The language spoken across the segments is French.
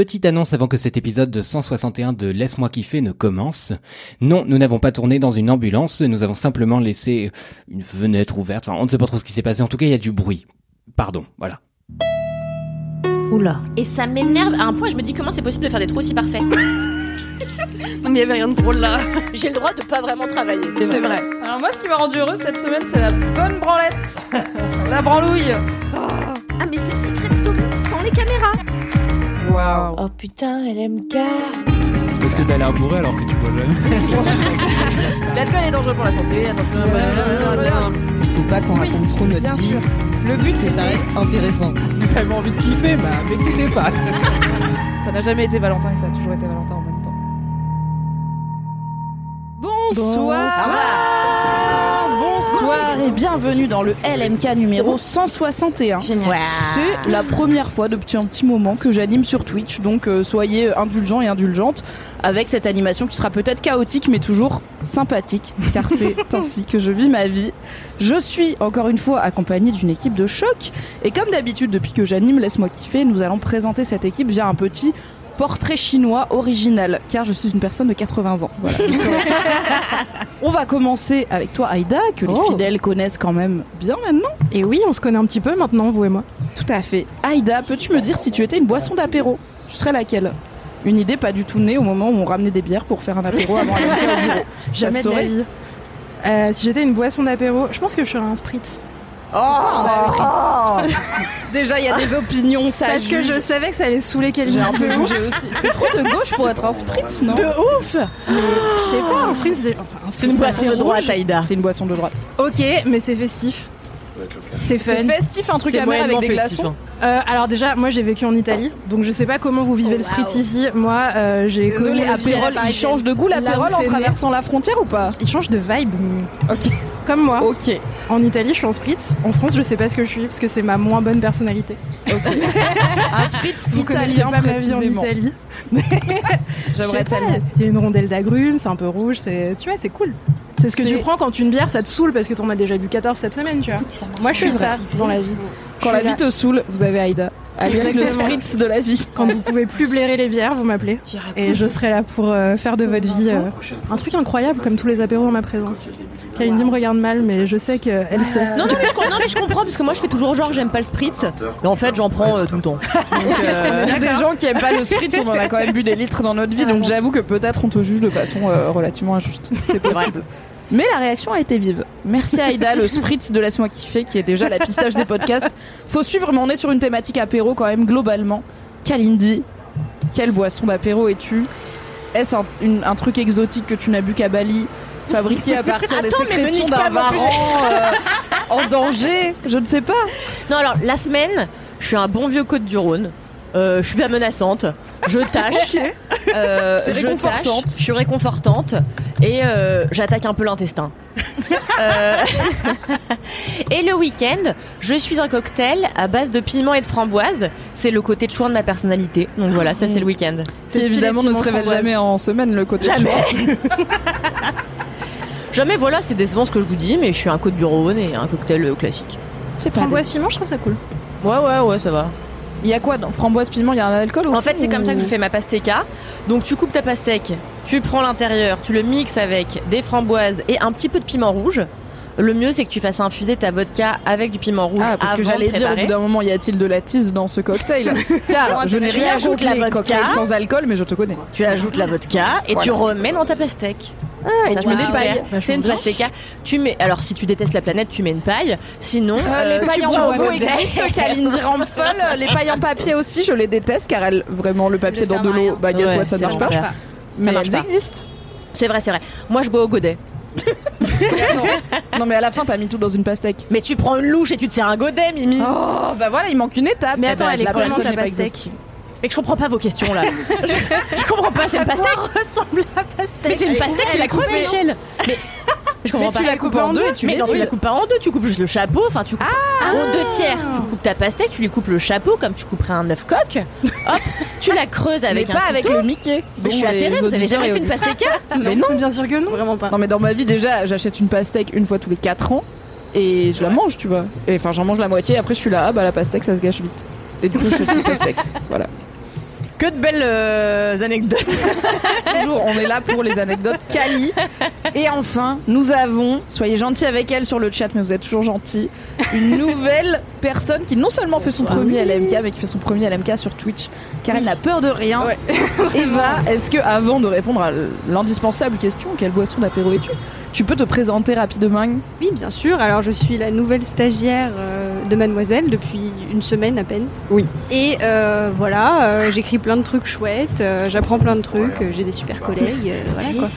Petite annonce avant que cet épisode de 161 de Laisse-moi kiffer ne commence. Non, nous n'avons pas tourné dans une ambulance, nous avons simplement laissé une fenêtre ouverte. Enfin, on ne sait pas trop ce qui s'est passé. En tout cas, il y a du bruit. Pardon, voilà. Oula. Et ça m'énerve à un point, je me dis comment c'est possible de faire des trous aussi parfaits. Mais il y avait rien de drôle là. J'ai le droit de pas vraiment travailler. C'est vrai. Alors moi, ce qui m'a rendu heureuse cette semaine, c'est la bonne branlette. la branlouille. Ah, mais c'est Secret Story sans les caméras. Waouh. Oh putain, LMK. C'est parce que t'as l'air bourré alors que tu bois jamais. L'alcool est dangereux pour la santé. Attention. Il faut pas qu'on raconte trop notre Bien vie. sûr. Le but, c'est que ça reste intéressant. Vous avez envie de kiffer, bah m'écoutez pas. Ça n'a jamais été Valentin et ça a toujours été Valentin en même temps. Bonsoir. Bonsoir et bienvenue dans le LMK numéro 161. Génial. C'est la première fois depuis un petit moment que j'anime sur Twitch, donc euh, soyez indulgents et indulgentes avec cette animation qui sera peut-être chaotique mais toujours sympathique, car c'est ainsi que je vis ma vie. Je suis encore une fois accompagnée d'une équipe de choc, et comme d'habitude depuis que j'anime Laisse-moi kiffer, nous allons présenter cette équipe via un petit portrait chinois original, car je suis une personne de 80 ans. Voilà. On va commencer avec toi Aïda, que les Oh. fidèles connaissent quand même bien maintenant. Et oui, on se connaît un petit peu maintenant, vous et moi. Tout à fait. Aïda, peux-tu me dire si tu étais une boisson d'apéro? Tu serais laquelle? Une idée pas du tout née au moment où on ramenait des bières pour faire un apéro avant d'aller au bureau. Jamais de la vie. Euh, si j'étais une boisson d'apéro, je pense que je serais un spritz. Déjà, il y a des opinions, ça Parce que je savais que ça allait saouler quelqu'un. J'ai un peu bougé aussi. T'es trop de gauche pour être un spritz, non De ouf Je sais pas, un spritz, c'est enfin, une boisson de droite, Aïda. C'est une boisson de droite. Ok, mais c'est festif. C'est fun. C'est festif, un truc amer avec des festif, glaçons. hein. Euh, alors déjà, moi j'ai vécu en Italie, donc je sais pas comment vous vivez Oh, le spritz ici. Moi, euh, j'ai connu Désolé, le apérol, spritz. il change de goût Là où l'apérol en né. traversant la frontière ou pas Il change de vibe. Ok. Comme moi. Ok. En Italie, je suis en spritz. En France, je sais pas ce que je suis, parce que c'est ma moins bonne personnalité. Un spritz Vous connaissez italien pas ma vie en. Italie. J'aimerais tellement. Il y a une rondelle d'agrumes, c'est un peu rouge, c'est tu vois, c'est cool. C'est ce que tu prends quand une bière, ça te saoule parce que t'en as déjà bu 14 cette semaine, tu vois. Moi, je suis ça dans la vie. Quand la vie te saoule, vous avez Aïda. Alias le spritz de la vie. Quand vous pouvez plus blairer les bières, vous m'appelez. Et je serai là pour euh, faire de votre vie euh, un truc incroyable comme tous les apéros en ma présence. Kalindi me regarde mal, mais je sais qu'elle sait. Non, non, mais je, non, mais je comprends parce que moi je fais toujours genre j'aime pas le spritz. Mais en fait, j'en prends euh, tout le temps. Donc, euh, Il y a des gens qui aiment pas le spritz, on en a quand même bu des litres dans notre vie, donc j'avoue que peut-être on te juge de façon euh, relativement injuste. C'est possible. Mais la réaction a été vive. Merci Aïda, le spritz de Laisse-moi kiffer, qui est déjà la pistache des podcasts. Faut suivre, mais on est sur une thématique apéro quand même globalement. Kalindi, quelle boisson d'apéro es-tu? Est-ce un, une- un truc exotique que tu n'as bu qu'à Bali? Fabriqué à partir des Attends, sécrétions d'un varan euh, en danger Je ne sais pas. Non, alors la semaine, je suis un bon vieux côte du Rhône. Euh, je suis pas menaçante. Je tâche. Euh, je tâche, Je suis réconfortante. Et euh, j'attaque un peu l'intestin. Euh, et le week-end, je suis un cocktail à base de piment et de framboise. C'est le côté de choix de ma personnalité. Donc voilà, ça c'est le week-end. Qui évidemment ne se révèle jamais en semaine le côté Jamais. Jamais, voilà, c'est décevant ce que je vous dis, mais je suis un côte du Rhône et un cocktail classique. C'est pas Framboise piment, je trouve ça cool. Ouais, ouais, ouais, ça va. Il y a quoi dans framboise piment Il y a un alcool En fait, c'est comme ça que je fais ma pastèque. Donc, tu coupes ta pastèque, tu prends l'intérieur, tu le mixes avec des framboises et un petit peu de piment rouge. Le mieux, c'est que tu fasses infuser ta vodka avec du piment rouge Ah, parce que avant j'allais dire, au bout d'un moment, y a-il de la tease dans ce cocktail Car je n'ai rien contre la vodka. sans alcool, mais je te connais. Tu ajoutes la vodka et tu remets dans ta pastèque. Ah, et Ça, tu c'est mets des pailles. C'est une pastèque. Tu mets. Alors, si tu détestes la planète, tu mets une paille. Sinon, Euh, euh, les pailles tu en robot existent, Kalindi folle. Les pailles en papier aussi, je les déteste car elles, vraiment, le papier dans de l'eau, bah guess Ouais, what, ça marche pas. Mais elles existent. C'est vrai, c'est vrai. Moi, je bois au godet. Non. non, mais à la fin, t'as mis tout dans une pastèque. Mais tu prends une louche et tu te sers un godet, Mimi. Oh, bah voilà, il manque une étape. Mais Eh attends, ben, elle est comment ta pastèque. Mais je comprends pas vos questions là. je, je comprends pas, c'est une pastèque. ressemble à pastèque. Mais c'est une pastèque, tu la coupée, Michel. Mais je comprends Mais pas. tu la coupes en deux et tu Mais non, tu la coupes pas en deux, tu coupes juste le chapeau, enfin tu coupes en deux tiers. Tu coupes ta pastèque, tu lui coupes le chapeau comme tu couperais un œuf coq. Hop, tu la creuses avec mais un pas avec le Mickey. Mais je suis atterrée, vous avez jamais fait une pastèque Mais non. Bien sûr que non. Vraiment pas. Non, mais dans ma vie, déjà, j'achète une pastèque une fois tous les 4 ans et je la mange, tu vois. Et enfin, j'en mange la moitié et après, je suis là, ah bah la pastèque, ça se gâche vite. Et du coup, je fais une pastèque. Voilà. Que de belles euh, anecdotes. Toujours, on est là pour les anecdotes Cali. Et enfin, nous avons, soyez gentils avec elle sur le chat, mais vous êtes toujours gentils, une nouvelle personne qui non seulement fait son premier LMK, mais qui fait son premier LMK sur Twitch, car elle n'a peur de rien. Eva, est-ce que avant de répondre à l'indispensable question, quelle boisson d'apéro es-tu? Tu peux te présenter rapidement Oui, bien sûr. Alors, je suis la nouvelle stagiaire euh, de Mademoiselle depuis une semaine à peine. Oui. Et euh, voilà, euh, j'écris plein de trucs chouettes, euh, j'apprends plein de trucs, euh, j'ai des super collègues. euh, voilà quoi.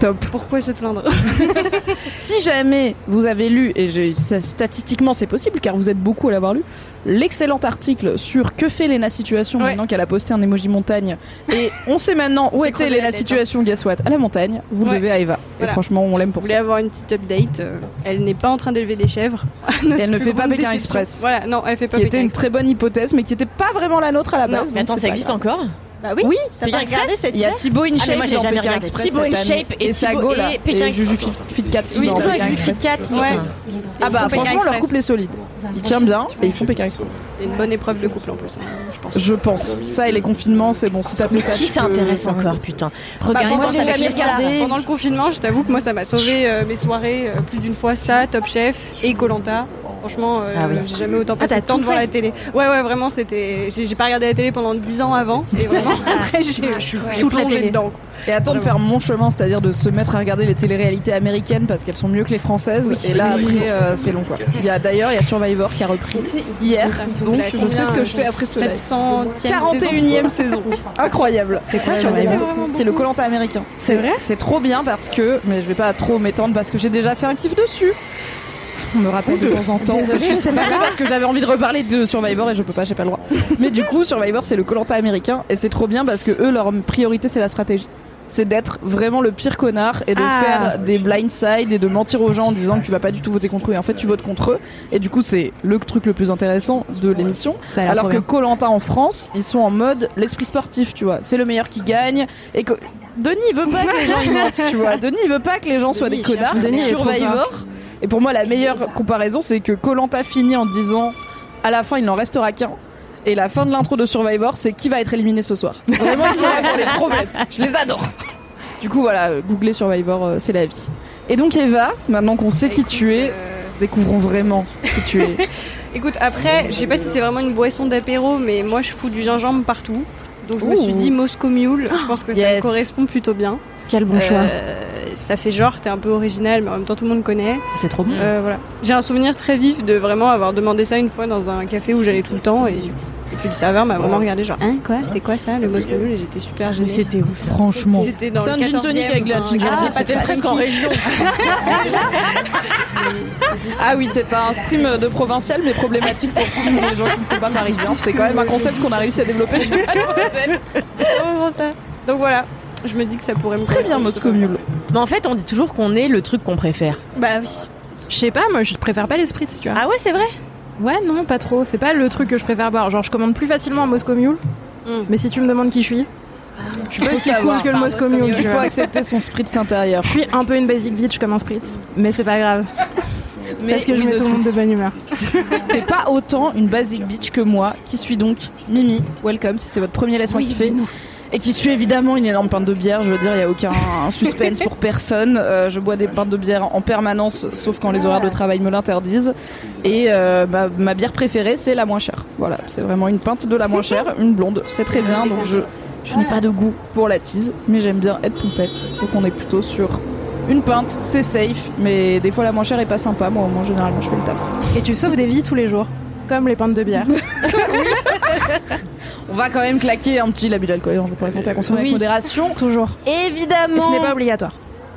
Top. Pourquoi se plaindre? Si jamais vous avez lu, et je- ça, statistiquement c'est possible car vous êtes beaucoup à l'avoir lu, l'excellent article sur que fait Lena Situation Ouais. maintenant qu'elle a posté un emoji montagne, et on sait maintenant où était la tête, Situation, guess what? À la montagne, vous le Ouais. devez à Eva. Voilà. Et franchement, on l'aime Vous pour voulez ça. avoir une petite update euh, Elle n'est pas en train d'élever des chèvres. Et elle ne fait pas Pékin. Express. Voilà, non, elle fait Ce pas qui Pékin était une Express. très bonne hypothèse, mais qui était pas vraiment la nôtre à la Non, base. Mais attends, ça existe grave. encore? Bah oui, Oui, t'as pas regardé Express cette Il y a Thibaut InShape Ah, moi, j'ai jamais Pékin regardé. Express Thibaut. InShape et et Sago Thibaut là et Pékin et Juju. Fit, Fit Cat Oui, dans toi, Pékin avec Express. Fit Cat, ouais. Ah bah Ils franchement leur couple est solide. Il tient bien et ils font Pékin Express. C'est une bonne épreuve de couple en plus, hein, je pense. Je pense. Ça et les confinements, c'est bon. Si t'as fait ça, Qui s'intéresse encore, putain Bah, Regardez moi, j'ai jamais regardé. Pendant le confinement, je t'avoue que moi, ça m'a sauvé euh, mes soirées euh, plus d'une fois. Ça, Top Chef et Colanta. Franchement, euh, Ah oui. j'ai jamais autant passé t'as de temps tout devant la télé. Ouais, ouais, vraiment, c'était. J'ai j'ai pas regardé la télé pendant 10 ans avant. Et vraiment, après, j'ai je suis Toute la télé. dedans. Et attends de faire mon chemin, c'est-à-dire de se mettre à regarder les téléréalités américaines parce qu'elles sont mieux que les françaises. et là, après, euh, c'est long quoi. Il y a d'ailleurs, il y a Survivor qui a repris hier. Donc, je sais ce que je fais après ce live. 700e 41ème saison. Incroyable. C'est quoi Survivor? C'est le Colanta américain. C'est vrai? C'est trop bien parce que, mais je vais pas trop m'étendre parce que j'ai déjà fait un kiff dessus. On me rappelle de temps en temps. Désolée, suis frustrée parce que j'avais envie de reparler de Survivor et je peux pas, j'ai pas le droit. Mais du coup, Survivor c'est le Colanta américain et c'est trop bien parce que eux leur priorité c'est la stratégie. C'est d'être vraiment le pire connard et de Ah. faire des blindsides et de mentir aux gens en disant que tu vas pas du tout voter contre eux et en fait tu votes contre eux. Et du coup, c'est le truc le plus intéressant de l'émission. Alors que. Colanta en France, ils sont en mode l'esprit sportif, tu vois. C'est le meilleur qui gagne. Et que Denis il veut pas que les gens y mentent, tu vois. Denis il veut pas que les gens soient des connards. Denis. Survivor. Et pour moi, la meilleure comparaison, c'est que Colanta finit en disant à la fin, il n'en restera qu'un. Et la fin de l'intro de Survivor, c'est qui va être éliminé ce soir. Vraiment, ils sont là pour les problèmes. Je les adore. Du coup, voilà, googler Survivor, euh, c'est la vie. Et donc, Eva, maintenant qu'on sait qui tu es, découvrons vraiment qui tu es. Écoute, après, je sais pas si c'est vraiment une boisson d'apéro, mais moi, je fous du gingembre partout. Donc, je me suis dit Moscow Mule. Je pense que ça yes. me correspond plutôt bien. Quel bon choix Euh, ça fait genre, t'es un peu original, mais en même temps, tout le monde connaît. C'est trop bon Euh, voilà. J'ai un souvenir très vif de vraiment avoir demandé ça une fois dans un café où j'allais tout le temps et, et puis le serveur m'a vraiment regardé genre hein quoi c'est quoi ça le Moscow et j'étais super gênée. C'était ouf Franchement. C'était dans C'est le un gin 14e. tonic avec de la ginger Ah, très presque en région. Ah oui, c'est un stream de provincial mais problématique pour les gens qui ne sont pas parisiens. C'est quand même un concept qu'on a réussi à développer chez vraiment ça? Donc voilà, je me dis que ça pourrait me Très bien, Moscow Mule. Mais en fait, on dit toujours qu'on est le truc qu'on préfère. Bah oui. Je sais pas, moi je préfère pas les spritz, tu vois. Ah ouais, c'est vrai? Ouais, non, pas trop. C'est pas le truc que je préfère boire. Genre, je commande plus facilement un Moscow Mule. Mm. Mais si tu me demandes qui je suis, je suis pas aussi cool que le Moscow Mule. Il faut accepter son spritz intérieur. Je suis un peu une basic bitch comme un spritz, mais c'est pas grave. parce que je mets tout le monde de bonne humeur. T'es pas autant une basic bitch que moi, qui suis donc Mimi. Welcome, si c'est votre premier laisse-moi kiffer. Et qui suis évidemment une énorme pinte de bière. Je veux dire, il y a aucun suspense pour personne. Euh, je bois des pintes de bière en permanence, sauf quand les horaires de travail me l'interdisent. Et euh, bah, ma bière préférée, c'est la moins chère. Voilà, c'est vraiment une pinte de la moins chère, une blonde. C'est très bien. Donc je, je n'ai pas de goût pour la tease, mais j'aime bien être pompette. Donc on est plutôt sur une pinte, c'est safe, mais des fois la moins chère est pas sympa. Moi, au moins, généralement, je fais le taf. Et tu sauves des vies tous les jours, comme les pintes de bière. On va quand même claquer un petit label d'alcool pour la santé à consommer avec Oui. modération. Toujours. Et Évidemment. ce n'est pas obligatoire.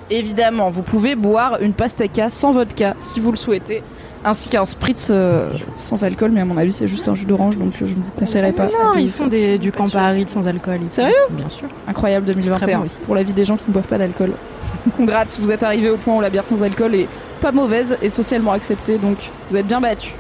Évidemment, vous pouvez boire une pastèque sans vodka si vous le souhaitez, ainsi qu'un spritz euh, sans alcool, mais à mon avis c'est juste un jus d'orange, donc je ne vous conseillerais pas. Non, ils font des, du Campari sans alcool. Sérieux Bien sûr. Incroyable C'est très 2021 bon pour la vie des gens qui ne boivent pas d'alcool. Congrats, vous êtes arrivés au point où la bière sans alcool est pas mauvaise et socialement acceptée, donc vous êtes bien battus.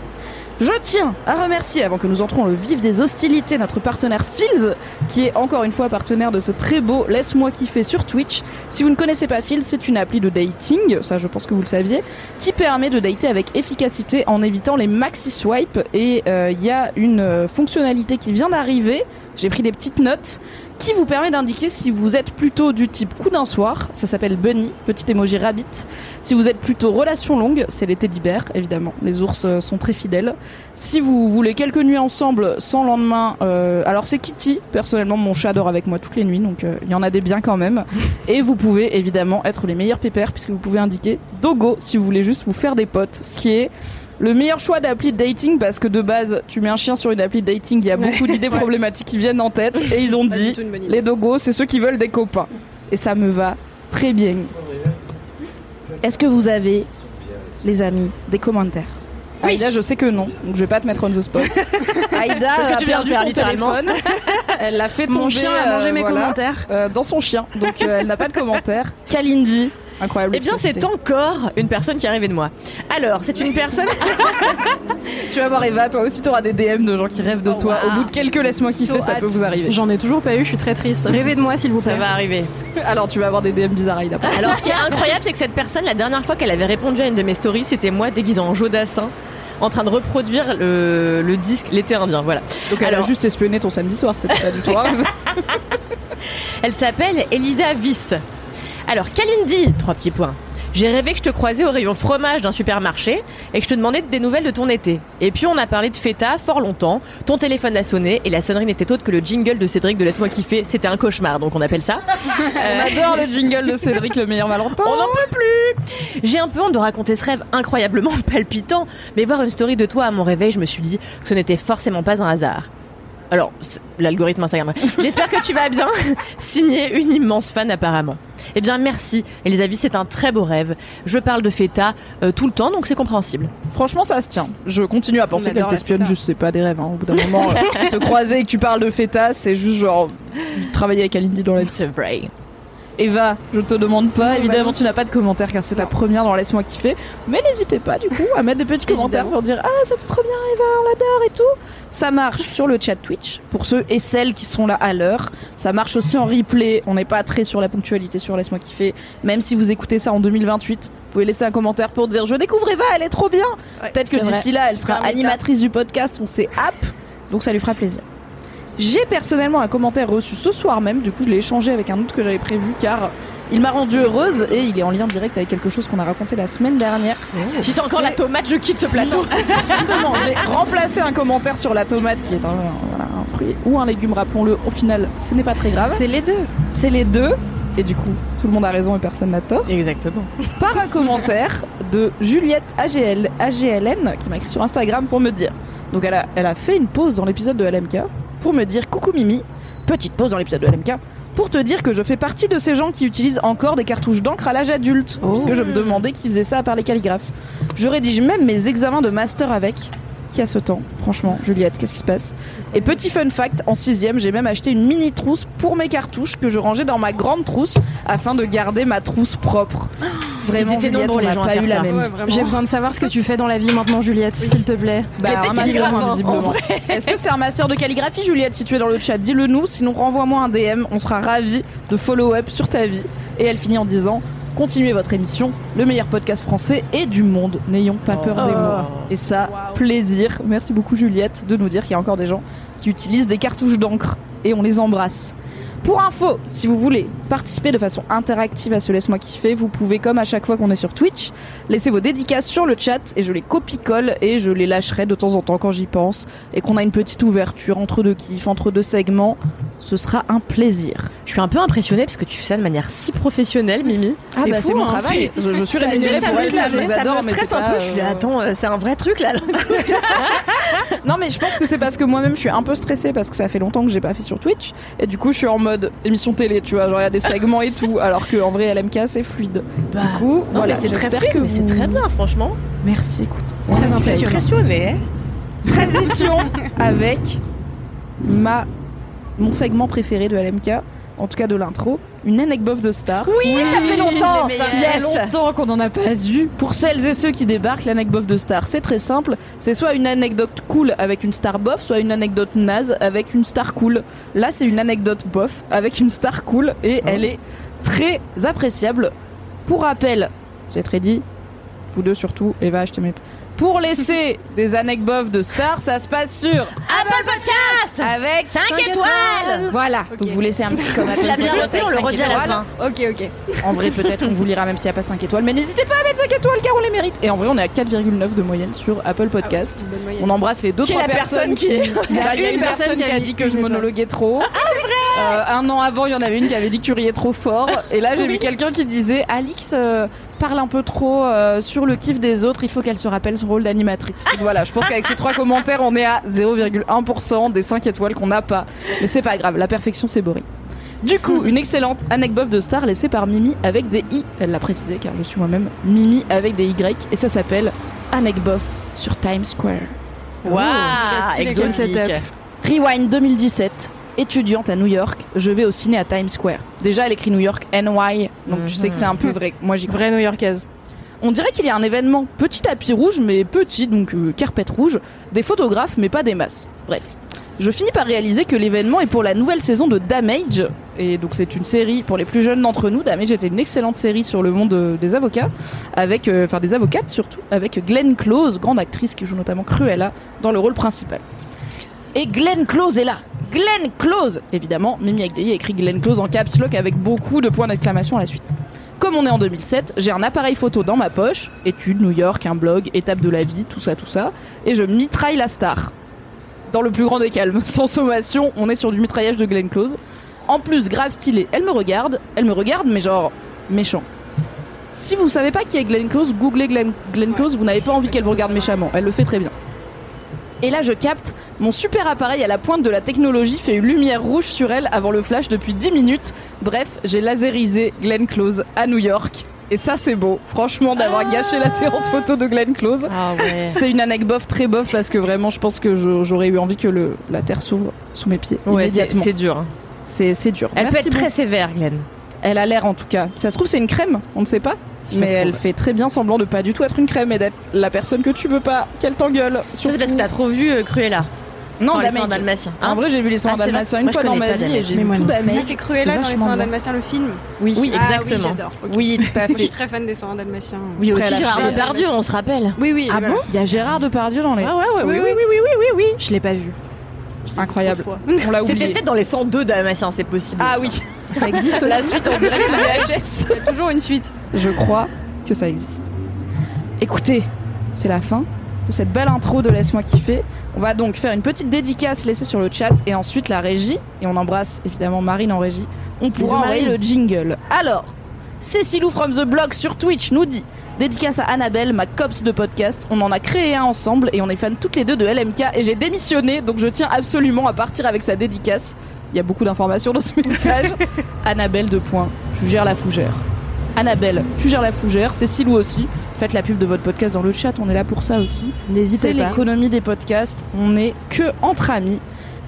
Je tiens à remercier, avant que nous entrons le vif des hostilités, notre partenaire Fields, qui est encore une fois partenaire de ce très beau Laisse-moi kiffer sur Twitch. Si vous ne connaissez pas Fields, c'est une appli de dating, ça je pense que vous le saviez, qui permet de dater avec efficacité en évitant les maxi swipes. Et euh, il y a une euh, fonctionnalité qui vient d'arriver, j'ai pris des petites notes, qui vous permet d'indiquer si vous êtes plutôt du type coup d'un soir, ça s'appelle Bunny, petit emoji rabbit. Si vous êtes plutôt relation longue, c'est les teddy bears, évidemment. Les ours euh, sont très fidèles. Si vous voulez quelques nuits ensemble sans lendemain, euh, alors c'est Kitty. Personnellement, mon chat dort avec moi toutes les nuits, donc euh, il y en a des biens quand même. Et vous pouvez évidemment être les meilleurs pépères puisque vous pouvez indiquer Dogo si vous voulez juste vous faire des potes, ce qui est le meilleur choix d'appli de dating parce que de base, tu mets un chien sur une appli de dating, il y a beaucoup d'idées problématiques qui viennent en tête et ils ont Pas dit du tout une bonne idée. les dogos, c'est ceux qui veulent des copains. Et ça me va très bien. Est-ce que vous avez, les amis, des commentaires? Aïda, je sais que non, donc je vais pas te mettre on the spot. Aïda C'est ce que a tu viens de perdu faire, son littéralement. téléphone. Elle l'a fait tomber. Mon chien a mangé euh, mes voilà, commentaires. euh, dans son chien, donc euh, elle n'a pas de commentaires. Kalindi, incroyable. Eh bien, c'est encore une personne qui est arrivée de moi. Alors, c'est une personne. Tu vas voir Eva, toi aussi t'auras des DM de gens qui rêvent de Oh, toi. wow. Au bout de quelques laisse-moi kiffer, So ça peut vous arriver. J'en ai toujours pas eu, je suis très triste. Rêvez de moi, s'il vous plaît. Ça va arriver. Alors tu vas avoir des DM bizarres Aïda. Alors, ce qui est incroyable, c'est que cette personne, la dernière fois qu'elle avait répondu à une de mes stories, c'était moi déguisée en Jodassin, en train de reproduire le, le disque L'été indien. Voilà. Donc elle a Alors- juste espionné ton samedi soir, c'était pas du tout. Elle s'appelle Elisa Viss. Alors, Kalindi, trois petits points. J'ai rêvé que je te croisais au rayon fromage d'un supermarché et que je te demandais des nouvelles de ton été. Et puis on a parlé de feta fort longtemps. Ton téléphone a sonné et la sonnerie n'était autre que le jingle de Cédric de Laisse-moi kiffer. C'était un cauchemar, donc on appelle ça. On adore le jingle de Cédric le meilleur Valentin. On n'en peut plus J'ai un peu honte de raconter ce rêve incroyablement palpitant, mais voir une story de toi à mon réveil, je me suis dit que ce n'était forcément pas un hasard. Alors, l'algorithme Instagram. J'espère que tu vas bien. Signé une immense fan apparemment. Eh bien, merci. Elisabeth, c'est un très beau rêve. Je parle de feta euh, tout le temps, donc c'est compréhensible. Franchement, ça se tient. Je continue à penser qu'elle t'espionne, juste c'est pas des rêves. hein. Au bout d'un moment, euh, te croiser et que tu parles de feta, c'est juste genre travailler avec Alindy dans la vie. C'est vrai. Eva, je te demande pas, évidemment tu n'as pas de commentaires car c'est ta première dans Laisse-moi kiffer, mais n'hésitez pas du coup à mettre des petits commentaires pour dire Ah c'était trop bien Eva, on l'adore et tout. Ça marche sur le chat Twitch pour ceux et celles qui sont là à l'heure. Ça marche aussi en replay, on n'est pas très sur la ponctualité sur Laisse-moi kiffer, même si vous écoutez ça en 2028. Vous pouvez laisser un commentaire pour dire je découvre Eva, elle est trop bien. Peut-être que d'ici là elle sera animatrice du podcast, on sait app, donc ça lui fera plaisir. J'ai personnellement un commentaire reçu ce soir même, du coup je l'ai échangé avec un autre que j'avais prévu car il m'a rendu heureuse et il est en lien direct avec quelque chose qu'on a raconté la semaine dernière. Si c'est encore la tomate, je quitte ce plateau. Exactement, j'ai remplacé un commentaire sur la tomate qui est un, voilà, un fruit ou un légume, rappelons-le, au final ce n'est pas très grave. C'est les deux. C'est les deux et du coup tout le monde a raison et personne n'a tort. Exactement. Par un commentaire de Juliette AGL, AGLN qui m'a écrit sur Instagram pour me dire. Donc elle a, elle a fait une pause dans l'épisode de LMK pour me dire coucou Mimi, petite pause dans l'épisode de LMK pour te dire que je fais partie de ces gens qui utilisent encore des cartouches d'encre à l'âge adulte parce que je me demandais qui faisait ça à part les calligraphes. Je rédige même mes examens de master avec. Qui a ce temps Franchement, Juliette, qu'est-ce qui se passe? Et petit fun fact, en sixième, j'ai même acheté une mini trousse pour mes cartouches que je rangeais dans ma grande trousse afin de garder ma trousse propre. Vraiment, étaient Juliette, nombreux, on les n'a gens à pas faire eu la ça. même. Ouais, vie. vraiment. J'ai besoin de savoir ce que tu fais dans la vie maintenant, Juliette, s'il te plaît. Bah, un master, hein, visiblement. Est-ce que c'est un master de calligraphie, Juliette Si tu es dans le chat, dis-le nous. Sinon, renvoie-moi un DM. On sera ravis de follow-up sur ta vie. Et elle finit en disant Continuez votre émission, le meilleur podcast français et du monde. N'ayons pas peur des Oh. mots. Et ça, plaisir. Merci beaucoup, Juliette, de nous dire qu'il y a encore des gens qui utilisent des cartouches d'encre. Et on les embrasse. Pour info, si vous voulez participer de façon interactive à ce Laisse-moi kiffer, vous pouvez, comme à chaque fois qu'on est sur Twitch, laisser vos dédicaces sur le chat et je les copie-colle et je les lâcherai de temps en temps quand j'y pense et qu'on a une petite ouverture entre deux kiffs, entre deux segments. ce sera un plaisir. Je suis un peu impressionnée parce que tu fais ça de manière si professionnelle, Mimi. Ah bah c'est mon hein, travail. Je, je suis Ça- rémunérée ça pour me- être là, je ça vous me adore, mais stresse un peu. Je suis là, euh, attends, euh, c'est un vrai truc là. Non mais je pense que c'est parce que moi-même je suis un peu stressée parce que ça fait longtemps que j'ai pas fait sur Twitch et du coup je suis en mode émission télé, tu vois, genre il y a des segments et tout, alors que en vrai LMK c'est fluide. du coup, non, voilà, c'est très j'espère fluide, que mais c'est vous- très bien, franchement. Merci, écoute. Très impressionné. Transition avec ma mon segment préféré de LMK, en tout cas de l'intro, une anecdote de star. Oui, ça fait longtemps. Ça fait Yes. longtemps qu'on n'en a pas eu. Pour celles et ceux qui débarquent, l'anecdote de star, c'est très simple. C'est soit une anecdote cool avec une star bof, soit une anecdote naze avec une star cool. Là, c'est une anecdote bof avec une star cool et elle est très appréciable. Pour rappel, j'ai très dit, vous deux surtout, Eva, je te mets. Pour laisser des anecdotes de stars, ça se passe sur Apple Podcast avec 5 étoiles Voilà, donc vous laissez un petit comme Apple Podcast on le redit à la fin. Ok, ok. En vrai, peut-être qu'on vous lira même s'il n'y a pas 5 étoiles, mais n'hésitez pas à mettre 5 étoiles car on les mérite. Et en vrai, on est à 4,9 de moyenne sur Apple Podcast. Bonne moyenne. On embrasse les deux Qui trois personnes personne qui est- Bah, Il y a une personne qui a dit que je monologuais trop. Euh, un an avant, il y en avait une qui avait dit que tu riais trop fort. Et là, j'ai vu quelqu'un qui disait Alix euh, parle un peu trop euh, sur le kiff des autres. Il faut qu'elle se rappelle son rôle d'animatrice. Voilà, je pense qu'avec ces trois commentaires, on est à 0,1% des 5 étoiles qu'on n'a pas. Mais c'est pas grave, la perfection, c'est boring. Du coup, une excellente anecdote de star laissée par Mimi avec des i. Elle l'a précisé car je suis moi-même Mimi avec des y. Et ça s'appelle Anecbof sur Times Square. Waouh, comme exotique. Rewind 2017, étudiante à New York, je vais au ciné à Times Square. Déjà, elle écrit New York NY, donc tu sais que c'est un peu vrai. Moi, j'y. Vraie new-yorkaise. On dirait qu'il y a un événement petit tapis rouge, mais petit, donc euh, carpette rouge, des photographes, mais pas des masses. Bref. Je finis par réaliser que l'événement est pour la nouvelle saison de Damage, et donc c'est une série pour les plus jeunes d'entre nous. Damage était une excellente série sur le monde euh, des avocats, avec, euh, enfin des avocates surtout, avec Glenn Close, grande actrice qui joue notamment Cruella dans le rôle principal. Et Glenn Close est là. Glenn Close Évidemment, Mimi Agdei a écrit Glenn Close en caps lock avec beaucoup de points d'exclamation à la suite. Comme on est en 2007, j'ai un appareil photo dans ma poche, études, New York, un blog, étape de la vie, tout ça, tout ça, et je mitraille la star. Dans le plus grand des calmes, sans sommation, on est sur du mitraillage de Glenn Close. En plus, grave stylé, elle me regarde, elle me regarde, mais genre méchant. Si vous savez pas qui est Glenn Close, googlez Glenn, Glenn Close, vous n'avez pas envie qu'elle vous regarde méchamment, elle le fait très bien. Et là, je capte, mon super appareil à la pointe de la technologie fait une lumière rouge sur elle avant le flash depuis 10 minutes. Bref, j'ai laserisé Glenn Close à New York. Et ça, c'est beau. Franchement, d'avoir gâché la séance photo de Glenn Close. Ah ouais. C'est une anecdote bof, très bof, parce que vraiment, je pense que j'aurais eu envie que le, la terre s'ouvre sous mes pieds Ouais, c'est dur. hein. C'est dur. Elle peut être très sévère, Glenn. Elle a l'air en tout cas. Ça se trouve, c'est une crème, on ne sait pas. Si mais elle fait très bien semblant de pas du tout être une crème et d'être la personne que tu veux pas, qu'elle t'engueule. C'est parce que t'as trop vu euh, Cruella. Non, Dans les soins dalmatiens. En vrai, j'ai vu les soins Ah, dalmatiens une Moi, fois dans ma vie et j'ai vu tout. Ah, c'est Cruella dans les soins dalmatiens, le film Oui, Ah exactement. oui, j'adore. ok. Oui, tout à Moi, je suis fait. très fan des soins dalmatiens. Oui, aussi Gérard fait- Depardieu, on se rappelle. Oui, oui. Ah bon Il y a Gérard Depardieu dans les. Ah ouais, ouais, Oui, oui, oui, oui. oui, oui, oui, oui, oui. Je l'ai pas vu. Incroyable. On l'a C'était oublié. peut-être dans les 102 dalmatiens, c'est possible. Ah oui, ça existe la suite en direct de VHS. Il y a toujours une suite. Je crois que ça existe. Écoutez, c'est la fin de cette belle intro de Laisse-moi kiffer. On va donc faire une petite dédicace laissée sur le chat et ensuite la régie. Et on embrasse évidemment Marine en régie. On pourra envoyer le jingle. Alors, Cécilou from the blog sur Twitch nous dit Dédicace à Annabelle, ma cops de podcast. On en a créé un ensemble et on est fans toutes les deux de LMK et j'ai démissionné donc je tiens absolument à partir avec sa dédicace. Il y a beaucoup d'informations dans ce message. Annabelle de points. Tu gères la fougère. Annabelle, tu gères la fougère. Cécilou aussi. Faites la pub de votre podcast dans le chat. On est là pour ça aussi. C'est N'hésitez pas. l'économie des podcasts. On est que entre amis.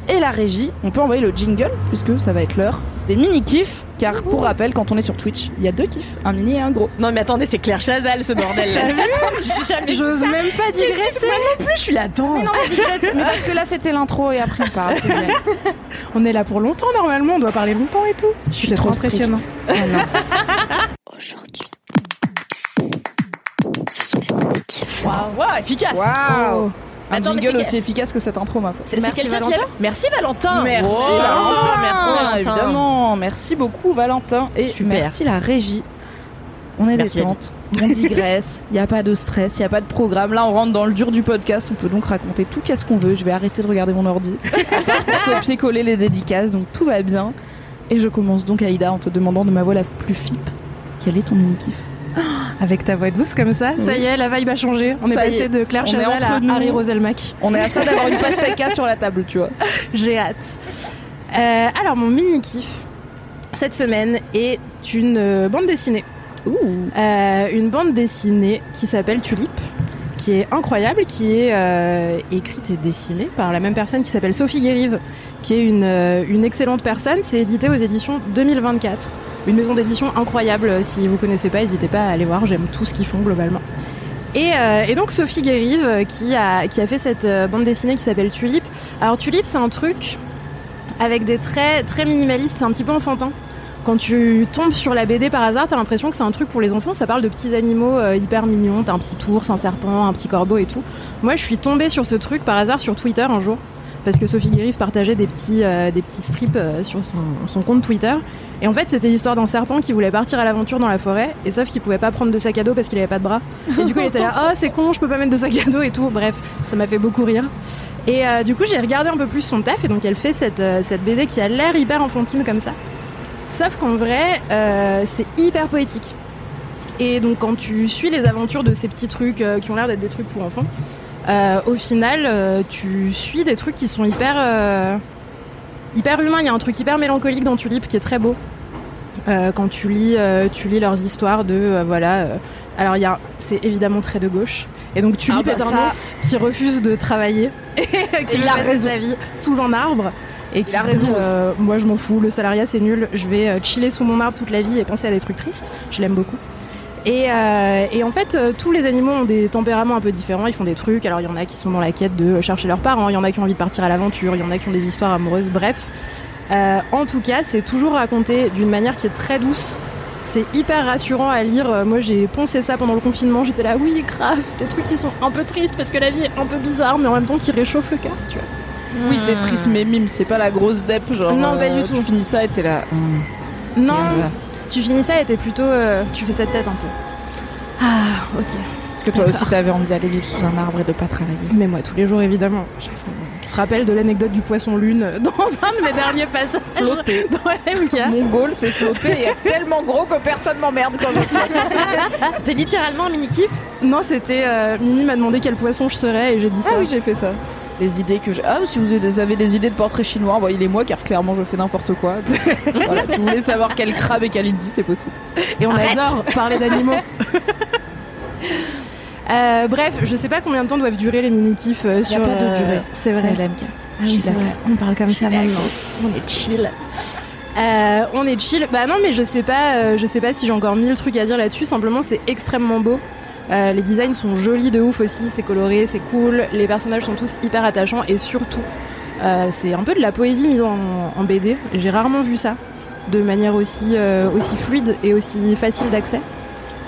Et la régie, on peut envoyer le jingle puisque ça va être l'heure des mini kifs. Car pour rappel, quand on est sur Twitch, il y a deux kifs, un mini et un gros. Non mais attendez, c'est Claire Chazal ce bordel là. Attends, j'ai jamais J'ose même pas digresser. c'est Moi non plus, je suis là dedans. Mais non, mais digresse. Mais parce que là c'était l'intro et après on parle. c'est bien. On est là pour longtemps normalement, on doit parler longtemps et tout. Je suis C'est trop trop impressionnant. strict. Ah. Aujourd'hui, ce sont les. Waouh, waouh, efficace. Waouh Un Attends, jingle aussi efficace que cette intro, ma foi. C'est Merci, Valentin. Merci Valentin. Merci Oh, Valentin. Merci Valentin. Évidemment, merci beaucoup Valentin et Super. merci la régie. On est Merci, détente, On digresse, il n'y a pas de stress, il n'y a pas de programme. Là, on rentre dans le dur du podcast, on peut donc raconter tout qu'est-ce qu'on veut. Je vais arrêter de regarder mon ordi, copier-coller les dédicaces, donc tout va bien. Et je commence donc, Aïda, en te demandant de ma voix la plus fip, quel est ton mini-kiff? Avec ta voix douce comme ça, ça y est, la vibe a changé. On est Ça passé est. de Claire Chazal à nous. Harry Roselmack. On est à ça d'avoir une pastèque sur la table, tu vois. J'ai hâte. Euh, alors, mon mini-kiff cette semaine est une euh, bande dessinée. Euh, une bande dessinée qui s'appelle Tulip, qui est incroyable, qui est euh, écrite et dessinée par la même personne qui s'appelle Sophie Guérive, qui est une, euh, une excellente personne. C'est édité aux éditions 2024. Une maison d'édition incroyable. Si vous connaissez pas, n'hésitez pas à aller voir. J'aime tout ce qu'ils font globalement. Et, euh, donc Sophie Guérive euh, qui a, qui a fait cette euh, bande dessinée qui s'appelle Tulip. Alors Tulip c'est un truc avec des traits très minimalistes, c'est un petit peu enfantin. Quand tu tombes sur la BD par hasard, t'as l'impression que c'est un truc pour les enfants, ça parle de petits animaux euh, hyper mignons, t'as un petit ours, un serpent, un petit corbeau et tout. Moi je suis tombée sur ce truc par hasard sur Twitter un jour, parce que Sophie Guérive partageait des petits, euh, des petits strips euh, sur son, son compte Twitter. Et en fait, c'était l'histoire d'un serpent qui voulait partir à l'aventure dans la forêt, et sauf qu'il pouvait pas prendre de sac à dos parce qu'il avait pas de bras. Et du coup, il était là, oh, c'est con, je peux pas mettre de sac à dos et tout. Bref, ça m'a fait beaucoup rire. Et euh, du coup, j'ai regardé un peu plus son taf, et donc elle fait cette, cette BD qui a l'air hyper enfantine comme ça. Sauf qu'en vrai, c'est hyper poétique. Et donc, quand tu suis les aventures de ces petits trucs qui ont l'air d'être des trucs pour enfants, euh, au final, euh, tu suis des trucs qui sont hyper, euh, hyper humains. Il y a un truc hyper mélancolique dans Tulip qui est très beau. Quand tu lis, tu lis leurs histoires de voilà. alors il y a, c'est évidemment très de gauche. Et donc Tulip Ah bah est un ça. ours qui refuse de travailler et qui raison. sa vie sous un arbre. Et qui a dit, raison euh, moi je m'en fous, le salariat c'est nul, je vais chiller sous mon arbre toute la vie et penser à des trucs tristes. Je l'aime beaucoup. Et, euh, et en fait, euh, tous les animaux ont des tempéraments un peu différents, ils font des trucs. Alors il y en a qui sont dans la quête de chercher leurs parents, il y en a qui ont envie de partir à l'aventure, il y en a qui ont des histoires amoureuses, bref. Euh, en tout cas, c'est toujours raconté d'une manière qui est très douce. C'est hyper rassurant à lire. Moi, j'ai poncé ça pendant le confinement. J'étais là, oui, grave, des trucs qui sont un peu tristes parce que la vie est un peu bizarre, mais en même temps qui réchauffent le cœur, tu vois. Oui, c'est triste, mais mime, c'est pas la grosse dep, genre. Non, pas du tout. Tu finis ça et t'es là. hum. Non. Tu finis ça et t'es plutôt. euh, tu fais cette tête un peu. Ah, ok. Est-ce que toi aussi t'avais envie d'aller vivre sous un arbre et de pas travailler Mais moi, tous les jours, évidemment. On se rappelle de l'anecdote du poisson lune dans un de mes derniers passages. Flotter. Dans LMK. Mon goal, c'est flotter et être tellement gros que personne m'emmerde quand je flotte. C'était littéralement un mini-kiff? Non, c'était. euh, Mimi m'a demandé quel poisson je serais et j'ai dit ça. Ah oui, j'ai fait ça. Les idées que j'ai. Ah, si vous avez des idées de portraits chinois, envoyez-les-moi car clairement je fais n'importe quoi. voilà, si vous voulez savoir quel crabe et quel dit, c'est possible. Et on Arrête. adore parler d'animaux. Euh, bref, je sais pas combien de temps doivent durer les mini-kifs euh, Y a sur. pas de euh, durée. C'est vrai. LMK. Ah oui, vrai. On parle comme ça maintenant. On est chill. Euh, on est chill. Bah non, mais je sais pas. euh, je sais pas si j'ai encore mille trucs à dire là-dessus. Simplement, c'est extrêmement beau. Euh, les designs sont jolis de ouf aussi. C'est coloré, c'est cool. Les personnages sont tous hyper attachants et surtout, euh, c'est un peu de la poésie mise en, en BD. J'ai rarement vu ça de manière aussi euh, aussi fluide et aussi facile d'accès.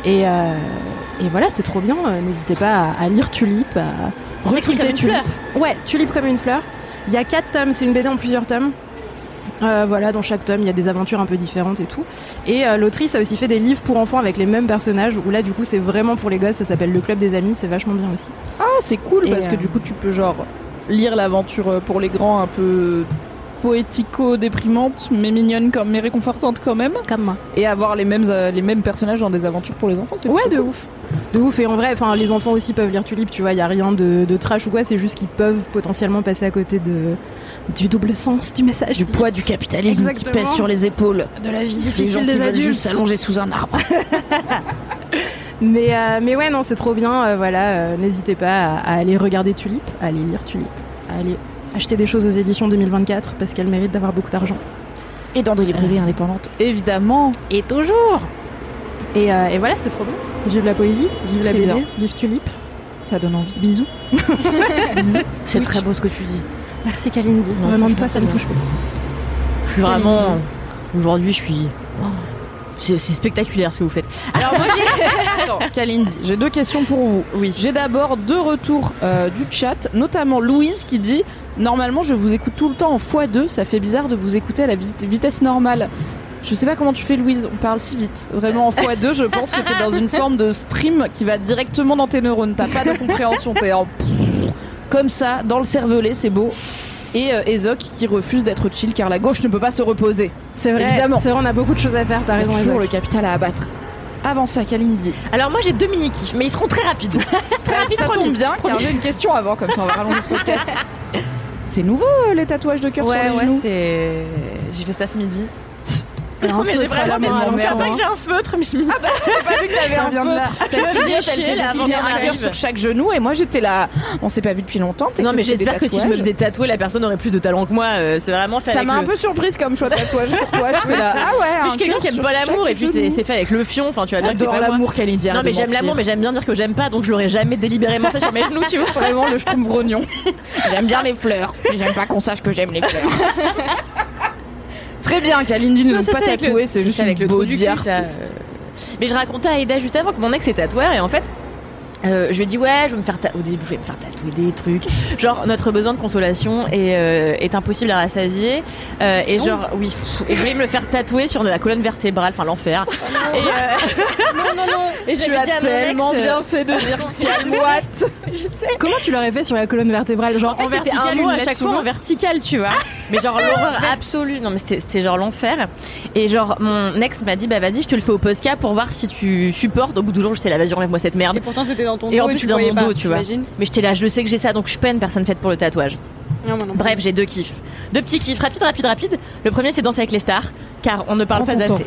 Et, et voilà, c'est trop bien. N'hésitez pas à, à lire Tulip, à retweeter comme une Tulip. fleur. Ouais, Tulip comme une fleur. Il y a quatre tomes, c'est une BD en plusieurs tomes. Euh, voilà, dans chaque tome, il y a des aventures un peu différentes et tout. Et euh, l'autrice a aussi fait des livres pour enfants avec les mêmes personnages, où là, du coup, c'est vraiment pour les gosses, ça s'appelle Le Club des Amis, c'est vachement bien aussi. Ah, c'est cool Et, parce que euh, du coup tu peux genre lire l'aventure pour les grands un peu poético-déprimante, mais mignonne, comme, mais réconfortante quand même. Comme moi. Et avoir les mêmes, les mêmes personnages dans des aventures pour les enfants, c'est Ouais, de cool. ouf. De ouf, et en vrai, enfin, les enfants aussi peuvent lire Tulip, tu vois, il y a rien de, de trash ou quoi, c'est juste qu'ils peuvent potentiellement passer à côté de du double sens du message. Du poids du capitalisme Exactement. qui pèse sur les épaules. de la vie Les gens difficile qui des adultes. juste s'allonger sous un arbre. Mais, euh, mais ouais, non, c'est trop bien. euh, voilà, euh, n'hésitez pas à, à aller regarder Tulip, à aller lire Tulip, à aller acheter des choses aux éditions 2024 parce qu'elles méritent d'avoir beaucoup d'argent. Et dans des librairies indépendantes, évidemment. Et toujours et, euh, et voilà, c'est trop bien. Vive la poésie, vive la BD, bien. vive Tulip. Ça donne envie. Bisous. Bisous. C'est Oui. très beau ce que tu dis. Merci Kalindi. Non, Vraiment de toi, ça me touche beaucoup. Je suis vraiment. Aujourd'hui, je suis. oh, C'est spectaculaire ce que vous faites. Alors moi j'ai. Attends, Kalindi, j'ai deux questions pour vous. Oui. J'ai d'abord deux retours euh, du chat, notamment Louise qui dit Normalement, je vous écoute tout le temps en x2, ça fait bizarre de vous écouter à la vit- vitesse normale. Je sais pas comment tu fais, Louise. On parle si vite. Vraiment en x2, je pense que t'es dans une forme de stream qui va directement dans tes neurones. T'as pas de compréhension. T'es en comme ça, dans le cervelet, c'est beau. Et euh, Ezok qui refuse d'être chill car la gauche ne peut pas se reposer. C'est vrai. Évidemment. C'est vrai, on a beaucoup de choses à faire. T'as raison. toujours Isaac. le capital à abattre. Avant ça, Kalindi. Alors moi j'ai deux mini kiffs, mais ils seront très rapides. très rapides. Ça tombe bien car j'ai une question avant, comme ça on va rallonger ce podcast. C'est nouveau euh, les tatouages de cœur sur Ouais les ouais genoux. J'ai fait ça ce midi. Non mais j'ai vraiment mais l'envers, c'est pas hein. que j'ai un feutre, mais je me J'ai pas vu que t'avais un feutre. Cette fais elle s'est là, dessiné avant un qu'elle cœur sur chaque genou et moi j'étais là. On s'est pas vu depuis longtemps. Non mais des j'espère que si je me faisais tatouer, la personne aurait plus de talent que moi. euh, C'est vraiment fait Ça m'a un peu surprise comme choix de tatouage pour toi. J'étais là. Ah ouais, Puis je suis quelqu'un qui aime pas l'amour et puis c'est fait avec le fion. Enfin tu vas dire que c'est pas l'amour, Kalindi. Non mais j'aime l'amour, mais j'aime bien dire que j'aime pas, donc je l'aurais jamais délibérément fait sur mes genoux, tu vois. Vraiment le schtroumpf grognon. J'aime bien les fleurs, mais j'aime pas qu'on sache que j'aime les fleurs. Très bien, Kalindi ne ça, pas tatouer, c'est juste avec une le ça, artiste. euh. Mais je racontais à Aida juste avant que mon ex est tatoueur et en fait. Euh, je lui ai dit ouais je vais me faire ta- au début je vais me faire tatouer des trucs genre notre besoin de consolation est, euh, est impossible à rassasier euh, et genre oui pff, et je voulais me le faire tatouer sur la colonne vertébrale enfin l'enfer et euh, non non non et mon ex, tellement bien fait de dire calme-watt. je sais Comment tu l'aurais fait sur la colonne vertébrale? Genre en en fait, c'était vertical, un mot à chaque fois en vertical, tu vois. Mais genre l'horreur absolue. Non, mais c'était c'était genre l'enfer. Et genre, mon ex m'a dit, bah vas-y, je te le fais au Posca pour voir si tu supportes. Au bout du jour, j'étais là, vas-y, enlève-moi cette merde. Et pourtant c'était dans ton Et en plus, tu dans mon pas, dos, tu vois. Mais j'étais là, je sais que j'ai ça, donc je peine, personne faite pour le tatouage. Non, non. Bref, j'ai deux kiffs. Deux petits kiffs, rapide, rapide, rapide. Le premier, c'est danser avec les stars, car on ne parle Prends pas assez.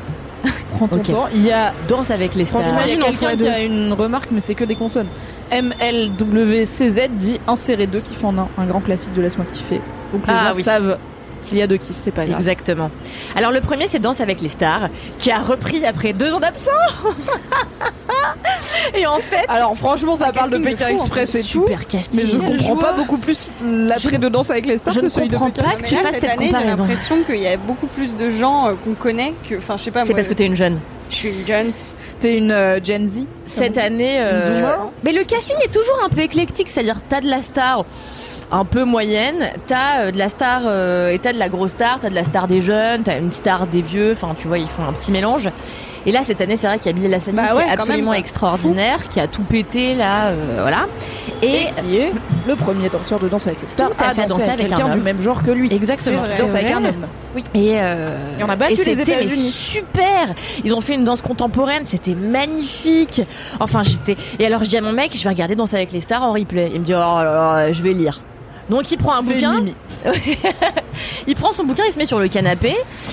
Prends ton temps. Il y a Danse avec les stars. Il y a quelqu'un qui a une remarque, mais c'est que des consonnes. MLWCZ dit insérer deux kiffs en un, un grand classique de Laisse-moi kiffer. Donc les Ah gens oui. savent qu'il y a deux kiffs, c'est pas grave. Exactement. Alors le premier c'est Danse avec les stars qui a repris après deux ans d'absence. et en fait, Alors franchement, ça parle de de Pékin Express et tout, super casting. mais je comprends pas beaucoup plus l'attrait de danse avec les stars je que ne celui de comprends Pékin pas que tu là, fasses cette cette année, j'ai l'impression qu'il y a beaucoup plus de gens euh, qu'on connaît que. Enfin, je sais pas. C'est parce que t'es une jeune. Je suis une Jones. T'es une euh, Gen Z Cette année, euh, zoomer mais le casting est toujours un peu éclectique, c'est-à-dire t'as de la star un peu moyenne, t'as euh, de la star euh, et t'as de la grosse star, t'as de la star des jeunes, t'as une star des vieux, enfin tu vois ils font un petit mélange. Et là cette année c'est vrai qu'il y a Billy Lassani Bah qui est absolument même, extraordinaire, qui a tout pété là, euh, voilà. Et, et qui est le premier danseur de danse avec les stars Tout à à fait, danser danser avec avec un quelqu'un du même genre que lui. Exactement. Qui danse avec un homme. Et, euh, Et on a battu et les États-Unis. Super. Ils ont fait une danse contemporaine, c'était magnifique. Enfin, j'étais. Et alors, je dis à mon mec, je vais regarder Danse avec les stars en replay. Il me dit, oh là là, je vais lire. Donc, il prend un bouquin. Il prend son bouquin, il se met sur le canapé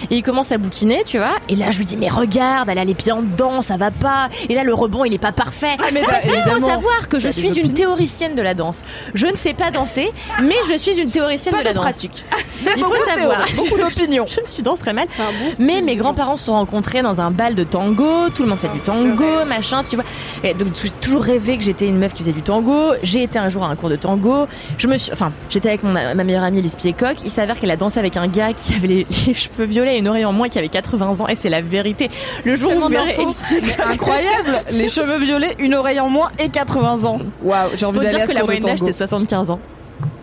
et il commence à bouquiner, tu vois. Et là, je lui dis, mais regarde, elle a les pieds en dedans, ça va pas. Et là, le rebond, il est pas parfait. Ah, mais bah, Parce qu'il faut savoir que je suis une opinions. théoricienne de la danse. Je ne sais pas danser, mais je suis une théoricienne Pas de la danse. pratique. Il faut savoir. beaucoup d'opinions. Je me suis danse très mal. Mais mes grands-parents se sont rencontrés dans un bal de tango, tout le monde fait du tango, machin, tu vois. Et donc j'ai toujours rêvé que j'étais une meuf qui faisait du tango. J'ai été un jour à un cours de tango. Je me suis, enfin, j'étais avec mon- ma meilleure amie Lise Piecock. Il s'avère qu'elle a dansé avec un gars qui avait les, les cheveux violets et une oreille en moins qui avait 80 ans et c'est la vérité. Le jour où vous verrez incroyable Les cheveux violets, une oreille en moins et 80 ans. Waouh, j'ai envie d'aller à ce que la moyenne d'âge c'était 75 ans.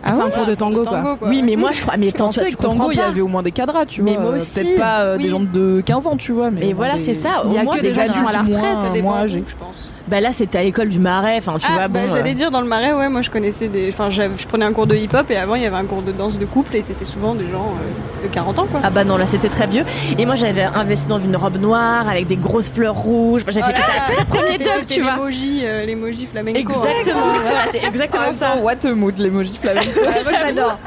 Ah C'est ouais un cours de tango, quoi. Tango, quoi. Oui, mais moi je crois, mais Je pensais que tango, il y avait au moins des cadras, tu Mais vois. moi euh, aussi. Peut-être pas euh, des gens de 15 ans, tu vois. Mais, Mais voilà, c'est ça. Au Il y a que des des gens adultes à la retraite, moins âgés. je pense. Bah là, c'était à l'école du Marais. Enfin, tu ah, vois, bah, bon. j'allais euh, dire dans le marais, ouais, moi je connaissais des. Enfin, je prenais un cours de hip-hop et avant il y avait un cours de danse de couple et c'était souvent des gens euh, de 40 ans, quoi. Ah bah non, là c'était très vieux. Et moi j'avais investi dans une robe noire avec des grosses fleurs rouges. Enfin, J'avais fait là ça très premier c'était tu vois. L'emoji, euh, flamenco. hein. Exactement, voilà, c'est En exactement ça. what a mood, l'emoji flamenco. Moi j'adore.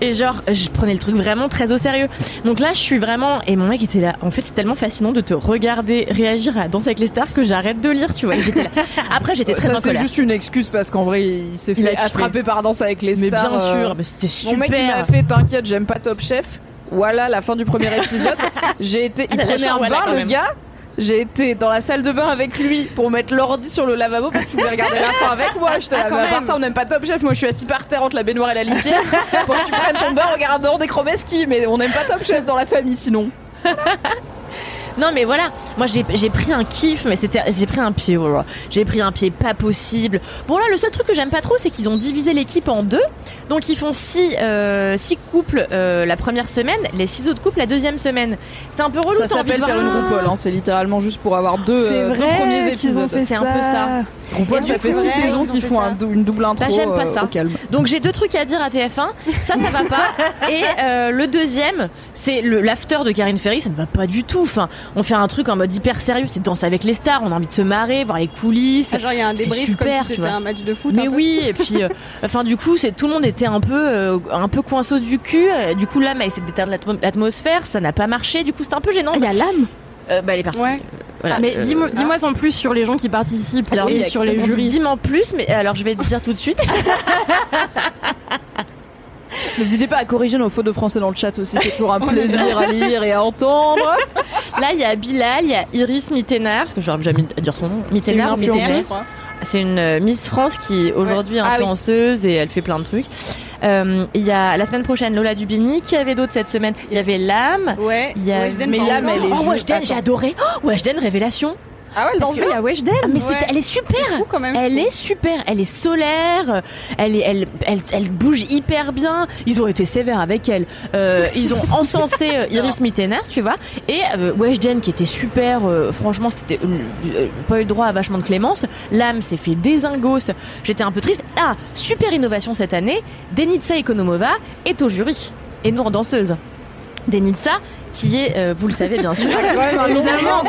Et genre, je prenais le truc vraiment très au sérieux. Donc là, je suis vraiment. Et mon mec était là. En fait, c'est tellement fascinant de te regarder réagir à Danse avec les stars que j'arrête de lire, tu vois. Et là. Après, j'étais très Ça, en c'est juste une excuse parce qu'en vrai, il s'est fait attraper par danse avec les Mais stars. bien euh, sûr, mais c'était super. Mon mec, il m'a fait T'inquiète, j'aime pas Top Chef. Voilà la fin du premier épisode. J'ai été. Il Elle a prenait un bain, le gars. J'ai été dans la salle de bain avec lui pour mettre l'ordi sur le lavabo parce qu'il voulait regarder la fin avec moi. J'étais là, Ah, à part ça, on n'aime pas Top Chef. Moi, je suis assis par terre entre la baignoire et la litière pour que tu prennes ton bain en regardant des chromeski. Mais on n'aime pas Top Chef dans la famille sinon. Non mais voilà, moi j'ai pris un kiff, mais c'était j'ai pris un pied, voilà. J'ai pris un pied pas possible. Bon là, le seul truc que j'aime pas trop, c'est qu'ils ont divisé l'équipe en deux. Donc ils font six euh, six couples euh, la première semaine, les six autres couples la deuxième semaine. C'est un peu relou. Ça s'appelle faire une roupole, hein. c'est littéralement juste pour avoir deux, euh, deux vrai premiers qu'ils ont épisodes. C'est un peu ça. Et ça fait six saisons ils ont qui fait font un une double intro Bah, j'aime pas ça. au calme. Donc j'ai deux trucs à dire à TF1. Ça, ça va pas. Et le deuxième, c'est le l'after de Karine Ferry. Ça ne va pas du tout. Enfin, on fait un truc en mode hyper sérieux. C'est danse avec les stars. On a envie de se marrer, voir les coulisses. Ah, genre, il y a un C'est débrief super, comme si c'était un match de foot. Mais oui, et puis, euh, enfin, du coup, c'est tout le monde était un peu, euh, un peu coinceau du cul. Euh, Du coup, l'âme a essayé d'éteindre l'atmo- l'atmosphère, ça n'a pas marché. Du coup, c'était un peu gênant. Il y a l'âme. Euh, bah, elle est partie. Ouais. Voilà. Mais Euh, dis-moi dis-moi en plus sur les gens qui participent alors, et dis- sur les jurys. dis-moi en plus, mais alors je vais te dire tout de suite. N'hésitez pas à corriger nos fautes de français dans le chat aussi, c'est toujours un plaisir à lire et à entendre. Là, il y a Bilal, il y a Iris Mittenard, que j'aurais jamais à dire son nom. Mittenard, Mittenard. C'est une euh, Miss France qui aujourd'hui est Ah oui. influenceuse et elle fait plein de trucs. Euh, Il y a la semaine prochaine Lola Dubini. Qui avait d'autres cette semaine Il y avait Lame. Ouais, Il y a Weshden mais. Lame, elle est Oh Weshden, j'ai adoré. Oh Weshden, révélation. Ah ouais, Parce qu'il y a Weshden. Ah, mais Ouais. elle est super. fou quand même. Elle est super, elle est solaire, elle, est, elle, elle, elle bouge hyper bien. Ils ont été sévères avec elle. Euh, ils ont encensé euh, Iris Mittenard, tu vois. Et euh, Weshden qui était super, euh, franchement, c'était pas eu le droit à vachement de clémence. L'âme s'est fait désingos. J'étais un peu triste. Ah, super innovation cette année. Denitsa Ekonomova est au jury et non danseuse. Denitsa qui est, euh, vous le savez bien sûr, Évidemment,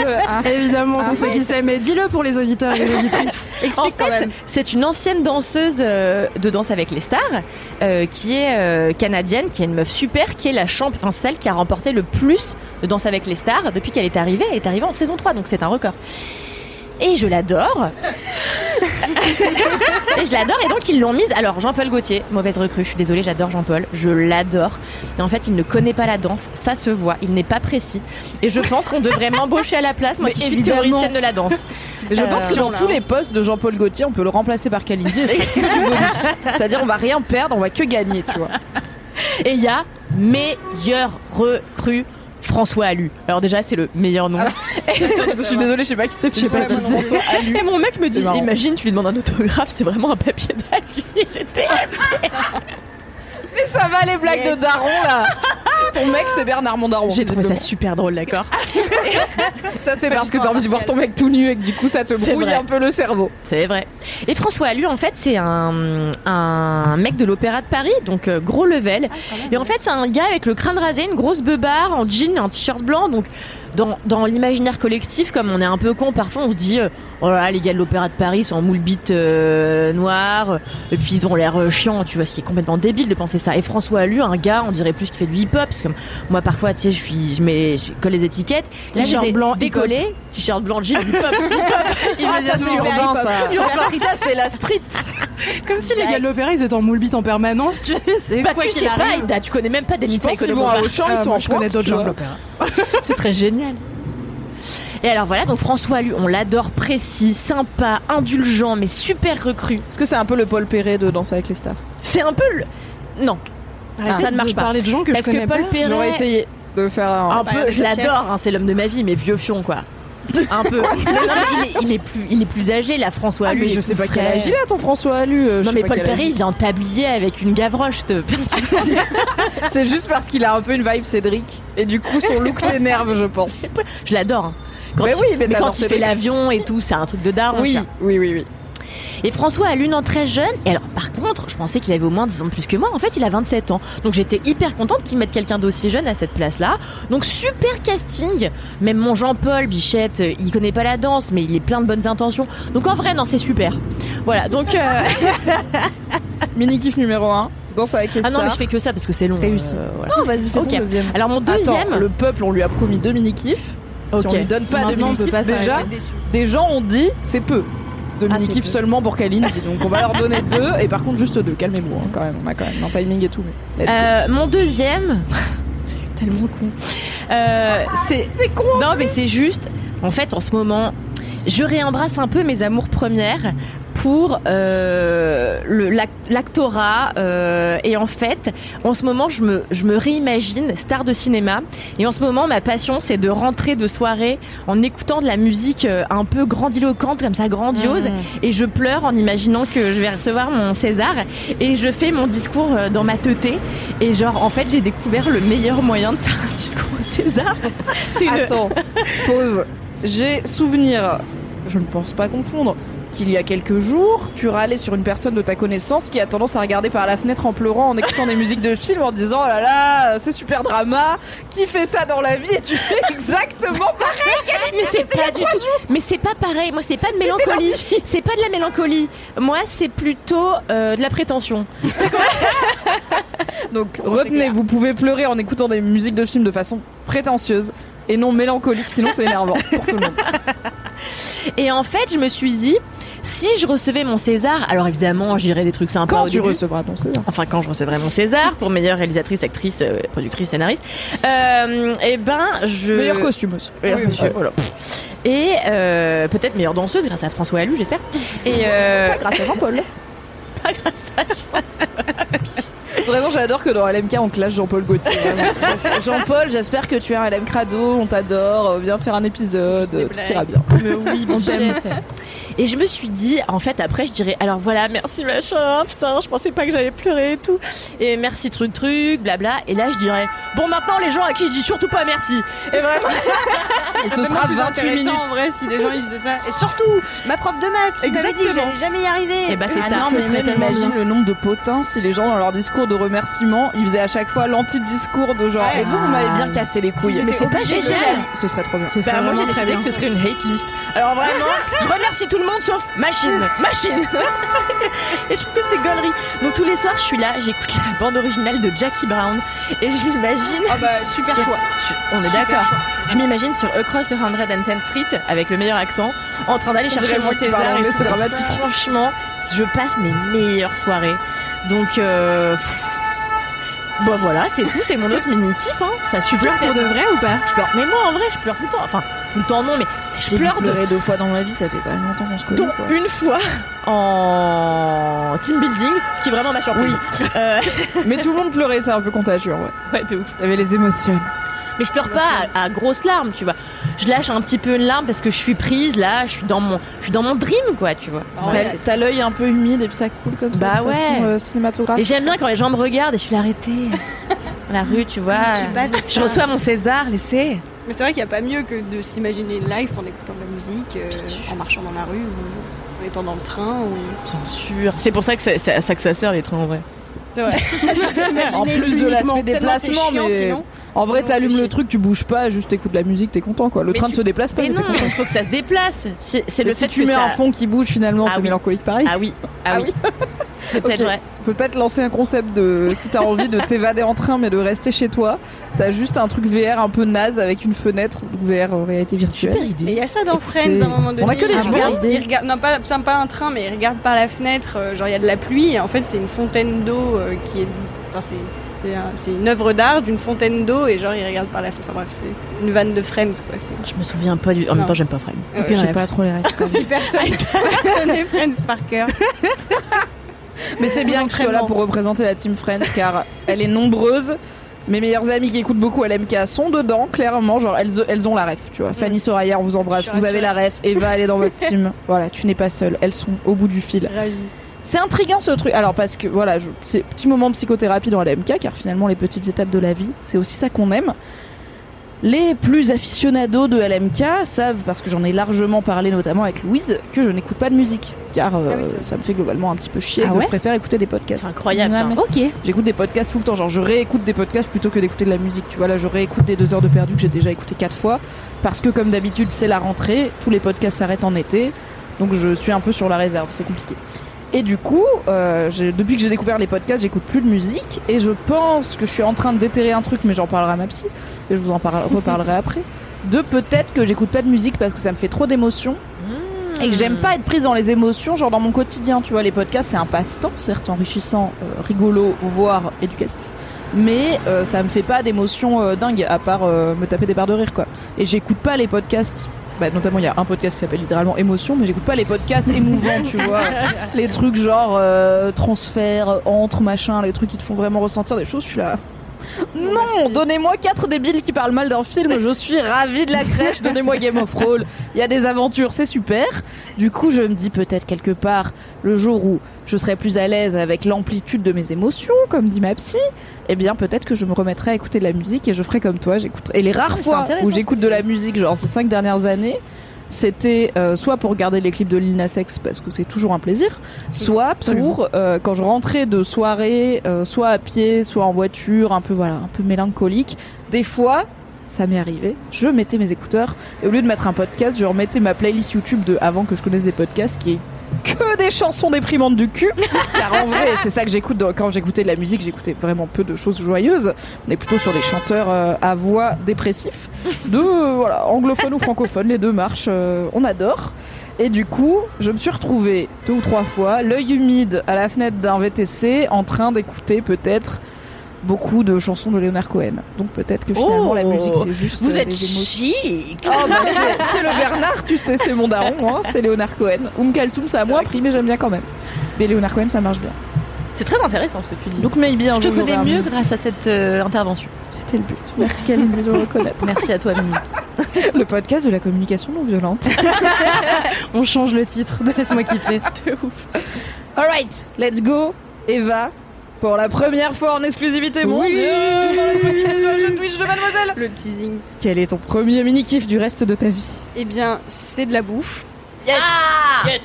évidemment, Ah, on sait ouais. qui c'est, mais dis-le pour les auditeurs et les auditrices. En Explique fait, même. c'est une ancienne danseuse euh, de Danse avec les stars, euh, qui est canadienne, qui est une meuf super, qui est la champ, enfin celle qui a remporté le plus de Danse avec les stars depuis qu'elle est arrivée. Elle est arrivée en saison 3, donc c'est un record. Et je l'adore. et je l'adore. Et donc ils l'ont mise. Alors Jean-Paul Gaultier, mauvaise recrue. Je suis désolée, j'adore Jean-Paul. Je l'adore. Et en fait, il ne connaît pas la danse. Ça se voit. Il n'est pas précis. Et je pense qu'on devrait m'embaucher à la place, moi Mais qui suis théoricienne de la danse. Mais je Euh, pense que dans là, tous hein. les postes de Jean-Paul Gaultier, on peut le remplacer par Kalindi et c'est que du bonus. C'est-à-dire, on va rien perdre, on va que gagner, tu vois. Et il y a meilleur recrue François Alu. Alors déjà, c'est le meilleur nom. Je suis désolée, je sais pas qui c'est. Je sais pas qui c'est. Et mon mec me dit, imagine, tu lui demandes un autographe, c'est vraiment un papier d'alu. J'étais Mais ça va les blagues Yes. de Daron là Ton mec c'est Bernard Mondaron. J'ai trouvé ça super drôle, d'accord Ça c'est parce que t'as envie de voir ton mec tout nu et que du coup ça te brouille vrai. un peu le cerveau. C'est vrai. Et François Alu, en fait, c'est un, un mec de l'Opéra de Paris, donc euh, gros level. Et en fait, c'est un gars avec le crâne rasé, une grosse beubare, en jean et un t-shirt blanc. Donc, dans, dans l'imaginaire collectif, comme on est un peu con, parfois on se dit, euh, oh là là, les gars de l'Opéra de Paris sont en moule bite euh, noir, et puis ils ont l'air euh, chiants, tu vois, ce qui est complètement débile de penser ça. Et François Alu, un gars, on dirait plus qu'il fait du hip-hop, parce que moi, parfois, tu sais, je suis, je mets, je colle les étiquettes, T-shirt blanc, décollé, t-shirt blanc, jean, hip-hop, Ah ça c'est urbain ça. Ça c'est la street. Comme si les gars de l'opéra, ils étaient en moule bite en permanence, tu sais, Bah quoi tu sais pas, tu connais même pas Je Denitsa pense qu'ils vont à Auchan, ils Ah, sont en je connais d'autres gens de l'opéra. Ce serait génial. Et alors voilà, donc François Alu, on l'adore, précis, sympa, indulgent, mais super recru. Est-ce que c'est un peu le Paul Perret de Danse avec les stars? C'est un peu le... Non, Arrêtez ça ne marche pas. parler de gens que Parce je connais que Paul pas. Perret... J'aurais essayé de faire un. Un Bah, peu, avec je le chef. l'adore, hein, c'est l'homme de ma vie, mais vieux fion quoi. Un peu. Mais non, mais il, est, il est plus, il est plus âgé, là, François Ah, Alu. mais il est je sais pas quel âge il a ton François Alu. euh, Non mais pas Paul Perret, il vient en tablier avec une gavroche. C'est juste parce qu'il a un peu une vibe Cédric et du coup son look t'énerve je pense. Je l'adore. hein. Quand Mais il, oui, mais mais quand il fait l'avion et tout, c'est un truc de daron. Oui, quoi. oui, oui, oui. Et François a l'une en très jeune. Et alors, par contre, je pensais qu'il avait au moins 10 ans de plus que moi. En fait, il a 27 ans. Donc, j'étais hyper contente qu'il mette quelqu'un d'aussi jeune à cette place-là. Donc, super casting. Même mon Jean-Paul Bichette, euh, il connaît pas la danse, mais il est plein de bonnes intentions. Donc, en vrai, non, c'est super. Voilà. Donc, euh, Mini kiff numéro 1. Danse avec les ah non, mais stars. je fais que ça parce que c'est long. Réussi. euh, voilà. Non, vas-y, fais Ok. ton deuxième. Alors, mon deuxième. Attends, le peuple, on lui a promis deux mini kiffs. Si on lui donne pas de Maintenant, mini kiffs, déjà, des gens ont dit c'est peu. De Ah, seulement pour Kaline. Donc on va leur donner deux et par contre juste deux. Calmez-vous hein, quand même. On a quand même un timing et tout. Mais. Euh, mon deuxième, c'est tellement con. Euh, c'est con. Non, mais c'est juste. En fait, en ce moment, je réembrasse un peu mes amours premières pour euh, l'actorat. euh, et en fait, en ce moment, je me, je me réimagine star de cinéma. Et en ce moment, ma passion, c'est de rentrer de soirée en écoutant de la musique euh, un peu grandiloquente, comme ça, grandiose. Et je pleure en imaginant que je vais recevoir mon César. Et je fais mon discours dans ma teuté. Et genre, en fait, j'ai découvert le meilleur moyen de faire un discours au César. Attends, pause. J'ai souvenir, je ne pense pas confondre, qu'il y a quelques jours, tu râlais sur une personne de ta connaissance qui a tendance à regarder par la fenêtre en pleurant, en écoutant des musiques de film, en disant oh là là, c'est super drama, qui fait ça dans la vie? Et tu fais exactement pareil. Mais c'est pas du tout. Mais c'est pas pareil. Moi, c'est pas de mélancolie. C'est pas de la mélancolie. Moi, c'est plutôt euh, de la prétention. Donc retenez, vous pouvez pleurer en écoutant des musiques de film de façon prétentieuse et non mélancolique, sinon c'est énervant pour tout le monde. Et en fait, je me suis dit, si je recevais mon César, alors évidemment, je dirais des trucs sympas Quand au tu début. recevras ton César Enfin, quand je recevrai mon César pour meilleure réalisatrice, actrice, euh, productrice, scénariste, euh, et ben, je. Meilleur costume aussi. Meilleur Oui, costume, oui. voilà. Et euh, peut-être meilleure danseuse grâce à François Allu, j'espère. Et euh, Pas grâce à Jean-Paul. pas grâce à Vraiment, j'adore que dans LMK on clash Jean-Paul Gaultier. Jean-Paul, j'espère que tu es un LM Crado, on t'adore, viens faire un épisode, tout ira bien. Mais oui. Et je me suis dit, en fait, après, je dirais, alors voilà, merci machin, putain, je pensais pas que j'allais pleurer et tout. Et merci truc truc, blabla. Et là, je dirais, bon, maintenant, les gens à qui je dis surtout pas merci. Et vraiment. Et ce sera 28 minutes. en vrai si les gens ils faisaient ça. Et surtout, ma prof de maths qui m'avait dit que Exactement. j'allais jamais y arriver. Et bah, c'est Ah ça. mais imagine le nombre de potins si les gens dans leur discours de remerciement ils faisaient à chaque fois l'anti-discours de genre et vous vous m'avez bien cassé les couilles Mais c'est pas génial. ce serait trop bien Bah, moi, j'ai décidé que ce serait une hate list. Alors vraiment, je remercie tout le monde sauf machine, machine. et je trouve que c'est gaulerie. Donc tous les soirs, je suis là, j'écoute la bande originale de Jackie Brown et je m'imagine. Ah bah super Sur- choix. on est d'accord. Je m'imagine sur Across 110th Street avec le meilleur accent, en train d'aller chercher mon César. et dramatique. Franchement, je passe mes meilleures soirées. Donc euh, pff, Bon voilà, c'est tout, c'est mon autre mini kiff. Hein. Ça, tu pleures Pour de vrai ou pas? Je pleure. Mais moi en vrai, je pleure tout le temps. Enfin, tout le temps non, mais je pleure de deux fois dans ma vie ça fait quand même longtemps qu'on se connaît quoi. une fois en team building, ce qui vraiment m'a surpris. Oui. Euh, mais tout le monde pleurait c'est un peu contagieux ouais. ouais, de ouf. il y avait les émotions Mais je pleure pas à, à grosses larmes, tu vois. Je lâche un petit peu une larme parce que je suis prise là, je suis dans mon, je suis dans mon dream quoi, tu vois. Ouais, T'as- l'œil un peu humide et puis ça coule comme ça Bah de ouais. façon euh, et cinématographique j'aime bien quand les gens me regardent et je suis là arrêtée dans la rue, tu vois. Je suis pas de Je reçois mon César, laissez. Mais c'est vrai qu'il n'y a pas mieux que de s'imaginer live en écoutant de la musique, euh, en marchant dans la rue ou en étant dans le train. Ou... Bien sûr. C'est pour ça que ça, ça- ça que ça sert les trains en vrai. C'est vrai. Juste En plus de l'aspect déplacement, chiant, mais- sinon. En vrai t'allumes le truc tu bouges pas juste écoutes la musique t'es content quoi le Mais train tu- ne se déplace pas Mais mais, non, t'es content il faut que ça se déplace. C'est c'est le Mais si tu que mets ça- un fond qui bouge finalement Ah c'est oui. mélancolique pareil Ah oui, ah, Ah oui. C'est peut-être vrai. Peut-être lancer un concept de si t'as envie de t'évader en train mais de rester chez toi, t'as juste un truc VR un peu naze avec une fenêtre VR euh, réalité virtuelle. Super Mais idée. il y a ça dans Écoutez, Friends à un moment donné. on a que des super idées. non pas, pas un train, mais il regarde par la fenêtre, euh, genre il y a de la pluie, et en fait c'est une fontaine d'eau euh, qui est. Enfin, c'est, c'est, un- c'est une œuvre d'art d'une fontaine d'eau, et genre il regarde par la fenêtre. Enfin bref, c'est une vanne de Friends quoi. Je me souviens pas du. En même temps, j'aime pas Friends. Euh, J'ai bref. pas trop les rêves. Si personne connaît Friends par cœur. Mais c'est bien que tu sois là pour représenter la team Friends car elle est nombreuse. Mes meilleures amies qui écoutent beaucoup LMK sont dedans, clairement. Genre, elles, elles ont la ref, tu vois. Fanny Soraya, on vous embrasse. Je Vous avez la ref. Eva, elle est dans votre team. Voilà, tu n'es pas seule. Elles sont au bout du fil. Ravi. C'est intriguant ce truc. Alors, parce que, voilà, je, c'est petit moment de psychothérapie dans LMK car finalement, les petites étapes de la vie, c'est aussi ça qu'on aime. Les plus aficionados de LMK savent, parce que j'en ai largement parlé notamment avec Louise, que je n'écoute pas de musique. Car euh, Ah oui, ça me fait globalement un petit peu chier Ah que ouais je préfère écouter des podcasts. C'est incroyable ça. Ok. J'écoute des podcasts tout le temps. Genre, je réécoute des podcasts plutôt que d'écouter de la musique. Tu vois, là, je réécoute des deux heures de perdu que j'ai déjà écouté quatre fois. Parce que, comme d'habitude, c'est la rentrée. Tous les podcasts s'arrêtent en été. Donc, je suis un peu sur la réserve. C'est compliqué. Et du coup, euh, depuis que j'ai découvert les podcasts, j'écoute plus de musique. Et je pense que je suis en train de déterrer un truc, mais j'en parlerai à ma psy. Et je vous en parle- reparlerai après. De peut-être que j'écoute pas de musique parce que ça me fait trop d'émotions. Et que j'aime pas être prise dans les émotions, genre dans mon quotidien, tu vois. Les podcasts, c'est un passe-temps, certes enrichissant, euh, rigolo, voire éducatif. Mais euh, ça me fait pas d'émotions dingues, à part me taper des barres de rire, quoi. Et j'écoute pas les podcasts bah, notamment il y a un podcast qui s'appelle littéralement Émotion, mais j'écoute pas les podcasts émouvants, tu vois. Les trucs genre euh, transfert, entre, machin, les trucs qui te font vraiment ressentir des choses, je suis là. Non, donnez-moi quatre débiles qui parlent mal d'un film, je suis ravie de la crèche, donnez-moi Game of Thrones. Il y a des aventures, c'est super. Du coup, je me dis peut-être quelque part, le jour où je serai plus à l'aise avec l'amplitude de mes émotions, comme dit ma psy, eh bien peut-être que je me remettrai à écouter de la musique et je ferai comme toi, j'écouterai. Et les rares c'est fois où j'écoute de la musique, genre ces cinq dernières années, c'était euh, soit pour regarder les clips de Lil Nas X parce que c'est toujours un plaisir, soit pour euh, quand je rentrais de soirée, euh, soit à pied, soit en voiture, un peu voilà, un peu mélancolique. Des fois, ça m'est arrivé, je mettais mes écouteurs et au lieu de mettre un podcast, je remettais ma playlist YouTube de avant que je connaisse des podcasts qui est que des chansons déprimantes du cul. Car en vrai, c'est ça que j'écoute. Quand j'écoutais de la musique, j'écoutais vraiment peu de choses joyeuses. On est plutôt sur des chanteurs euh, à voix dépressifs. De, euh, voilà, anglophone ou francophone, les deux marchent. euh, on adore. Et du coup, je me suis retrouvée deux ou trois fois, l'œil humide à la fenêtre d'un VTC, en train d'écouter peut-être beaucoup de chansons de Leonard Cohen. Donc peut-être que finalement Oh. la musique c'est juste Vous euh, êtes chic Oh bah c'est- le Bernard, tu sais, c'est mon daron, hein, c'est Léonard Cohen. Oum Kaltoum, ça a moins pris, mais j'aime bien quand même. Mais Léonard Cohen, ça marche bien. C'est très intéressant ce que tu dis. Donc maybe un je te connais mieux grâce à cette euh, intervention. C'était le but. Merci Kalindi de le reconnaître. Merci à toi, Mimi. Le podcast de la communication non violente. On change le titre de Laisse-moi kiffer. De ouf. Alright, let's go, Eva. Pour la première fois en exclusivité, mon Oui. Dieu, dans la Twitch de Mademoiselle. Le teasing. Quel est ton premier mini-kiff du reste de ta vie? Eh bien, c'est de la bouffe. Yes,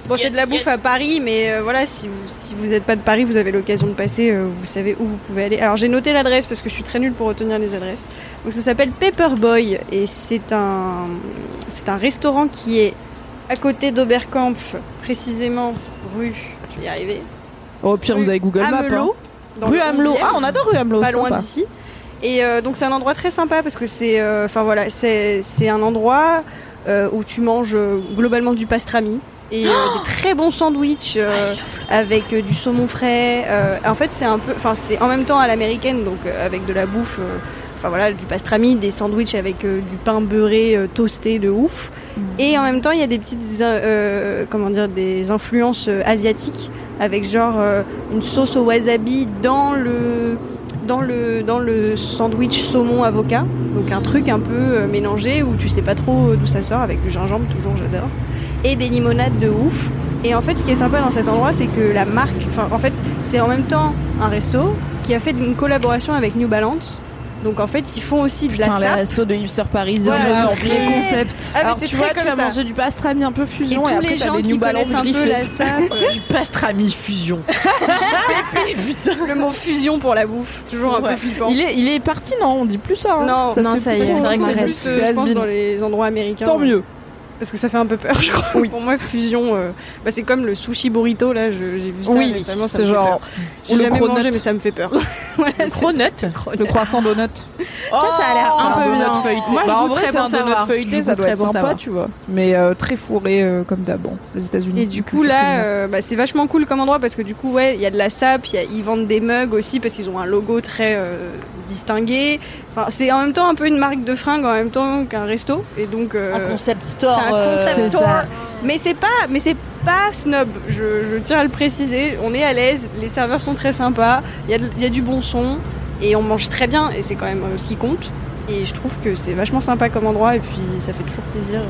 Bon, c'est de la bouffe à Paris, mais euh, voilà, si vous si vous n'êtes pas de Paris, vous avez l'occasion de passer, euh, vous savez où vous pouvez aller. Alors, j'ai noté l'adresse parce que je suis très nulle pour retenir les adresses. Donc, ça s'appelle Paperboy et c'est un c'est un restaurant qui est à côté d'Oberkampf, précisément rue. Je vais y arriver. Oh, Au pire, Rue vous avez Google Maps. Hein. Dans Rue le Amelot. 11e. Ah, on adore rue Amelot. pas loin d'ici. Et euh, donc c'est un endroit très sympa parce que c'est, euh, enfin voilà, c'est c'est un endroit euh, où tu manges globalement du pastrami et des très bons sandwichs avec du saumon frais. en fait, c'est un peu, enfin c'est en même temps à l'américaine, donc avec de la bouffe. Enfin voilà, du pastrami, des sandwichs avec euh, du pain beurré euh, toasté de ouf. Et en même temps, il y a des petites, euh, comment dire, des influences asiatiques avec genre une sauce au wasabi dans le dans le dans le sandwich saumon avocat. Donc un truc un peu mélangé où tu sais pas trop d'où ça sort avec du gingembre toujours j'adore. Et des limonades de ouf. Et en fait, ce qui est sympa dans cet endroit, c'est que la marque, enfin en fait, c'est en même temps un resto qui a fait une collaboration avec New Balance. Donc en fait, ils font aussi de Putain, la les sape. restos de hipster parisiens, Voilà, j'ai c'est oublié très- le concept. Ah, Alors tu vois, tu vas ça. manger du pastrami un peu Et fusion tous et, après les gens des qui New Balance connaissent un peu la Du pastrami fusion. le mot fusion pour la bouffe, toujours un Ouais. peu flippant. Il est, il est parti, non On dit plus ça. hein. Non, ça, non, y est, c'est vrai que c'est plus, euh, je pense, dans les endroits américains. Tant mieux. Parce que ça fait un peu peur, je crois. Oui. Pour moi, fusion, euh, bah, c'est comme le sushi burrito, là, j'ai vu ça Oui, récemment, ça c'est me fait genre peur. J'ai le jamais cronut. mangé, mais ça me fait peur. voilà, c'est Cronut. le croissant donut. Ça, ça a l'air un C'est peu donut bien. feuilleté. Moi, je bah, en vrai, c'est un donut feuilleté, ça doit être sympa, savoir. tu vois. Mais euh, très fourré euh, comme d'hab. Bon, les États-Unis. Et du coup, là, euh, bah, c'est vachement cool comme endroit parce que du coup, ouais, il y a de la sape, a- ils vendent des mugs aussi parce qu'ils ont un logo très distingué. Enfin, c'est en même temps un peu une marque de fringues en même temps qu'un resto. Et donc, euh, Un concept store. C'est un euh, concept c'est store. ça. Mais c'est pas, mais c'est pas snob. Je, je tiens à le préciser. On est à l'aise. Les serveurs sont très sympas. Il y, a y du bon son et on mange très bien et c'est quand même euh, ce qui compte. Et je trouve que c'est vachement sympa comme endroit et puis ça fait toujours plaisir. euh,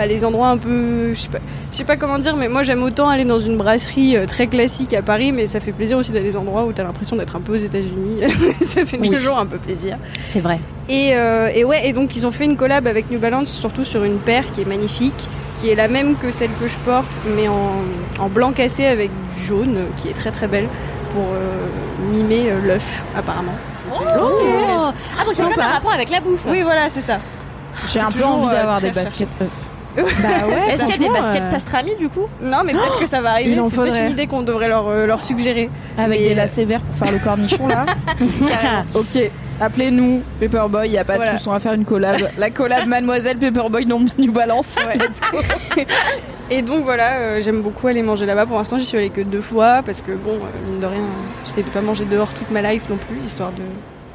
bah, les endroits un peu, je sais pas, comment dire, mais moi j'aime autant aller dans une brasserie euh, très classique à Paris, mais ça fait plaisir aussi d'aller dans des endroits où t'as l'impression d'être un peu aux États-Unis. ça fait Oui. toujours un peu plaisir. C'est vrai. Et, euh, et ouais, et donc ils ont fait une collab avec New Balance, surtout sur une paire qui est magnifique, qui est la même que celle que je porte, mais en, en blanc cassé avec du jaune, euh, qui est très très belle, pour euh, mimer l'œuf, apparemment. Oh. Ah, donc c'est Sympa. quand même un rapport avec la bouffe. Oui, voilà, c'est ça. J'ai un peu envie d'avoir des baskets œufs. Bah ouais, Est-ce qu'il y a des baskets euh, pastrami du coup? Non, mais peut-être que ça va arriver. C'est peut-être une idée qu'on devrait leur, euh, leur suggérer. Avec Mais, des euh, lacets verts pour faire le cornichon là. ok, appelez-nous Paperboy, il y a pas Voilà. de souci, on va faire une collab. La collab Mademoiselle Paperboy non New Balance. Let's go. Et donc voilà, euh, j'aime beaucoup aller manger là-bas. Pour l'instant, j'y suis allée que deux fois parce que bon, euh, mine de rien, je sais pas manger dehors toute ma life non plus, histoire de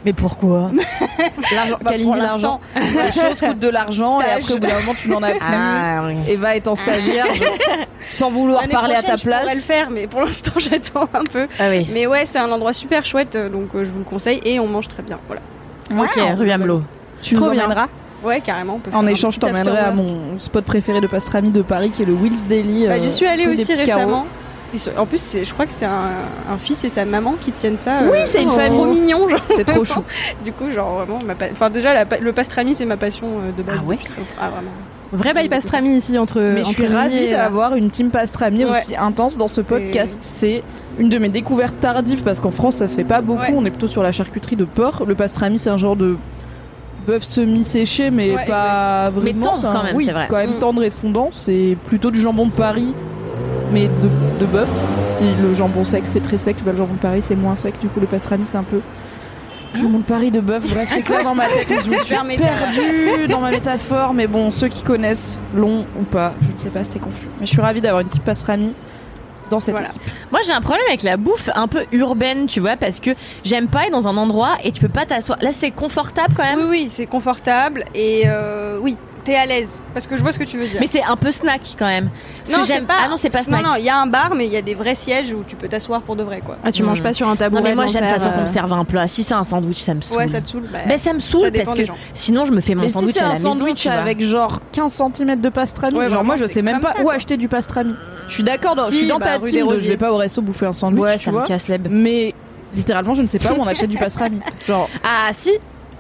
Mais pourquoi L'argent, Bah, pour l'argent. Les choses coûtent de l'argent et après, au bout d'un moment, tu n'en as plus. Ah oui. Eva étant stagiaire, genre, sans vouloir L'année parler à ta je pourrais le place. faire, mais pour l'instant, j'attends un peu. Ah oui. Mais ouais, c'est un endroit super chouette, donc euh, je vous le conseille et on mange très bien. Voilà. Ok, rue Amelot. Tu nous Trop emmèneras Ouais, carrément. On peut En faire échange, je t'emmènerai à mon spot préféré de pastrami de Paris qui est le Will's Daily. Bah, euh, J'y suis allée rue aussi Carreaux. En plus, je crois que c'est un, un fils et sa maman qui tiennent ça. euh, Oui, c'est une trop famille. mignon, genre. C'est trop chou. Du coup, genre vraiment, ma pa- enfin déjà la le pastrami c'est ma passion euh, de base. Ah ouais Ah vraiment. Vrai bail pastrami ici entre. Mais je suis ravie et, euh, d'avoir une team pastrami Ouais. aussi intense dans ce podcast. C'est une de mes découvertes tardives parce qu'en France ça se fait pas beaucoup. Ouais. On est plutôt sur la charcuterie de porc. Le pastrami c'est un genre de bœuf semi-séché mais Ouais, pas Mais vraiment. tendre Enfin, quand même, oui, c'est vrai. Quand même Mm. tendre et fondant. C'est plutôt du jambon de Paris mais de, de bœuf. Si le jambon sec c'est très sec, bah, le jambon de Paris c'est moins sec. Du coup le pastrami c'est un peu jambon de Paris de bœuf. Bref c'est clair dans ma tête. Je me suis perdue dans ma métaphore, mais bon, ceux qui connaissent l'ont ou pas, je ne sais pas, c'était confus. Mais je suis ravie d'avoir une petite pastrami dans cette Voilà. équipe. Moi, j'ai un problème avec la bouffe un peu urbaine, tu vois, parce que j'aime pas être dans un endroit et tu peux pas t'asseoir. Là, c'est confortable quand même? Oui oui, c'est confortable et euh, oui, t'es à l'aise parce que je vois ce que tu veux dire. Mais c'est un peu snack quand même. Parce non, que j'aime pas. Ah non, c'est pas snack. Non non, il y a un bar mais il y a des vrais sièges où tu peux t'asseoir pour de vrai quoi. Ah, tu manges Mm. pas sur un tabouret. Non, mais moi, j'aime de façon l'enfer, qu'on me euh, serve un plat. Si c'est un sandwich, ça me saoule. Ouais, ça te saoule. Bah, Ben, ça me ça saoule dépend parce que sinon, je me fais mon Mais si sandwich c'est à la un maison, sandwich tu vois. avec genre 15 cm de pastrami, Ouais, genre moi je sais même pas ça, où acheter du pastrami. Je suis d'accord, dans- je Si, suis dans bah, ta team je vais pas au resto bouffer un sandwich, Ouais, ça me casse Mais littéralement, je ne sais pas où on achète du pastrami. Genre, Ah, si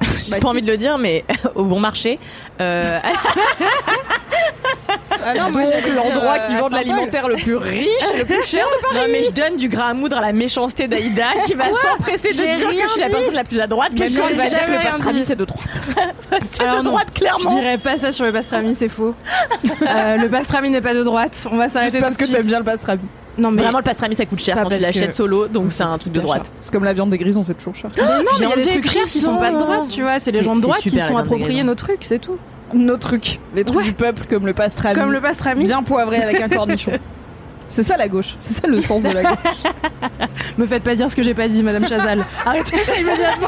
J'ai Bah, pas si. envie de le dire, mais au bon marché. Euh, Ah non, moi donc l'endroit euh, qui vend de l'alimentaire le plus riche et le plus cher de non, mais je donne du grain à moudre à la méchanceté d'Aïda qui va s'empresser de dire que je suis la personne la plus à droite. Même que quand je il va dire que le pastrami c'est de droite. c'est Alors de non, droite, Je clairement. dirais pas ça sur le pastrami, c'est faux. Euh, le pastrami n'est pas de droite. On va s'arrêter parce que de t'aimes bien le pastrami. Non mais Vraiment, le pastrami ça coûte cher quand tu l'achètes solo, donc c'est un truc de droite. C'est comme la viande des grisons, c'est toujours cher. Non, mais il y a des trucs chers qui sont pas de droite, tu vois. C'est les gens de droite qui sont la viande appropriés des nos trucs, c'est tout. Nos trucs, les trucs du peuple comme le pastrami. Comme le pastrami. bien poivré avec un cornichon. C'est ça la gauche, c'est ça le sens de la gauche. Me faites pas dire ce que j'ai pas dit, Madame Chazal. Arrêtez ça immédiatement.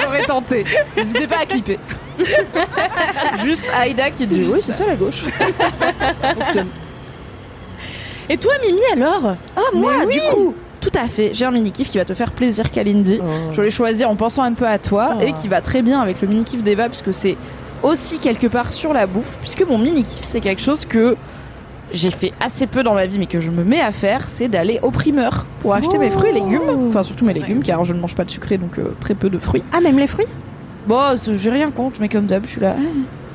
J'aurais tenté. N'hésitez pas à clipper. Juste Aïda qui dit oui c'est ça la gauche. ça fonctionne. Et toi, Mimi, alors Ah moi du coup tout à fait, j'ai un mini kiff qui va te faire plaisir Kalindi. Je l'ai choisi en pensant un peu à toi Oh. et qui va très bien avec le mini kiff d'Eva puisque c'est aussi quelque part sur la bouffe puisque mon mini kiff c'est quelque chose que j'ai fait assez peu dans ma vie mais que je me mets à faire c'est d'aller au primeur pour acheter mes fruits et légumes. Enfin surtout mes légumes car je ne mange pas de sucré donc euh, très peu de fruits. Ah, même les fruits? Bon c'est- j'ai rien contre mais comme d'hab je suis là. Ah,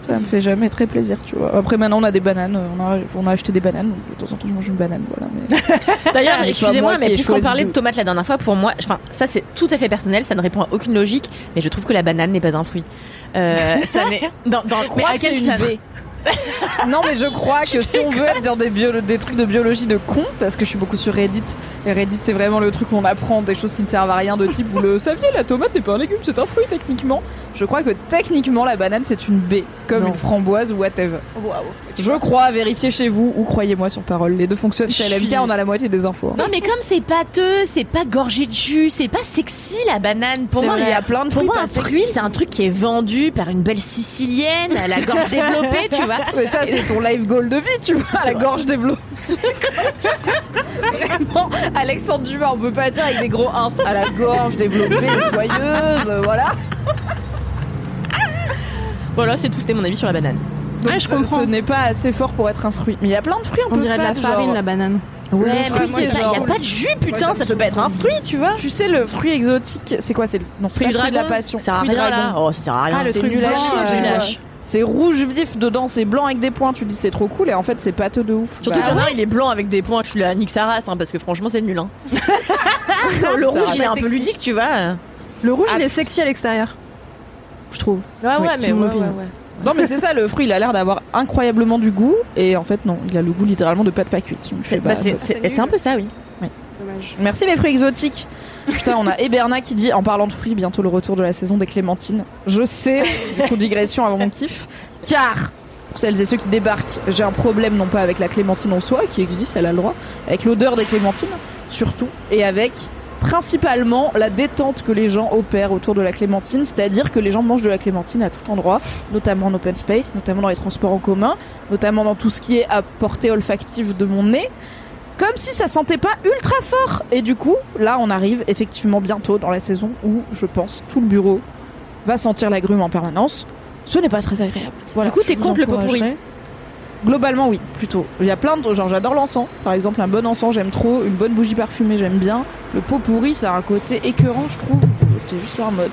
ça me fait jamais très plaisir tu vois après maintenant on a des bananes on a, on a acheté des bananes donc de temps en temps je mange une banane voilà mais D'ailleurs, Ah, mais excusez-moi, mais ai puisqu'on parlait de- de tomates la dernière fois, pour moi, enfin, ça c'est tout à fait personnel, ça ne répond à aucune logique, mais je trouve que la banane n'est pas un fruit. Euh, ça n'est dans, dans crois à quel une idée. non mais je crois que si on veut être dans des, bio- des trucs de biologie de con, parce que je suis beaucoup sur Reddit, et Reddit c'est vraiment le truc où on apprend des choses qui ne servent à rien de type vous le saviez la tomate n'est pas un légume c'est un fruit techniquement. Je crois que techniquement la banane c'est une baie, comme Non. une framboise ou whatever. Je crois, vérifiez chez vous ou croyez-moi sur parole, les deux fonctionnent. Chez Je LMK suis- on a la moitié des infos. hein. Non, mais comme c'est pâteux, c'est pas gorgé de jus, c'est pas sexy la banane. Pour moi, vrai, il y a plein de pour moi, un fruit, c'est un truc qui est vendu par une belle sicilienne, à la gorge développée, tu vois. Mais ça, c'est ton life goal de vie, tu vois, la gorge développée. Vraiment, Alexandre Dumas, on peut pas dire avec des gros ins à la gorge développée, joyeuse, euh, voilà. Voilà, c'est tout, c'était mon avis sur la banane. Donc, Ouais, je ce- comprends. Ce n'est pas assez fort pour être un fruit. Mais il y a plein de fruits un On peu dirait de la farine, genre- la banane. Ouais, mais il y a genre- pas de jus, putain, ça peut pas être un fruit, tu vois. Tu sais, le fruit exotique, c'est quoi C'est le non, Fruit pas du le fruit de la passion. ça sert à rien. Oh, ça sert à rien. Ah, le truc nul à chier, C'est rouge vif dedans, c'est blanc avec des points. Tu dis c'est trop cool et en fait c'est pâteux de ouf. Surtout Bah, qu'il y en a un, il est blanc avec des points, je suis la nique sa race, hein, parce que franchement, c'est nul. Hein. le rouge, il est un peu sexy. ludique, tu vois. Le rouge, Ah. il est sexy à l'extérieur. Je trouve. Ouais, mais mon ouais, opinion. ouais, ouais. Non mais c'est ça, le fruit il a l'air d'avoir incroyablement du goût et en fait non, il a le goût littéralement de pâte pas cuite. C'est bah, bah, c'est- un peu ça, oui. Merci les fruits exotiques. Putain, on a Eberna qui dit en parlant de fruits, bientôt le retour de la saison des clémentines. Je sais, beaucoup digression avant mon kiff, car pour celles et ceux qui débarquent, j'ai un problème non pas avec la clémentine en soi, qui existe, elle a le droit, avec l'odeur des clémentines, surtout, et avec principalement la détente que les gens opèrent autour de la clémentine, c'est-à-dire que les gens mangent de la clémentine à tout endroit, notamment en open space, notamment dans les transports en commun, notamment dans tout ce qui est à portée olfactive de mon nez, comme si ça sentait pas ultra fort. Et du coup, là, on arrive effectivement bientôt dans la saison où, je pense, tout le bureau va sentir la grume en permanence. Ce n'est pas très agréable. Voilà, Du coup, t'es contre le pot pourri Globalement, oui, plutôt. Il y a plein de. Genre, j'adore l'encens. Par exemple, un bon encens, j'aime trop. Une bonne bougie parfumée, j'aime bien. Le pot pourri, ça a un côté écœurant, je trouve. C'est juste leur mode.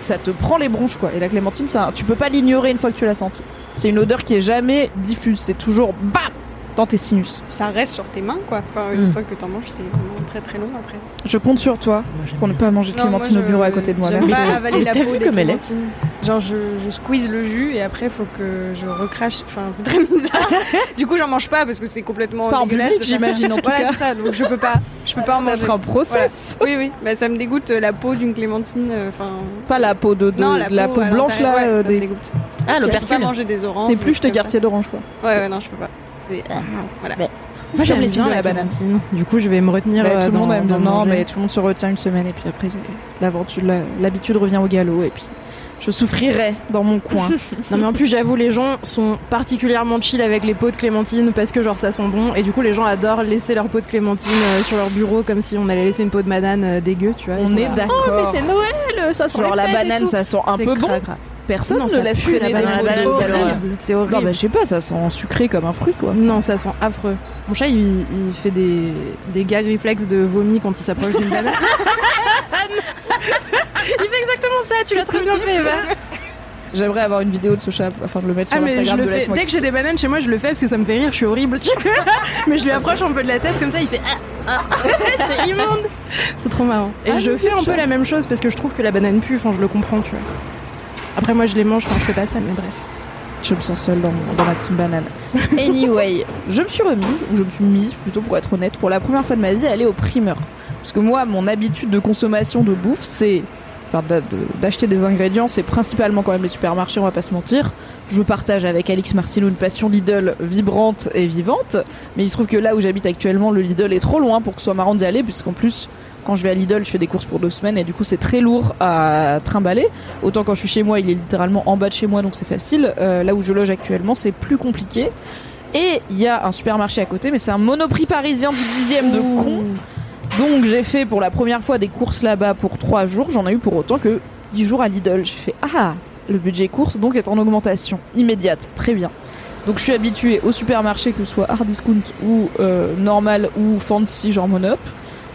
Ça te prend les bronches, quoi. Et la clémentine, ça, tu peux pas l'ignorer une fois que tu l'as senti. C'est une odeur qui est jamais diffuse. C'est toujours bam dans tes sinus. Ça reste sur tes mains, quoi. Enfin, une Mm. fois que t'en manges, c'est vraiment très très long après. Je compte sur toi pour ne pas manger de clémentine au bureau à côté de moi. J'aime pas avaler Mais la t'as peau vu des comme elle est clémentines. Genre, je, je squeeze le jus et après, faut que je recrache. Enfin, c'est très bizarre. du coup, j'en mange pas parce que c'est complètement Pas en dégueulasse. j'imagine, en tout voilà, cas. ça. Donc, je peux pas, je peux pas en manger. Être un process. Voilà. Oui, oui. Bah, ça me dégoûte euh, la peau d'une clémentine. euh, Enfin. Pas la peau de, de- non, la peau blanche là. ouais, euh, ça me des... dégoûte. Ah, Je peux pas l'opercule. manger des oranges. T'es des plus quartiers d'orange quoi. Ouais, ouais, non, je peux pas. C'est. Voilà. Bon. Moi J'aime bien la banane. Du coup, je vais me retenir. Bah, euh, tout le monde aime bien. Non, mais tout le monde se retient une semaine et puis après l'aventure, l'habitude revient au galop et puis je souffrirai dans mon coin. Non mais en plus j'avoue les gens sont particulièrement chill avec les pots de clémentine parce que genre ça sent bon et du coup les gens adorent laisser leur pot de clémentine euh, sur leur bureau comme si on allait laisser une peau de banane euh, dégueu tu vois. On est d'accord. Oh mais c'est Noël, ça sent Genre la banane ça sent un peu bon. Personne Non, ne laisse traîner la banane, banane, c'est banane. horrible. C'est Non horrible. bah je sais pas, ça sent sucré comme un fruit quoi. Non, ça sent affreux. Mon chat, il, il fait des, des gags réflexes de vomi quand il s'approche d'une banane. il fait exactement ça, tu l'as très bien fait, Eva. J'aimerais avoir une vidéo de ce chat afin de le mettre sur Ah, mais je Instagram le de fais. Dès que j'ai des bananes chez moi, je le fais parce que ça me fait rire, je suis horrible. mais je lui approche un peu de la tête comme ça, il fait. Ah, ah. c'est immonde C'est trop marrant. Et Ah, je fais un peu la même chose parce que je trouve que la banane pue, enfin, je le comprends, tu vois. Après, moi, je les mange, enfin, je fais pas ça, mais bref. Je me sens seule dans, mon- dans ma team banane. Anyway, je me suis remise, ou je me suis mise plutôt pour être honnête, pour la première fois de ma vie, à aller au primeur. Parce que moi, mon habitude de consommation de bouffe, c'est enfin, d'a- de- d'acheter des ingrédients, c'est principalement quand même les supermarchés, on va pas se mentir. Je partage avec Alix Martino une passion Lidl vibrante et vivante, mais il se trouve que là où j'habite actuellement, le Lidl est trop loin pour que ce soit marrant d'y aller, puisqu'en plus, quand je vais à Lidl, je fais des courses pour deux semaines et du coup c'est très lourd à trimballer. Autant quand je suis chez moi, il est littéralement en bas de chez moi, donc c'est facile. Euh, là où je loge actuellement, c'est plus compliqué. Et il y a un supermarché à côté, mais c'est un monoprix parisien du dixième de con. Donc j'ai fait pour la première fois des courses là-bas pour trois jours. J'en ai eu pour autant que 10 jours à Lidl. J'ai fait ah le budget course donc est en augmentation immédiate. Très bien. Donc je suis habituée au supermarché que ce soit hard discount ou euh, normal ou fancy genre monop.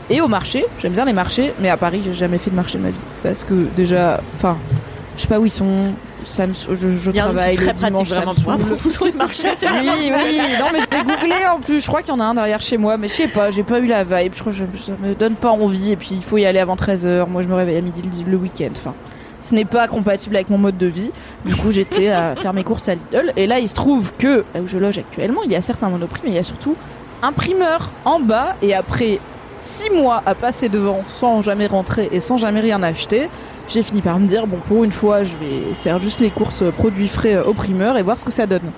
Et au marché, j'aime bien les marchés, mais à Paris j'ai jamais fait de marché de ma vie parce que déjà, enfin, je sais pas où ils sont. Ça me, je, je travaille très le dimanche, ça vraiment me pour saoule. apprendre sur les marchés. Oui, oui, non mais je l'ai googlé en plus, je crois qu'il y en a un derrière chez moi, mais je sais pas, j'ai pas eu la vibe, je crois que ça me donne pas envie, et puis il faut y aller avant 13h, moi je me réveille à midi le, le week-end, enfin, ce n'est pas compatible avec mon mode de vie, du coup j'étais à faire mes courses à Lidl, et là il se trouve que, là où je loge actuellement, il y a certains monoprix, mais il y a surtout un primeur en bas, et après 6 mois à passer devant sans jamais rentrer et sans jamais rien acheter, j'ai fini par me dire, bon pour une fois je vais faire juste les courses produits frais euh, au primeur et voir ce que ça donne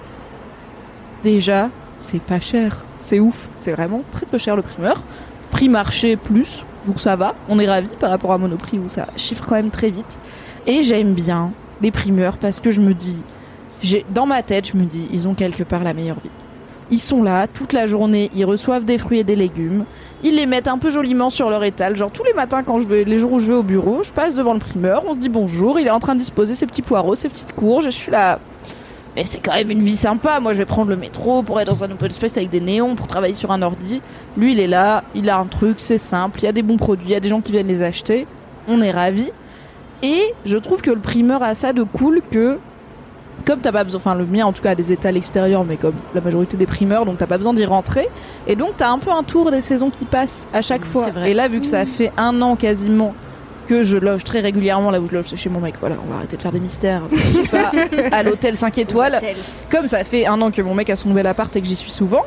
déjà, c'est pas cher. C'est ouf. C'est vraiment très peu cher le primeur. Prix marché plus, donc ça va. On est ravis par rapport à Monoprix où ça chiffre quand même très vite. Et j'aime bien les primeurs parce que je me dis, j'ai dans ma tête, je me dis, ils ont quelque part la meilleure vie. Ils sont là toute la journée, ils reçoivent des fruits et des légumes. Ils les mettent un peu joliment sur leur étal. Genre tous les matins quand je vais, les jours où je vais au bureau, je passe devant le primeur, on se dit bonjour, il est en train de disposer ses petits poireaux, ses petites courges, et je suis là. Mais c'est quand même une vie sympa. Moi, je vais prendre le métro pour être dans un open space avec des néons, pour travailler sur un ordi. Lui, il est là, il a un truc, c'est simple, il y a des bons produits, il y a des gens qui viennent les acheter. On est ravis. Et je trouve que le primeur a ça de cool que, comme t'as pas besoin, enfin le mien en tout cas a des étals extérieurs, mais comme la majorité des primeurs, donc t'as pas besoin d'y rentrer. Et donc t'as un peu un tour des saisons qui passent à chaque fois. C'est vrai. Et là, vu que ça fait un an quasiment que je loge très régulièrement, là où je loge, c'est chez mon mec. Voilà, on va arrêter de faire des mystères. Je suis pas à l'hôtel 5 étoiles. Comme ça fait un an que mon mec a son nouvel appart et que j'y suis souvent,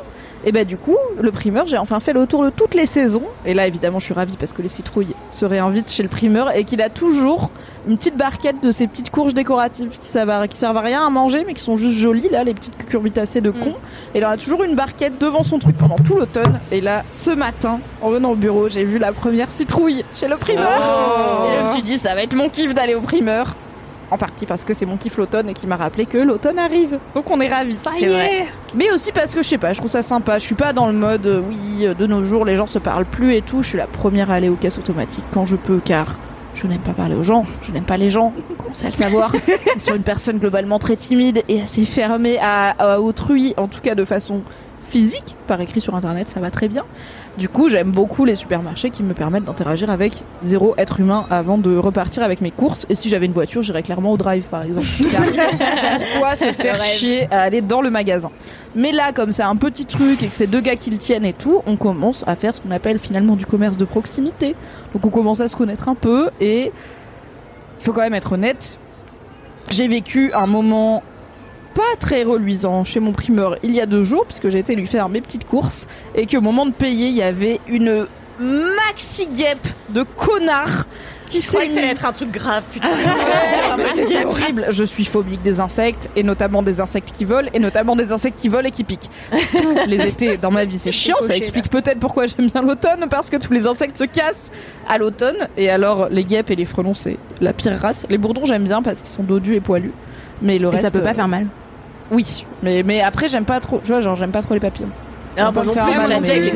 Et bah du coup, le primeur, j'ai enfin fait le tour de toutes les saisons. Et là, évidemment, je suis ravie parce que les citrouilles se réinvitent chez le primeur et qu'il a toujours une petite barquette de ces petites courges décoratives qui servent à, qui servent à rien à manger, mais qui sont juste jolies, là, les petites cucurbitacées de con. Et il en a toujours une barquette devant son truc pendant tout l'automne. Et là, ce matin, en venant au bureau, j'ai vu la première citrouille chez le primeur. Et je me suis dit, ça va être mon kiff d'aller au primeur. En partie parce que c'est mon kiff l'automne et qui m'a rappelé que l'automne arrive. Donc on est ravis. Vrai. Mais aussi parce que je sais pas, je trouve ça sympa. Je suis pas dans le mode euh, oui, euh, de nos jours les gens se parlent plus et tout. Je suis la première à aller aux caisses automatiques quand je peux car je n'aime pas parler aux gens, je n'aime pas les gens, commencez à le savoir. je suis une personne globalement très timide et assez fermée à, à autrui, en tout cas de façon physique, par écrit sur internet, ça va très bien. Du coup, j'aime beaucoup les supermarchés qui me permettent d'interagir avec zéro être humain avant de repartir avec mes courses. Et si j'avais une voiture, j'irais clairement au drive, par exemple. Pourquoi se faire chier à aller dans le magasin? Mais là, comme c'est un petit truc et que c'est deux gars qui le tiennent et tout, on commence à faire ce qu'on appelle finalement du commerce de proximité. Donc on commence à se connaître un peu et il faut quand même être honnête. J'ai vécu un moment pas très reluisant chez mon primeur il y a deux jours, puisque j'ai été lui faire mes petites courses, et qu'au moment de payer, il y avait une maxi guêpe de connards qui Je que ça allait être un truc grave, putain. Ah, C'était horrible. Je suis phobique des insectes, et notamment des insectes qui volent, et notamment des insectes qui volent et qui piquent. Tous les étés dans ma vie, c'est chiant. Ça explique peut-être pourquoi j'aime bien l'automne, parce que tous les insectes se cassent à l'automne. Et alors, les guêpes et les frelons, c'est la pire race. Les bourdons, j'aime bien parce qu'ils sont dodus et poilus. Mais le Et reste. ça peut pas euh, faire mal. Oui, mais, mais après, j'aime pas trop. Tu vois, genre, j'aime pas trop les papillons. Ah, bah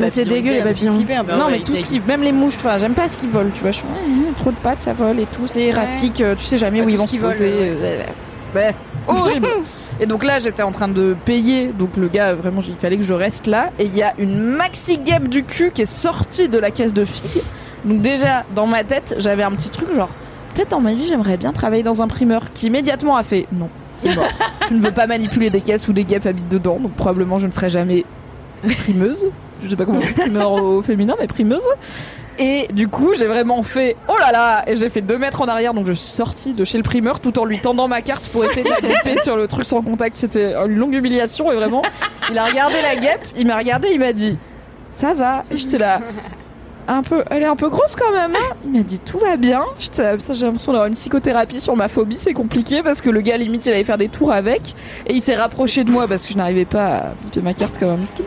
c'est dégueu, les papillons. flipper non, Ouais, mais tout ce qui, même les mouches, enfin, j'aime pas ce qu'ils volent, tu vois. Je suis, ouais, ouais, trop de pattes, ça vole et tout, c'est erratique, euh, tu sais jamais Ouais, où ils vont se poser. ouais. euh, ouais, ouais. horrible. et donc là, j'étais en train de payer, donc le gars, vraiment, il fallait que je reste là, et il y a une maxi guêpe du cul qui est sortie de la caisse de filles. Donc déjà, dans ma tête, j'avais un petit truc genre, peut-être dans ma vie, j'aimerais bien travailler dans un primeur, qui immédiatement a fait, non, je ne veux pas manipuler des caisses où des guêpes habitent dedans, donc probablement je ne serai jamais primeuse. Je sais pas comment on primeur au féminin, mais primeuse. Et du coup, j'ai vraiment fait oh là là Et j'ai fait deux mètres en arrière, donc je suis sortie de chez le primeur tout en lui tendant ma carte pour essayer de la biper sur le truc sans contact. C'était une longue humiliation et vraiment, il a regardé la guêpe, il m'a regardé, il m'a dit ça va. Et j'étais là. Un peu, elle est un peu grosse quand même. hein il m'a dit tout va bien. J'ai l'impression d'avoir une psychothérapie sur ma phobie, c'est compliqué parce que le gars limite il allait faire des tours avec et il s'est rapproché de moi parce que je n'arrivais pas à biper ma carte comme un miskin.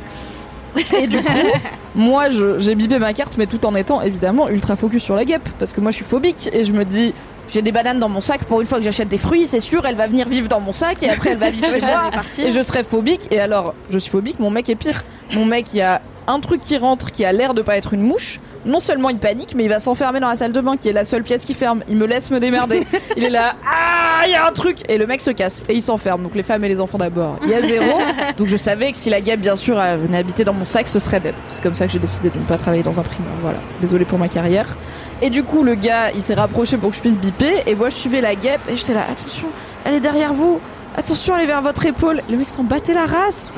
Et du coup, moi j'ai bipé ma carte, mais tout en étant évidemment ultra focus sur la guêpe parce que moi je suis phobique et je me dis. J'ai des bananes dans mon sac pour une fois que j'achète des fruits, c'est sûr, elle va venir vivre dans mon sac et après elle va vivre chez moi et je serai phobique. Et alors, je suis phobique, mon mec est pire. Mon mec, il y a un truc qui rentre qui a l'air de pas être une mouche. Non seulement il panique, mais il va s'enfermer dans la salle de bain qui est la seule pièce qui ferme. Il me laisse me démerder. Il est là, ah, il y a un truc. Et le mec se casse et il s'enferme. Donc les femmes et les enfants d'abord. Il y a zéro. Donc je savais que si la guêpe, bien sûr, venait habiter dans mon sac, ce serait dead. C'est comme ça que j'ai décidé de ne pas travailler dans un primeur. Voilà. Désolé pour ma carrière. Et du coup, le gars, il s'est rapproché pour que je puisse biper. Et moi, je suivais la guêpe et j'étais là, attention, elle est derrière vous. Attention, est vers votre épaule. Le mec s'en battait la race.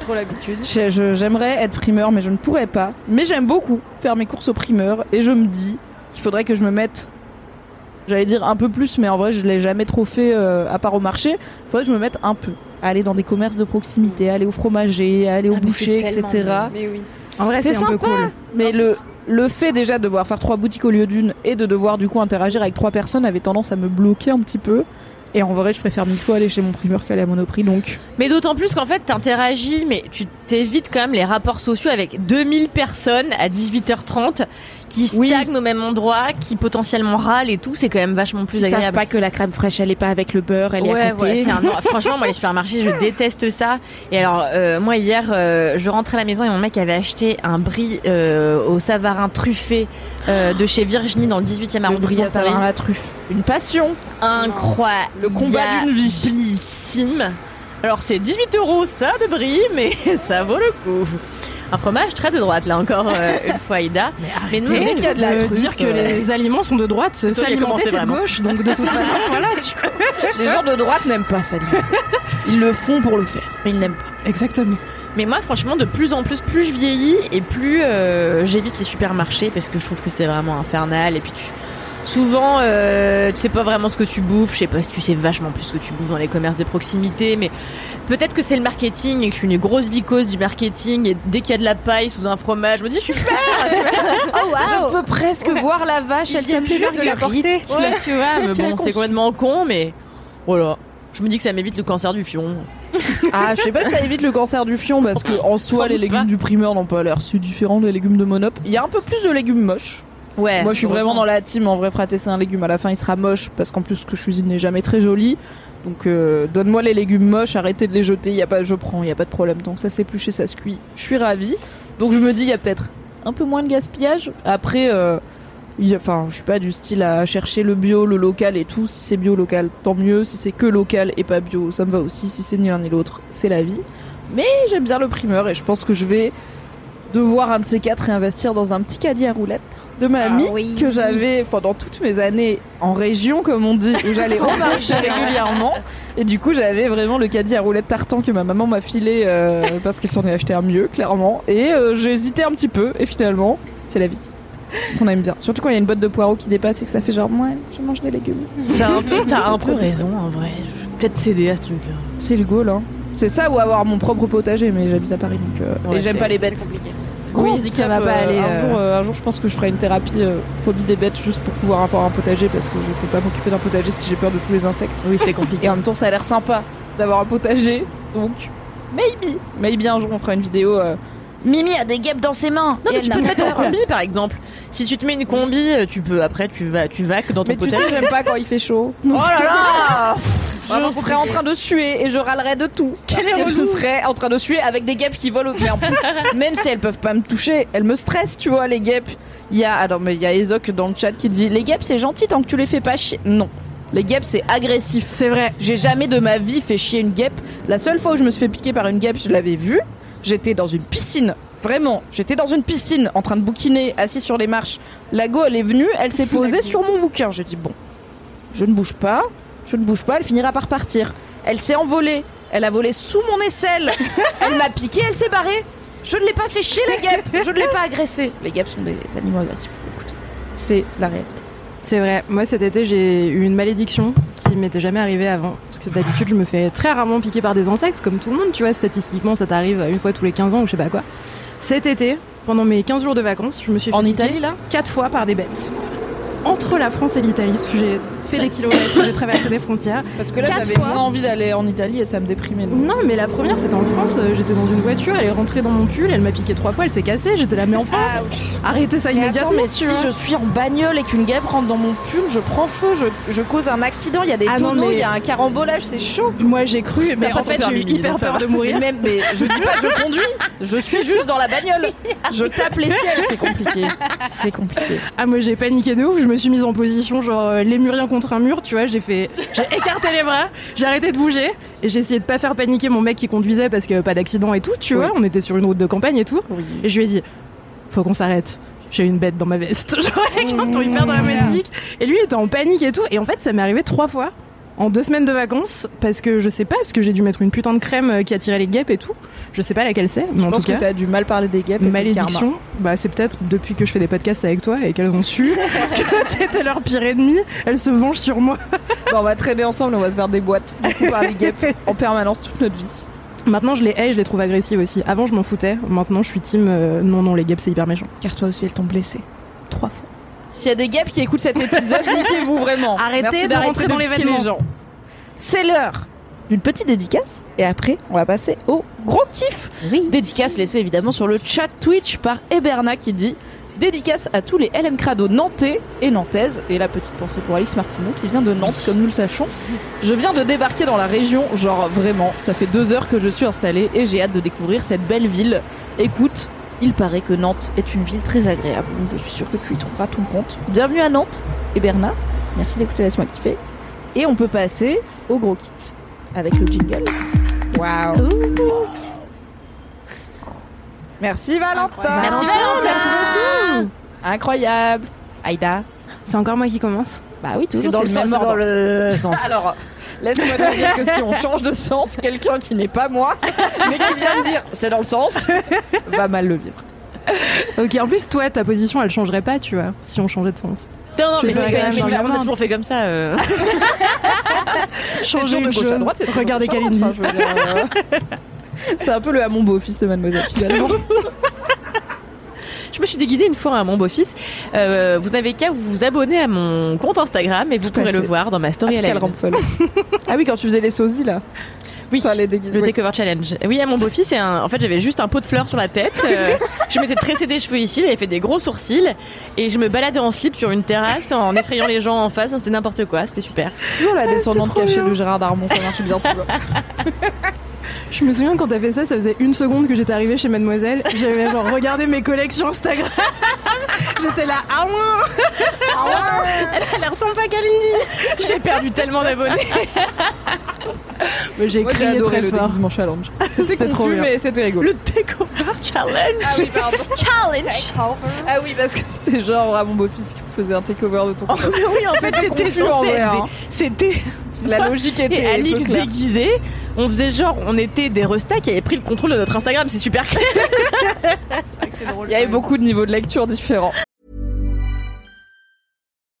Trop l'habitude. J'aimerais être primeur, mais je ne pourrais pas. Mais j'aime beaucoup faire mes courses au primeur. Et je me dis qu'il faudrait que je me mette, j'allais dire un peu plus, mais en vrai, je l'ai jamais trop fait euh, à part au marché. Il faudrait que je me mette un peu. Aller dans des commerces de proximité, à aller au fromager, aller au Ah, boucher, etc. Mais oui. En vrai, C'est un peu sympa. cool. Mais le, le fait déjà de devoir faire trois boutiques au lieu d'une et de devoir du coup interagir avec trois personnes avait tendance à me bloquer un petit peu. Et en vrai, je préfère mille fois aller chez mon primeur qu'aller à Monoprix. Donc, Mais d'autant plus qu'en fait, t'interagis, mais tu t'évites quand même les rapports sociaux avec 2000 personnes à 18h30 qui Oui. stagnent au même endroit, qui potentiellement râlent et tout. C'est quand même vachement plus ils savent agréable. pas que la crème fraîche, elle est pas avec le beurre, elle est à côté. ouais, un... franchement, moi, les supermarchés, je déteste ça. Et alors, euh, moi, hier, euh, je rentrais à la maison et mon mec avait acheté un brie euh, au savarin truffé de chez Virginie dans le 18e le arrondissement à Savarin la truffe. Une passion. Incroyable. Le combat d'une vie. Alors, c'est 18 euros, ça, de brie, mais ça vaut le coup. Un fromage très de droite, là encore, euh, une fois, Ida. Mais non, dès qu'il y a de la de truffe, dire que les aliments sont de droite, s'alimenter c'est de gauche, donc de toute façon, voilà. Les gens de droite n'aiment pas s'alimenter. Ils le font pour le faire, mais ils n'aiment pas. Exactement. Mais moi, franchement, de plus en plus, plus je vieillis et plus euh, j'évite les supermarchés parce que je trouve que c'est vraiment infernal. Et puis, tu, souvent, euh, tu sais pas vraiment ce que tu bouffes. Je sais pas si tu sais vachement plus ce que tu bouffes dans les commerces de proximité, mais peut-être que c'est le marketing et que je suis une grosse vicose du marketing. Et dès qu'il y a de la paille sous un fromage, je me dis super. Oh Je peux presque voir la vache, elle s'appelait de la porter. Ouais. tu vois, mais bon, c'est complètement con, mais voilà. Je me dis que ça m'évite le cancer du fion. Ah, je sais pas si ça évite le cancer du fion parce que en Sans soi, les légumes pas. du primeur n'ont pas l'air si différents des légumes de Monop. Il y a un peu plus de légumes moches. Ouais. Moi, je suis vraiment dans la team. En vrai, fraté, c'est un légume. À la fin, il sera moche parce qu'en plus, ce que je cuisine n'est jamais très joli. Donc, euh, donne-moi les légumes moches, arrêtez de les jeter. Y a pas, je prends, y a pas de problème. Donc, ça s'épluche et ça se cuit. Je suis ravie. Donc, je me dis, il y a peut-être un peu moins de gaspillage. Après, euh, il y a- enfin, je suis pas du style à chercher le bio, le local et tout. Si c'est bio, local, tant mieux. Si c'est que local et pas bio, ça me va aussi. Si c'est ni l'un ni l'autre, c'est la vie. Mais j'aime bien le primeur et je pense que je vais devoir un de ces quatre réinvestir dans un petit caddie à roulettes de mamie que j'avais pendant toutes mes années en région, comme on dit, où j'allais au marché régulièrement. Et du coup, j'avais vraiment le caddie à roulettes tartan que ma maman m'a filé euh, parce qu'elle s'en est acheté un mieux, clairement. Et euh, j'ai hésité un petit peu, et finalement, c'est la vie. Qu'on aime bien. Surtout quand il y a une botte de poireaux qui dépasse et que ça fait genre, ouais, je mange des légumes. T'as un peu, t'as un peu raison en vrai. Je vais peut-être céder à ce truc-là. C'est le goal, hein. C'est ça ou avoir mon propre potager, mais j'habite à Paris donc. euh, Ouais, et j'aime pas les c'est bêtes. compliqué. Gros Oui, handicap, ça va pas euh, aller, Un, euh. jour, euh, un jour, je pense que je ferai une thérapie phobie des bêtes juste pour pouvoir avoir un potager parce que je peux pas m'occuper d'un potager si j'ai peur de tous les insectes. Oui, c'est compliqué. Et en même temps, ça a l'air sympa d'avoir un potager. Donc, maybe. Maybe un jour, on fera une vidéo. Mimi a des guêpes dans ses mains. Non, et mais elle tu peux te mettre en combi par exemple. Si tu te mets une combi, tu peux après tu vas tu vaques dans ton Mais tu sais, j'aime pas quand il fait chaud. Oh là là Je serais en train de suer et je râlerais de tout. Parce que je serais en train de suer avec des guêpes qui volent au plus, Même si elles peuvent pas me toucher, elles me stressent, tu vois, les guêpes. Il y a, alors, mais il y a Ezoc dans le chat qui dit Les guêpes, c'est gentil tant que tu les fais pas chier. Non. Les guêpes, c'est agressif. C'est vrai. J'ai jamais de ma vie fait chier une guêpe. La seule fois où je me suis fait piquer par une guêpe, je l'avais vue. J'étais dans une piscine. Vraiment, j'étais dans une piscine en train de bouquiner, assis sur les marches. La go, elle est venue, elle s'est posée sur mon bouquin. J'ai dit bon, je ne bouge pas, je ne bouge pas, elle finira par partir. Elle s'est envolée, elle a volé sous mon aisselle, elle m'a piqué, elle s'est barrée. Je ne l'ai pas fait chier la guêpe, je ne l'ai pas agressée. Les guêpes sont des animaux agressifs. Écoute, c'est la réalité. C'est vrai. Moi, cet été, j'ai eu une malédiction qui m'était jamais arrivée avant. Parce que d'habitude, je me fais très rarement piquer par des insectes, comme tout le monde, tu vois. Statistiquement, ça t'arrive une fois tous les 15 ans ou je sais pas quoi. Cet été, pendant mes 15 jours de vacances, je me suis fait En piquer Italie, là? quatre fois par des bêtes. Entre la France et l'Italie, parce que j'ai fait des kilomètres, j'ai traversé des frontières. Parce que là, j'avais moins envie d'aller en Italie et ça me déprimait. donc. Non, mais la première, c'était en France. euh, J'étais dans une voiture, elle est rentrée dans mon pull, elle m'a piqué trois fois, elle s'est cassée. J'étais là, mais enfin, arrêtez ça Mais immédiatement. attends, mais si je suis en bagnole et qu'une guêpe rentre dans mon pull, je prends feu, je, je cause un accident, il y a des Ah tonneaux, il mais- y a un carambolage, c'est chaud. Moi, j'ai cru, mais en fait, j'ai eu hyper peur de mourir. Même, mais je dis pas je conduis, je suis juste dans la bagnole. Je tape les ciels, c'est compliqué. C'est compliqué. Ah moi j'ai paniqué de ouf, je me suis mise en position genre euh, lémurien contre un mur, tu vois, j'ai fait j'ai écarté les bras, j'ai arrêté de bouger et j'ai essayé de pas faire paniquer mon mec qui conduisait parce que pas d'accident et tout, tu Oui. vois, on était sur une route de campagne et tout. Et je lui ai dit faut qu'on s'arrête. J'ai une bête dans ma veste, genre avec un ton hyper dramatique. Et lui il était en panique et tout. Et en fait, ça m'est arrivé trois fois en deux semaines de vacances parce que je sais pas, parce que j'ai dû mettre une putain de crème euh, qui attirait les guêpes et tout. Je sais pas laquelle c'est, mais Je en pense tout cas. que t'as du mal parler des guêpes. et. Malédiction, bah c'est peut-être depuis que je fais des podcasts avec toi et qu'elles ont su que t'étais leur pire ennemi, elles se vengent sur moi. Bon, on va traîner ensemble, on va se faire des boîtes du coup, par les guêpes en permanence toute notre vie. Maintenant je les hais, je les trouve agressives aussi. Avant je m'en foutais, maintenant je suis team euh, non non les guêpes c'est hyper méchant. Car toi aussi, elles t'ont blessé. Trois fois. S'il y a des guêpes qui écoutent cet épisode, niquez-vous vraiment. Arrêtez de rentrer dans l'événement. C'est l'heure d'une petite dédicace et après on va passer au gros kiff. Dédicace laissée évidemment sur le chat Twitch par Eberna qui dit dédicace à tous les LM Crado nantais et nantaises et la petite pensée pour Alice Martineau qui vient de Nantes comme nous le sachons. Je viens de débarquer dans la région, genre vraiment, ça fait deux heures que je suis installée et j'ai hâte de découvrir cette belle ville. Écoute, il paraît que Nantes est une ville très agréable, donc je suis sûre que tu y trouveras ton compte. Bienvenue à Nantes, et Bernard, merci d'écouter Laisse-moi kiffer. Et on peut passer au gros kiff avec le jingle. Waouh! Merci Valentin! Merci, Valentin. Merci beaucoup! Incroyable! Aïda! C'est encore moi qui commence. Bah oui, toujours dans c'est le le même sens, dans ordre. le sens. Alors, laisse-moi te dire que si on change de sens, quelqu'un qui n'est pas moi, mais qui vient de dire c'est dans le sens, va mal le vivre. Ok en plus toi ta position elle changerait pas tu vois si on changeait de sens. Non, non, mais c'est même on a toujours fait comme ça. euh. Changer de gauche à droite, c'est Regardez à Kalindi. enfin, euh, C'est un peu le Hamon beau-fils de Mademoiselle finalement. Je me suis déguisée une fois à mon beau-fils. Euh, vous n'avez qu'à vous abonner à mon compte Instagram et vous Tout pourrez le voir dans ma story Ah, à la ah oui, quand tu faisais les sosies là. Oui, Enfin, les déguis- le takeover challenge. Oui, à mon beau-fils, un... en fait, j'avais juste un pot de fleurs sur la tête. euh, je m'étais tressé des cheveux ici, j'avais fait des gros sourcils et je me baladais en slip sur une terrasse en effrayant les gens en face. C'était n'importe quoi, c'était super. Toujours la descendante cachée de Gérard Darmon, ça marche bien toujours. Je me souviens quand t'as fait ça, ça faisait une seconde que j'étais arrivée chez Mademoiselle. J'avais genre regardé mes collègues sur Instagram. j'étais là, ah ouais, ah ouais, elle a l'air sympa Kalindi. J'ai perdu tellement d'abonnés. Mais j'ai crié adoré très le fort. déguisement challenge. C'était confus bien. mais c'était rigolo. Le takeover challenge. Ah oui, pardon. Challenge. Ah oui, parce que c'était genre à mon beau-fils qui faisait un takeover de ton Oh, mais oui, en fait, C'était censé hein. C'était La logique était et Alix déguisée. On faisait genre, on était des restas qui avaient pris le contrôle de notre Instagram. C'est super clair. Il y avait beaucoup de niveaux de lecture différents.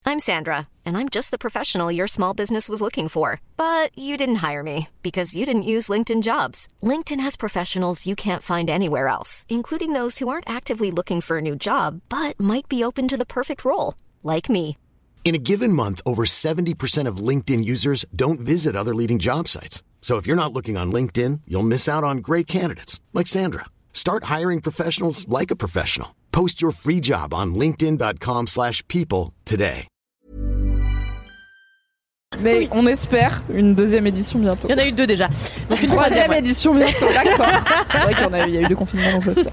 I'm Sandra, and I'm just the professional your small business was looking for. But you didn't hire me because you didn't use LinkedIn jobs. LinkedIn has professionals you can't find anywhere else, including those who aren't actively looking for a new job but might be open to the perfect role, like me. In a given month, over 70% of LinkedIn users don't visit other leading job sites. So if you're not looking on LinkedIn, you'll miss out on great candidates like Sandra. Start hiring professionals like a professional. Post your free job on linkedin.com/people slash people today. Mais on espère une deuxième édition bientôt. Il y en a eu deux déjà. Donc une Troisième troisième. ouais. édition bientôt, d'accord. C'est vrai qu'il a eu- il y a eu deux confinements, donc ça se tient.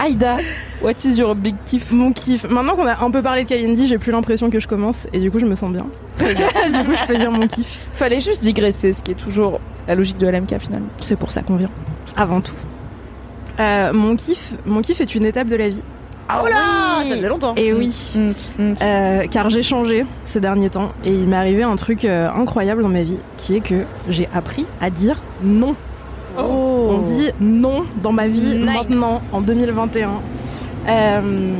Aïda, what is your big kiff? Mon kiff. Maintenant qu'on a un peu parlé de Kalindi, j'ai plus l'impression que je commence et du coup je me sens bien. du coup je peux dire mon kiff. Fallait juste digresser, ce qui est toujours la logique de LMK finalement. C'est pour ça qu'on vient. Avant tout. Euh, mon kiff, mon kiff est une étape de la vie. Ah là, ça faisait longtemps. Et oui. Euh, car j'ai changé ces derniers temps et il m'est arrivé un truc euh, incroyable dans ma vie qui est que j'ai appris à dire non. On dit non dans ma vie Nine. maintenant en 2021. Euh,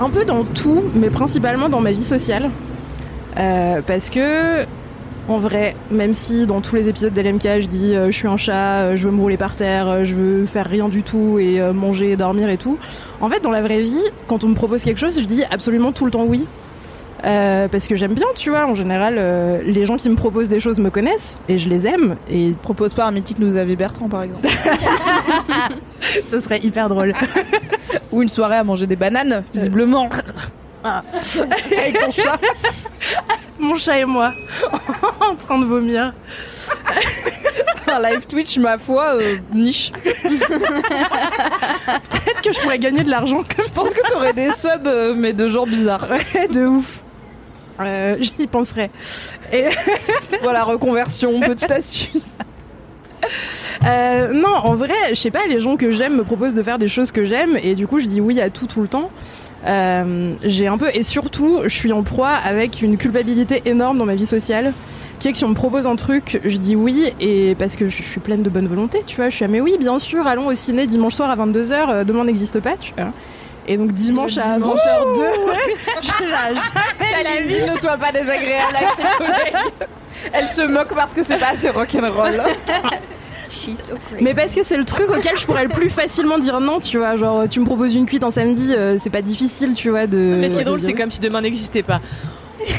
un peu dans tout, mais principalement dans ma vie sociale. Euh, parce que en vrai, même si dans tous les épisodes d'LMK je dis euh, je suis un chat, je veux me rouler par terre, je veux faire rien du tout et manger, dormir et tout. En fait, dans la vraie vie, quand on me propose quelque chose, je dis absolument tout le temps oui. Euh, parce que j'aime bien, tu vois, en général, euh, les gens qui me proposent des choses me connaissent et je les aime et Propose pas un mythique nous avait Bertrand par exemple. ce serait hyper drôle. Ou une soirée à manger des bananes, visiblement. Avec ton chat. Mon chat et moi, en train de vomir. Un live Twitch, ma foi, euh, niche. Peut-être que je pourrais gagner de l'argent Je pense que t'aurais des subs, euh, mais de gens bizarres. ça, de ouf. Euh, J'y penserai. Et Voilà, reconversion, petite astuce. Euh, non, en vrai, je sais pas, les gens que j'aime me proposent de faire des choses que j'aime et du coup je dis oui à tout tout le temps. Euh, j'ai un peu et surtout je suis en proie avec une culpabilité énorme dans ma vie sociale qui est que si on me propose un truc je dis oui et parce que je suis pleine de bonne volonté tu vois je suis ah mais oui bien sûr allons au ciné dimanche soir à 22h euh, demain n'existe pas tu vois et donc dimanche à 20h02 je lâche Qu'à la vie ne soit pas désagréable avec tes collègues. Elle se moque parce que c'est pas assez rock'n'roll. Mais parce que c'est le truc auquel je pourrais le plus facilement dire non, tu vois. Genre, tu me proposes une cuite en samedi, euh, c'est pas difficile, tu vois. De, Mais ce qui est drôle, c'est comme si demain n'existait pas.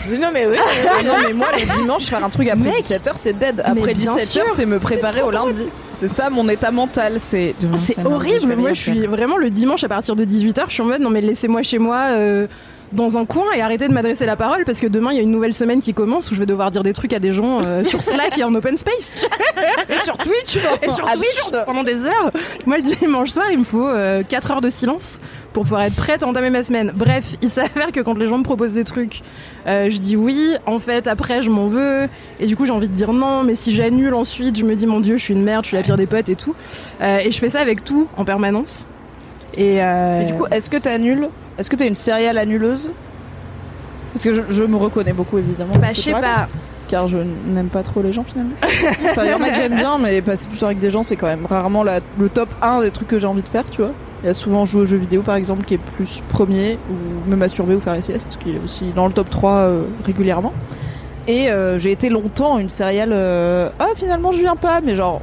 non mais oui. non mais moi le dimanche faire un truc après Mec. 17h c'est dead. Après bien 17h sûr. c'est me préparer au lundi. C'est ça mon état mental, c'est lundi, horrible. Moi, je suis vraiment le dimanche à partir de 18h, je suis en mode non, mais laissez-moi chez moi. euh, dans un coin et arrêtez de m'adresser la parole parce que demain il y a une nouvelle semaine qui commence où je vais devoir dire des trucs à des gens euh, sur Slack et en open space tu. Et sur Twitch, et sur Twitch pendant des heures. Moi le dimanche soir il me faut 4 heures de silence pour pouvoir être prête à entamer ma semaine. Bref, il s'avère que quand les gens me proposent des trucs, euh, je dis oui. En fait, après, je m'en veux. Et du coup, j'ai envie de dire non. Mais si j'annule ensuite, je me dis mon Dieu, je suis une merde, je suis la pire des potes et tout. Euh, et je fais ça avec tout en permanence. Et, euh, Et du coup, est-ce que t'annules Est-ce que t'es une serial annuleuse? Parce que je, je me reconnais beaucoup évidemment. bah, je sais pas. Car je n'aime pas trop les gens finalement. Enfin, il y en a que j'aime bien, mais passer du temps avec des gens, c'est quand même rarement la- le top 1 des trucs que j'ai envie de faire, tu vois. Il y a souvent jouer aux jeux vidéo par exemple qui est plus premier, ou me masturber ou faire les siestes, qui est aussi dans le top 3 euh, régulièrement. Et euh, j'ai été longtemps une céréale. euh, Ah, finalement, je viens pas, mais genre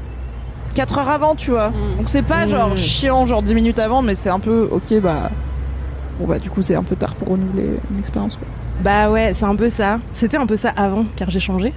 4 heures avant, tu vois. Mm. Donc c'est pas genre Mm. chiant, genre 10 minutes avant, mais c'est un peu ok, bah. Bon, bah, du coup, c'est un peu tard pour renouveler une expérience, quoi. Bah ouais, c'est un peu ça. C'était un peu ça avant, car j'ai changé.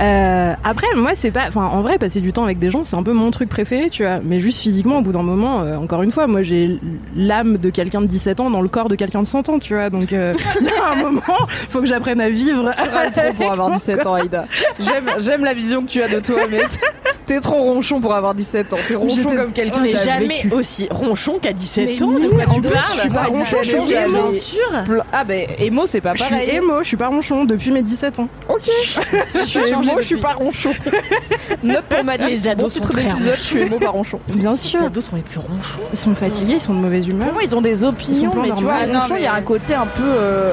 Euh, après, moi, c'est pas. Enfin, en vrai, passer du temps avec des gens, c'est un peu mon truc préféré, tu vois. Mais juste physiquement, au bout d'un moment, euh, encore une fois, moi, j'ai l'âme de quelqu'un de 17 ans dans le corps de quelqu'un de 100 ans, tu vois. Donc, euh, il y a un moment, faut que j'apprenne à vivre. Tu trop pour avoir 17 ans, Aïda. J'aime, j'aime la vision que tu as de toi, mais t'es trop ronchon pour avoir 17 ans. T'es ronchon comme quelqu'un Mais qui jamais vécu. aussi ronchon qu'à 17 Mais ans. oui, en tu plus, parles je suis pas Ah, ronchon, je suis j'avais- émo. Bien sûr. Ah, ben, émo, c'est pas Je suis pareil. émo, je suis pas ronchon depuis mes 17 ans. Ok. Je suis émo, je suis pas ronchon. Note pour ma Les ados sont très je suis émo, pas ronchon. Bien Les sûr. ados sont les plus ronchons. Ils sont fatigués, ils sont de mauvaise humeur. Pour moi, ils ont des opinions, mais tu vois, ronchon, il y a un côté un peu euh,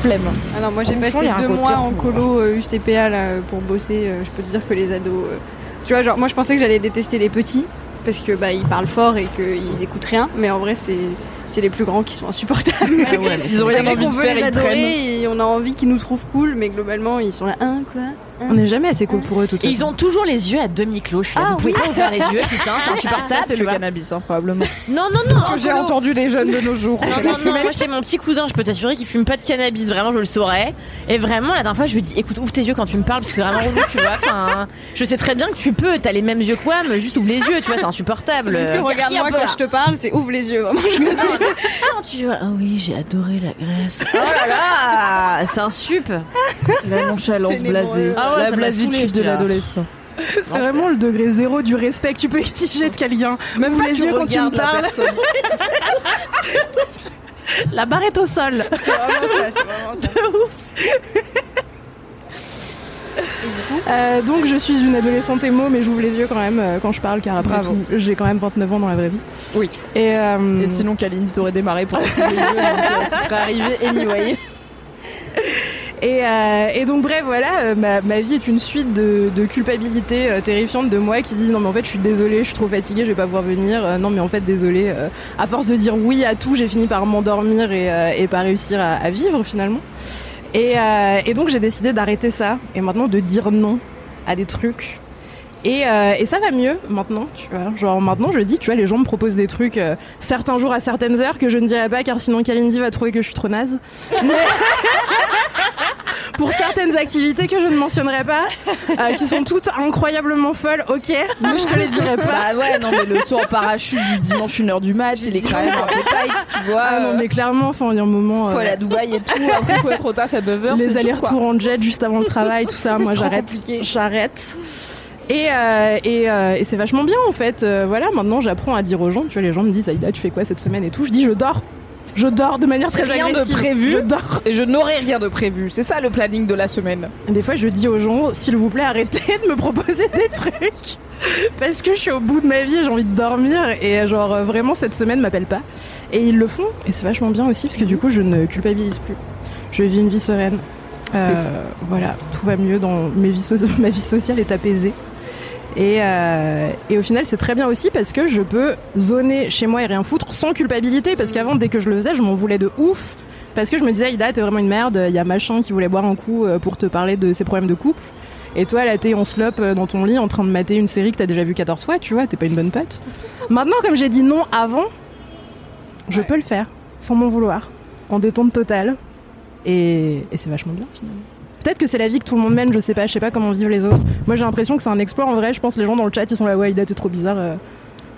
flemme. Ah non, moi j'ai passé deux mois en colo euh, UCPA là, pour bosser. euh, je peux te dire que les ados. euh, tu vois, genre, moi je pensais que j'allais détester les petits parce que bah ils parlent fort et qu'ils écoutent rien, mais en vrai c'est c'est les plus grands qui sont insupportables. Ah ouais, Ils ont rien envie on de faire, ils traînent. et on a envie qu'ils nous trouvent cool, mais globalement ils sont là, hein quoi On n'est jamais assez cool pour eux, tout Et ils ont toujours les yeux à demi-clos. Je suis là, Ah vous pouvez oui. pas ouvrir les yeux, putain, c'est insupportable. Ça, c'est tu le vois. cannabis, hein, probablement. Non, non, non. Ce que j'ai entendu des jeunes de nos jours. Non, non, non, moi j'ai mon petit cousin, je peux t'assurer qu'il fume pas de cannabis, vraiment, je le saurais. Et vraiment, la dernière fois, je lui dis, écoute, ouvre tes yeux quand tu me parles, parce que c'est vraiment relou, tu vois. Enfin, je sais très bien que tu peux, t'as les mêmes yeux que moi, mais juste ouvre les yeux, tu vois, c'est insupportable. Regarde-moi quand je te parle, c'est ouvre les yeux vraiment. Quand tu vois, ah oui, j'ai adoré la Grèce. Oh là là, c'est un sup. La nonchalance les blasée. Ah ouais, la blasitude de l'adolescent. C'est vraiment le degré zéro du respect que tu peux exiger de quelqu'un. Même Ouvre les tu yeux quand tu me la parles. La barre est au sol. C'est vraiment ça, c'est vraiment ça. Euh, donc je suis une adolescente émo, mais j'ouvre les yeux quand même euh, quand je parle, car après Bravo. tout, j'ai quand même 29 ans dans la vraie vie. Oui. Et, euh, Et sinon, Kalindi t'aurait démarré pour ouvrir les yeux, donc ce serait arrivé anyway. Et, euh, et donc bref voilà, euh, ma, ma vie est une suite de, de culpabilité euh, terrifiante de moi qui dit non mais en fait je suis désolée, je suis trop fatiguée, je vais pas pouvoir venir. Euh, non mais en fait désolée, euh, à force de dire oui à tout, j'ai fini par m'endormir et, euh, et pas réussir à, à vivre finalement. Et, et donc j'ai décidé d'arrêter ça et maintenant de dire non à des trucs. Et, euh, et ça va mieux maintenant, tu vois. Genre maintenant je dis, tu vois, les gens me proposent des trucs euh, certains jours à certaines heures que je ne dirai pas car sinon Kalindi va trouver que je suis trop naze. pour certaines activités que je ne mentionnerai pas, euh, qui sont toutes incroyablement folles, ok, mais je te les dirai pas. Bah ouais, non, mais le saut en parachute du dimanche 1h du match, il est quand même un peu tight, tu vois. Ah non, mais clairement, enfin, il y a un moment. Faut euh, aller à Dubaï et tout, après faut être au taf à 9h. les allers-retours en jet juste avant le travail, tout ça, moi j'arrête. J'arrête. Et, euh, et, euh, et c'est vachement bien en fait. Euh, voilà, maintenant j'apprends à dire aux gens, tu vois, les gens me disent Aïda, tu fais quoi cette semaine et tout. Je dis je dors. Je dors de manière très Rien de prévu. Je dors. Et je n'aurai rien de prévu. C'est ça le planning de la semaine. Des fois, je dis aux gens, s'il vous plaît, arrêtez de me proposer des trucs. Parce que je suis au bout de ma vie, j'ai envie de dormir. Et genre, vraiment, cette semaine m'appelle pas. Et ils le font. Et c'est vachement bien aussi, parce que du coup, je ne culpabilise plus. Je vis une vie sereine. Euh, voilà, tout va mieux dans mes vies so- ma vie sociale est apaisée. Et, euh, et au final, c'est très bien aussi parce que je peux zoner chez moi et rien foutre sans culpabilité. Parce qu'avant, dès que je le faisais, je m'en voulais de ouf. Parce que je me disais, Aïda, t'es vraiment une merde. Il y a machin qui voulait boire un coup euh, pour te parler de ses problèmes de couple. Et toi, là, t'es en slop euh, dans ton lit en train de mater une série que t'as déjà vue 14 fois, tu vois, t'es pas une bonne pote. Maintenant, comme j'ai dit non avant, je peux le faire sans m'en vouloir, en détente totale. Et, et c'est vachement bien finalement. Peut-être que c'est la vie que tout le monde mène, je sais pas, je sais pas comment vivent les autres. Moi j'ai l'impression que c'est un exploit en vrai, je pense que les gens dans le chat ils sont là, ouais, Ida t'es trop bizarre. euh.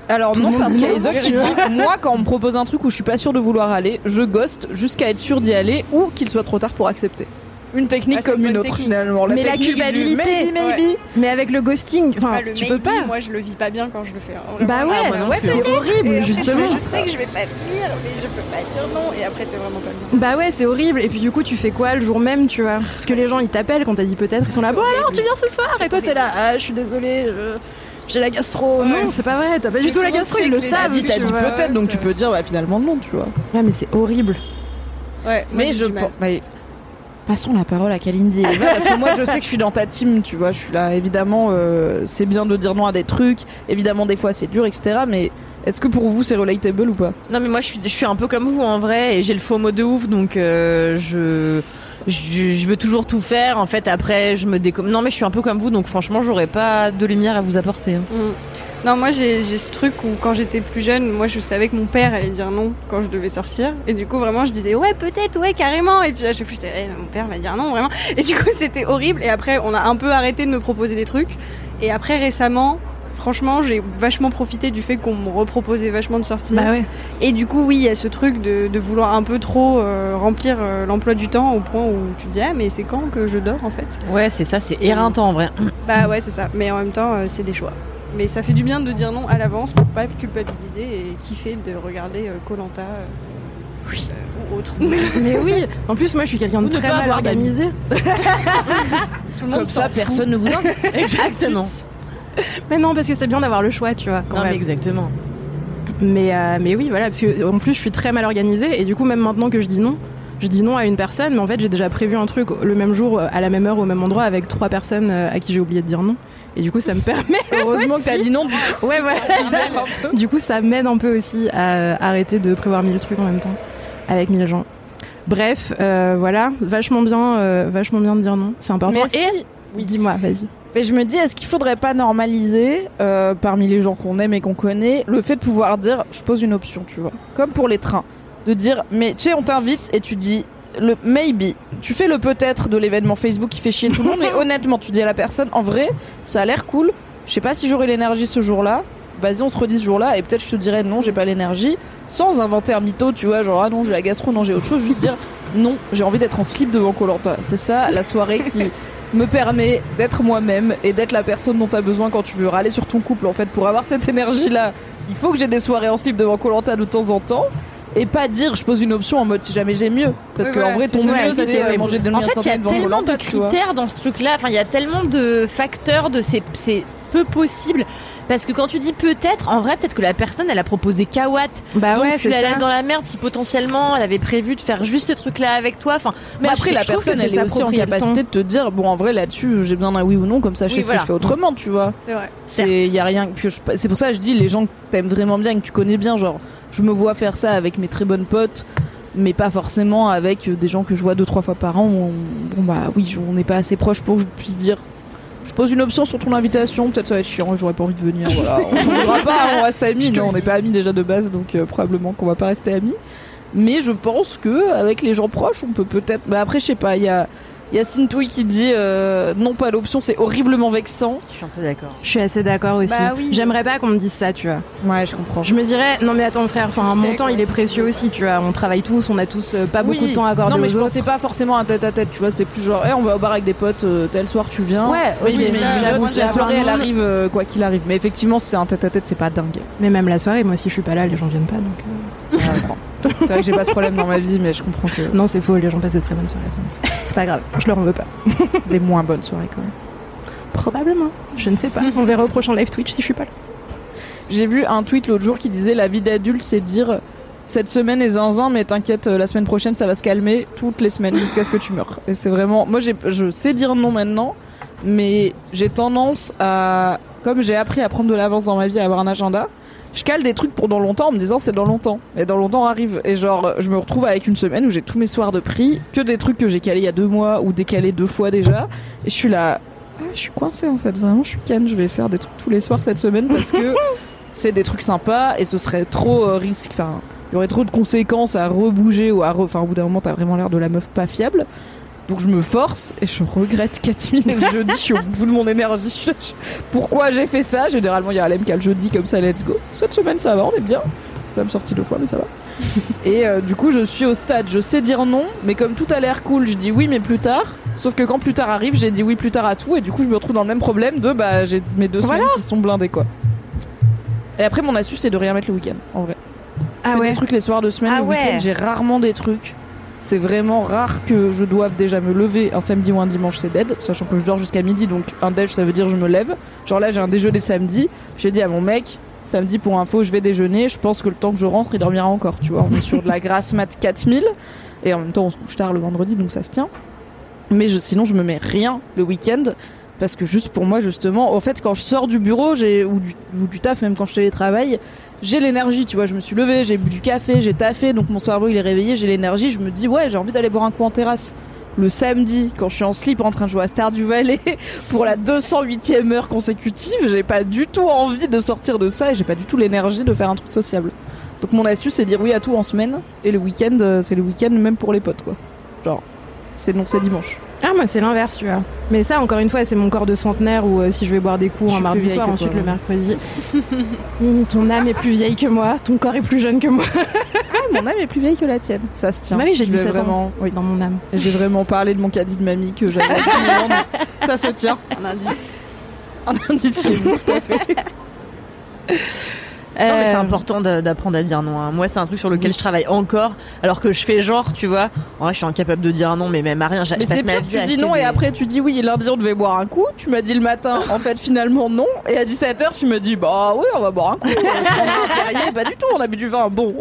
Alors Tout non, parce qu'il y a les autres qui disent, moi quand on me propose un truc où je suis pas sûre de vouloir aller, je ghost jusqu'à être sûre d'y aller ou qu'il soit trop tard pour accepter. Une technique Ah, comme une autre technique. finalement. Mais la culpabilité, maybe, maybe. Mais avec le ghosting, enfin, Ah, le tu peux pas. Moi, je le vis pas bien quand je le fais. hein. Bah ouais, Ah, ouais, c'est horrible, après, justement. Je, je sais que je vais pas venir, mais je peux pas dire non. Et après, t'es vraiment pas bien. Bah ouais, c'est horrible. Et puis du coup, tu fais quoi le jour même, tu vois? Parce que les gens ils t'appellent quand t'as dit peut-être, ils sont là, bon alors tu viens ce soir? Et toi t'es là, ah je suis désolée, je- j'ai la gastro. Ouais. Non, c'est pas vrai, t'as pas du Mais tout la gastro, ils le savent. T'as dit peut-être, donc tu peux dire bah, finalement non, tu vois. Ouais, mais c'est horrible. Ouais, Mais je pense. Passons la parole à Kalindi. Parce que moi je sais que je suis dans ta team, tu vois, je suis là, évidemment, euh, c'est bien de dire non à des trucs, évidemment des fois c'est dur, etc. Mais est-ce que pour vous c'est relatable ou pas? Non mais moi je suis, je suis un peu comme vous en vrai et j'ai le faux mot de ouf donc euh, je, je veux toujours tout faire en fait après je me décomme. Non mais je suis un peu comme vous donc franchement j'aurais pas de lumière à vous apporter. hein. Mm. Non, moi j'ai j'ai ce truc où quand j'étais plus jeune, moi je savais que mon père allait dire non quand je devais sortir. Et du coup, vraiment, je disais ouais, peut-être, ouais, carrément. Et puis à chaque fois, j'étais, Eh, mon père va dire non, vraiment. Et du coup, c'était horrible. Et après, on a un peu arrêté de me proposer des trucs. Et après, récemment, franchement, j'ai vachement profité du fait qu'on me reproposait vachement de sortir. Bah ouais. Et du coup, oui, il y a ce truc de, de vouloir un peu trop euh, remplir euh, l'emploi du temps au point où tu te dis ah, mais c'est quand que je dors en fait? Ouais c'est ça c'est éreintant en vrai. Bah ouais, c'est ça. Mais en même temps, euh, c'est des choix. Mais ça fait du bien de dire non à l'avance pour pas culpabiliser et kiffer de regarder Colanta ou autre. Mais oui, en plus moi je suis quelqu'un de très mal organisé. Tout le monde Comme ça, fout. personne ne vous invite. Exactement. Mais non parce que c'est bien d'avoir le choix, tu vois. Quand Non mais exactement. Mais, euh, mais oui, voilà, parce que en plus je suis très mal organisée et du coup même maintenant que je dis non, je dis non à une personne, mais en fait j'ai déjà prévu un truc le même jour, euh, à la même heure, au même endroit avec trois personnes euh, à qui j'ai oublié de dire non. Et du coup ça me permet. Heureusement que t'as dit non. Ouais, voilà. du coup ça m'aide un peu aussi à arrêter de prévoir mille trucs en même temps avec mille gens. Bref, euh, voilà, vachement bien, euh, vachement bien de dire non, c'est important. Mais est-ce Et oui, dis-moi, vas-y. Mais je me dis, est-ce qu'il faudrait pas normaliser, euh, parmi les gens qu'on aime et qu'on connaît, le fait de pouvoir dire, je pose une option, tu vois, comme pour les trains, de dire, mais tu sais, on t'invite et tu dis le maybe. Tu fais le peut-être de l'événement Facebook qui fait chier tout le monde, mais honnêtement, tu dis à la personne, en vrai, ça a l'air cool. Je sais pas si j'aurai l'énergie ce jour-là. Vas-y, on se redit ce jour-là, et peut-être je te dirais non, j'ai pas l'énergie, sans inventer un mytho, tu vois, genre ah non, j'ai la gastro, non, j'ai autre chose, juste dire non, j'ai envie d'être en slip devant Colanta. C'est ça la soirée qui me permet d'être moi-même et d'être la personne dont tu as besoin quand tu veux râler sur ton couple en fait pour avoir cette énergie là il faut que j'ai des soirées en slip devant Colanta de temps en temps et pas dire je pose une option en mode si jamais j'ai mieux parce Oui, que en vrai ton mieux c'est manger de En fait, il y a tellement de critères dans ce truc-là. Enfin, il y a tellement de facteurs de c'est c'est peu possible. Parce que quand tu dis peut-être, en vrai, peut-être que la personne, elle a proposé Kawat. Bah donc ouais, tu c'est la ça. laisses dans la merde si potentiellement elle avait prévu de faire juste ce truc-là avec toi. Enfin, mais moi, après je- la je trouve que personne elle est aussi en capacité de te dire bon en vrai là-dessus j'ai besoin d'un oui ou non comme ça je Oui, sais ce que je fais autrement tu vois C'est vrai. C'est y a rien que je- c'est pour ça que je dis les gens que t'aimes vraiment bien et que tu connais bien genre je me vois faire ça avec mes très bonnes potes mais pas forcément avec euh, des gens que je vois deux trois fois par an où on- bon bah oui on n'est pas assez proche pour que je puisse dire je pose une option sur ton invitation peut-être ça va être chiant j'aurais pas envie de venir voilà. On s'en voudra pas on reste amis on n'est pas amis déjà de base donc euh, probablement qu'on va pas rester amis. Mais je pense que avec les gens proches on peut peut-être bah après je sais pas il y a Yacine Touy qui dit euh, non pas l'option c'est horriblement vexant Je suis un peu d'accord. Je suis assez d'accord aussi. Bah oui. J'aimerais pas qu'on me dise ça, tu vois. ouais je comprends Je me dirais, non mais attends frère, enfin mon temps il est précieux aussi, tu vois. On travaille tous, on a tous euh, pas beaucoup de temps à accorder Non, mais aux je autres. pensais pas forcément un tête à tête, tu vois. C'est plus genre, eh, on va au bar avec des potes, euh, tel soir tu viens. Ouais, oui, ok, mais, mais moi, la a soirée elle arrive euh, quoi qu'il arrive. Mais effectivement, si c'est un tête à tête, c'est pas dingue. Mais même la soirée, moi si je suis pas là, les gens viennent pas donc. C'est vrai que j'ai pas ce problème dans ma vie, mais je comprends que Non, c'est faux, les gens passent des très bonnes soirées. C'est pas grave, je leur en veux pas. des moins bonnes soirées quand même. Probablement, je ne sais pas. On verra au prochain live Twitch si je suis pas là. J'ai vu un tweet l'autre jour qui disait la vie d'adulte, c'est dire cette semaine est zinzin, mais t'inquiète, euh, la semaine prochaine ça va se calmer toutes les semaines jusqu'à ce que tu meurs. Et c'est vraiment, moi j'ai, je sais dire non maintenant, mais j'ai tendance à, comme j'ai appris à prendre de l'avance dans ma vie, à avoir un agenda. Je cale des trucs pour dans longtemps en me disant c'est dans longtemps. Et dans longtemps arrive. Et genre, je me retrouve avec une semaine où j'ai tous mes soirs de prix, que des trucs que j'ai calés il y a deux mois ou décalés deux fois déjà. Et je suis là, ah, je suis coincée en fait. Vraiment, je suis canne. Je vais faire des trucs tous les soirs cette semaine parce que c'est des trucs sympas et ce serait trop euh, risque. Enfin, il y aurait trop de conséquences à rebouger ou à. re- Enfin, au bout d'un moment, t'as vraiment l'air de la meuf pas fiable. Donc je me force et je regrette 4000 le jeudi. Je suis au bout de mon énergie. Je- je- Pourquoi j'ai fait ça? Généralement, il y a Alem qui a le jeudi comme ça, let's go. Cette semaine, ça va, on est bien. Ça me sorti deux fois, mais ça va. et euh, du coup, je suis au stade. Je sais dire non, mais comme tout a l'air cool, je dis oui, mais plus tard. Sauf que quand plus tard arrive, j'ai dit oui plus tard à tout, et du coup, je me retrouve dans le même problème de bah j'ai mes deux semaines qui sont blindées quoi. Et après, mon astuce, c'est de rien mettre le week-end, en vrai. Je Ah fais ouais. des trucs les soirs de semaine, Ah le week-end, ouais. j'ai rarement des trucs. C'est vraiment rare que je doive déjà me lever un samedi ou un dimanche, c'est dead, sachant que je dors jusqu'à midi, donc un déj, ça veut dire je me lève. Genre là, j'ai un déjeuner samedi, j'ai dit à mon mec, samedi pour info, je vais déjeuner, je pense que le temps que je rentre, il dormira encore, tu vois. On est sur de la grasse mat 4000, et en même temps, on se couche tard le vendredi, donc ça se tient. Mais sinon, je me mets rien le week-end. Parce que juste pour moi, justement, en fait, quand je sors du bureau j'ai ou, du, ou du taf, même quand je télétravaille, j'ai l'énergie, tu vois. Je me suis levée, j'ai bu du café, j'ai taffé, donc mon cerveau il est réveillé, j'ai l'énergie. Je me dis, ouais, j'ai envie d'aller boire un coup en terrasse. Le samedi, quand je suis en slip en train de jouer à Star du Valais pour la 208e heure consécutive, j'ai pas du tout envie de sortir de ça et j'ai pas du tout l'énergie de faire un truc sociable. Donc mon astuce, c'est dire oui à tout en semaine et le week-end, euh, c'est le week-end même pour les potes, quoi. Genre, c'est non, c'est dimanche. Ah, moi, c'est l'inverse, tu vois. Mais ça, encore une fois, c'est mon corps de centenaire où euh, si je vais boire des coups Je un mardi soir, ensuite toi, le mercredi. Mimi, ton âme est plus vieille que moi, ton corps est plus jeune que moi. Ah, mon âme est plus vieille que la tienne. Ça se tient. Bah oui, j'ai Je vais 17 ans. vraiment, oui. Dans mon âme. Et J'ai vraiment parlé de mon caddie de mamie que j'avais. à 10 ans, donc ça se tient. Un indice. Un indice chez vous, tout à fait. Non, mais c'est Euh, important d'apprendre à dire non. hein. Moi, c'est un truc sur lequel je travaille encore, alors que je fais genre, tu vois. En vrai, je suis incapable de dire non, mais même à rien. Mais c'est pire, tu dis non et après tu dis oui, lundi on devait boire un coup. Tu m'as dit le matin, en fait finalement non. Et à 17h, tu me dis bah oui, on va boire un coup. Pas du tout, on a bu du vin. Bon.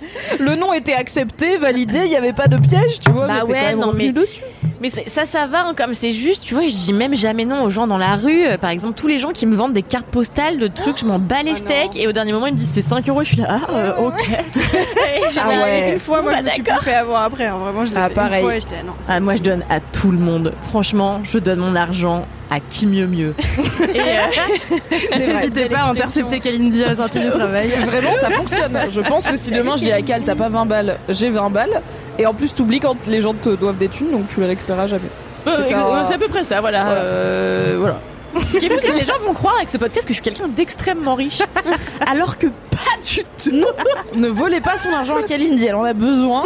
Le nom était accepté, validé, il n'y avait pas de piège, tu vois. Bah mais ouais, quand même non, mais- dessus. Mais ça, ça va, hein, comme c'est juste, tu vois, je dis même jamais non aux gens dans la rue. Euh, Par exemple, tous les gens qui me vendent des cartes postales de trucs, je m'en bats les Oh steaks, et au dernier moment, ils me disent c'est 5 euros, je suis là, ah, euh, ok. Ah ouais. Une fois, moi, Bah, je me suis fait avoir après. hein. Vraiment, je l'ai Ah, fait pareil. une fois et non. Ah, moi, je donne à tout le monde. Franchement, je donne mon argent à qui mieux mieux. euh. N'hésitez pas à intercepter Kalindi à la sortie du travail. Vraiment, ça fonctionne. Je pense que si demain je dis à Cal, t'as pas 20 balles, j'ai 20 balles. Et en plus, t'oublies quand les gens te doivent des thunes, donc tu les récupéreras jamais. euh, c'est à peu près ça, voilà. Voilà. Euh, voilà. Ce qui est fou, c'est que les gens vont croire avec ce podcast que je suis quelqu'un d'extrêmement riche, alors que pas du tout. Ne volez pas son argent à Kalindi, elle en a besoin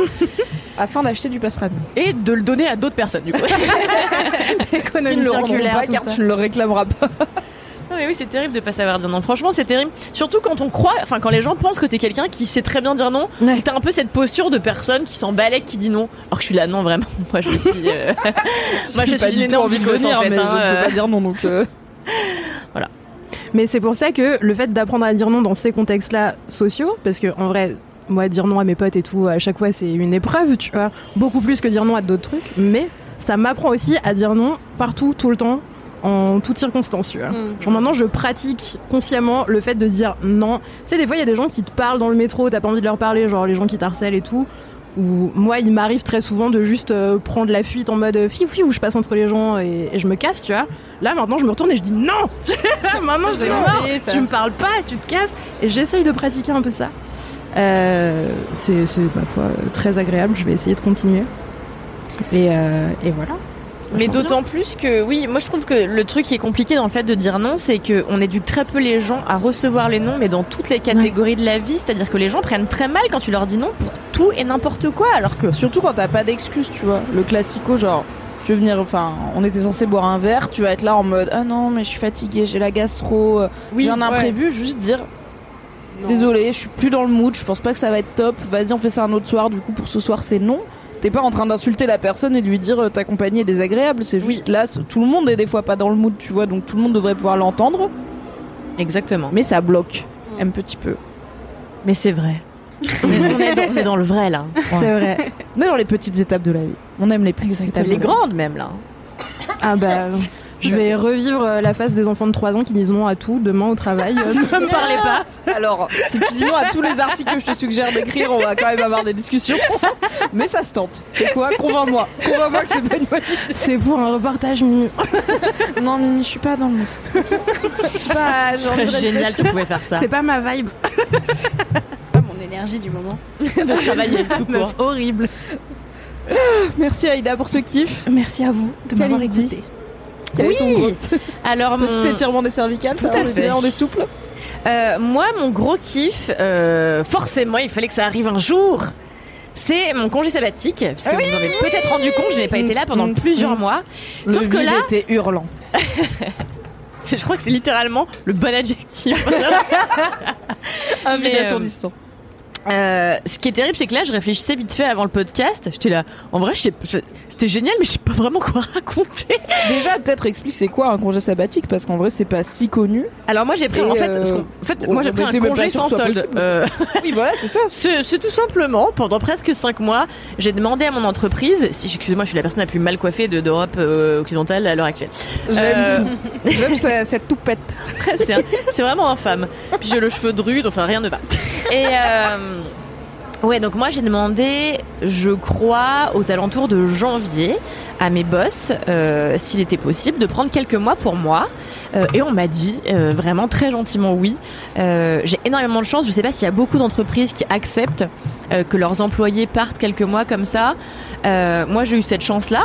afin d'acheter du pastrami. Et de le donner à d'autres personnes, du coup. Économie ne le rendront circulaire, pas car tu ne le réclameras pas. Non mais oui, c'est terrible de pas savoir dire non. Franchement, c'est terrible. Surtout quand on croit, enfin quand les gens pensent que t'es quelqu'un qui sait très bien dire non. Ouais. T'as un peu cette posture de personne qui s'en balèque, qui dit non. Alors que je suis là, non vraiment. Moi je suis, euh, moi je suis du une tout énorme envie de venir, en fait. mais hein, je peux pas dire non donc. euh, Mais c'est pour ça que le fait d'apprendre à dire non dans ces contextes-là sociaux, parce que en vrai, moi dire non à mes potes et tout, à chaque fois c'est une épreuve, tu vois, beaucoup plus que dire non à d'autres trucs, mais ça m'apprend aussi à dire non partout, tout le temps, en toutes circonstances, tu vois. Mm. Genre maintenant je pratique consciemment le fait de dire non. Tu sais, des fois il y a des gens qui te parlent dans le métro, t'as pas envie de leur parler, genre les gens qui t'harcèlent et tout. Ou moi, il m'arrive très souvent de juste euh, prendre la fuite en mode euh, fiou fiou, je passe entre les gens et, et je me casse, tu vois. Là maintenant, je me retourne et je dis non. maintenant, je dis non. Tu me parles pas, tu te casses. Et j'essaye de pratiquer un peu ça. Euh, c'est, c'est, ma foi, très agréable. Je vais essayer de continuer. Et, euh, et voilà. Mais d'autant plus que, oui, moi je trouve que le truc qui est compliqué dans le fait de dire non, c'est qu'on éduque très peu les gens à recevoir les noms, mais dans toutes les catégories de la vie. C'est-à-dire que les gens prennent très mal quand tu leur dis non pour tout et n'importe quoi, alors que. Surtout quand t'as pas d'excuse, tu vois. Le classico, genre, tu veux venir, enfin, on était censé boire un verre, tu vas être là en mode, ah non, mais je suis fatiguée, j'ai la gastro, j'ai un ouais. imprévu, juste dire, Non. désolé, je suis plus dans le mood, je pense pas que ça va être top, vas-y, on fait ça un autre soir, du coup, pour ce soir, c'est non. T'es pas en train d'insulter la personne et de lui dire euh, ta compagnie est désagréable, c'est juste là, tout le monde est des fois pas dans le mood, tu vois, donc tout le monde devrait pouvoir l'entendre, Exactement. mais ça bloque un petit peu. Mais c'est vrai. on, est, on est dans, on est dans le vrai là. C'est vrai. On est dans les petites étapes de la vie. On aime les petites étapes. Les grandes même là. Ah bah. Je vais revivre euh, la phase des enfants de 3 ans qui disent non à tout demain au travail. Euh, ne me parlez pas. Alors, si tu dis non à tous les articles que je te suggère d'écrire, on va quand même avoir des discussions. Mais ça se tente. C'est quoi? Convainc-moi. Convainc-moi que c'est pas une bonne C'est pour un reportage Mimi. idée. Non, Mimi, je suis pas dans le mood. Je suis pas. Ce serait génial si tu pouvais faire ça. C'est pas ma vibe. pas mon énergie du moment. de travailler tout court. Meuf horrible. Merci Aïda pour ce kiff. Merci à vous de m'avoir écouté. Quel est ton gros Oui. Alors mon... petit étirement des cervicales Tout ça, à on est fait. bien, on est souple. Euh, moi, mon gros kiff, euh, forcément, il fallait que ça arrive un jour. C'est mon congé sabbatique, puisque vous vous en avez peut-être rendu compte, je n'ai pas été là pendant plusieurs mois. Le Sauf que là, était hurlant. je crois que c'est littéralement le bon adjectif. Mais, euh. Euh, ce qui est terrible, c'est que là, je réfléchissais vite fait avant le podcast. J'étais là, en vrai, c'était génial, mais je sais pas vraiment quoi raconter. Déjà, peut-être explique c'est quoi un congé sabbatique? Parce qu'en vrai, c'est pas si connu. Alors moi, j'ai pris, en fait, euh, en fait, moi, j'ai pris un congé sans solde. Euh, Oui, voilà, c'est ça. C'est tout simplement, pendant presque 5 mois, j'ai demandé à mon entreprise, si, excusez-moi, je suis la personne la plus mal coiffée de- d'Europe occidentale à l'heure actuelle. J'aime tout. J'aime ce- cette toupette. c'est vraiment infâme. Puis j'ai le cheveu drude, enfin rien ne va. Et euh, ouais, donc moi j'ai demandé, je crois, aux alentours de janvier, à mes boss, euh, s'il était possible de prendre quelques mois pour moi. Euh, et on m'a dit euh, vraiment très gentiment oui. Euh, j'ai énormément de chance. Je sais pas s'il y a beaucoup d'entreprises qui acceptent euh, que leurs employés partent quelques mois comme ça. Euh, moi, j'ai eu cette chance-là.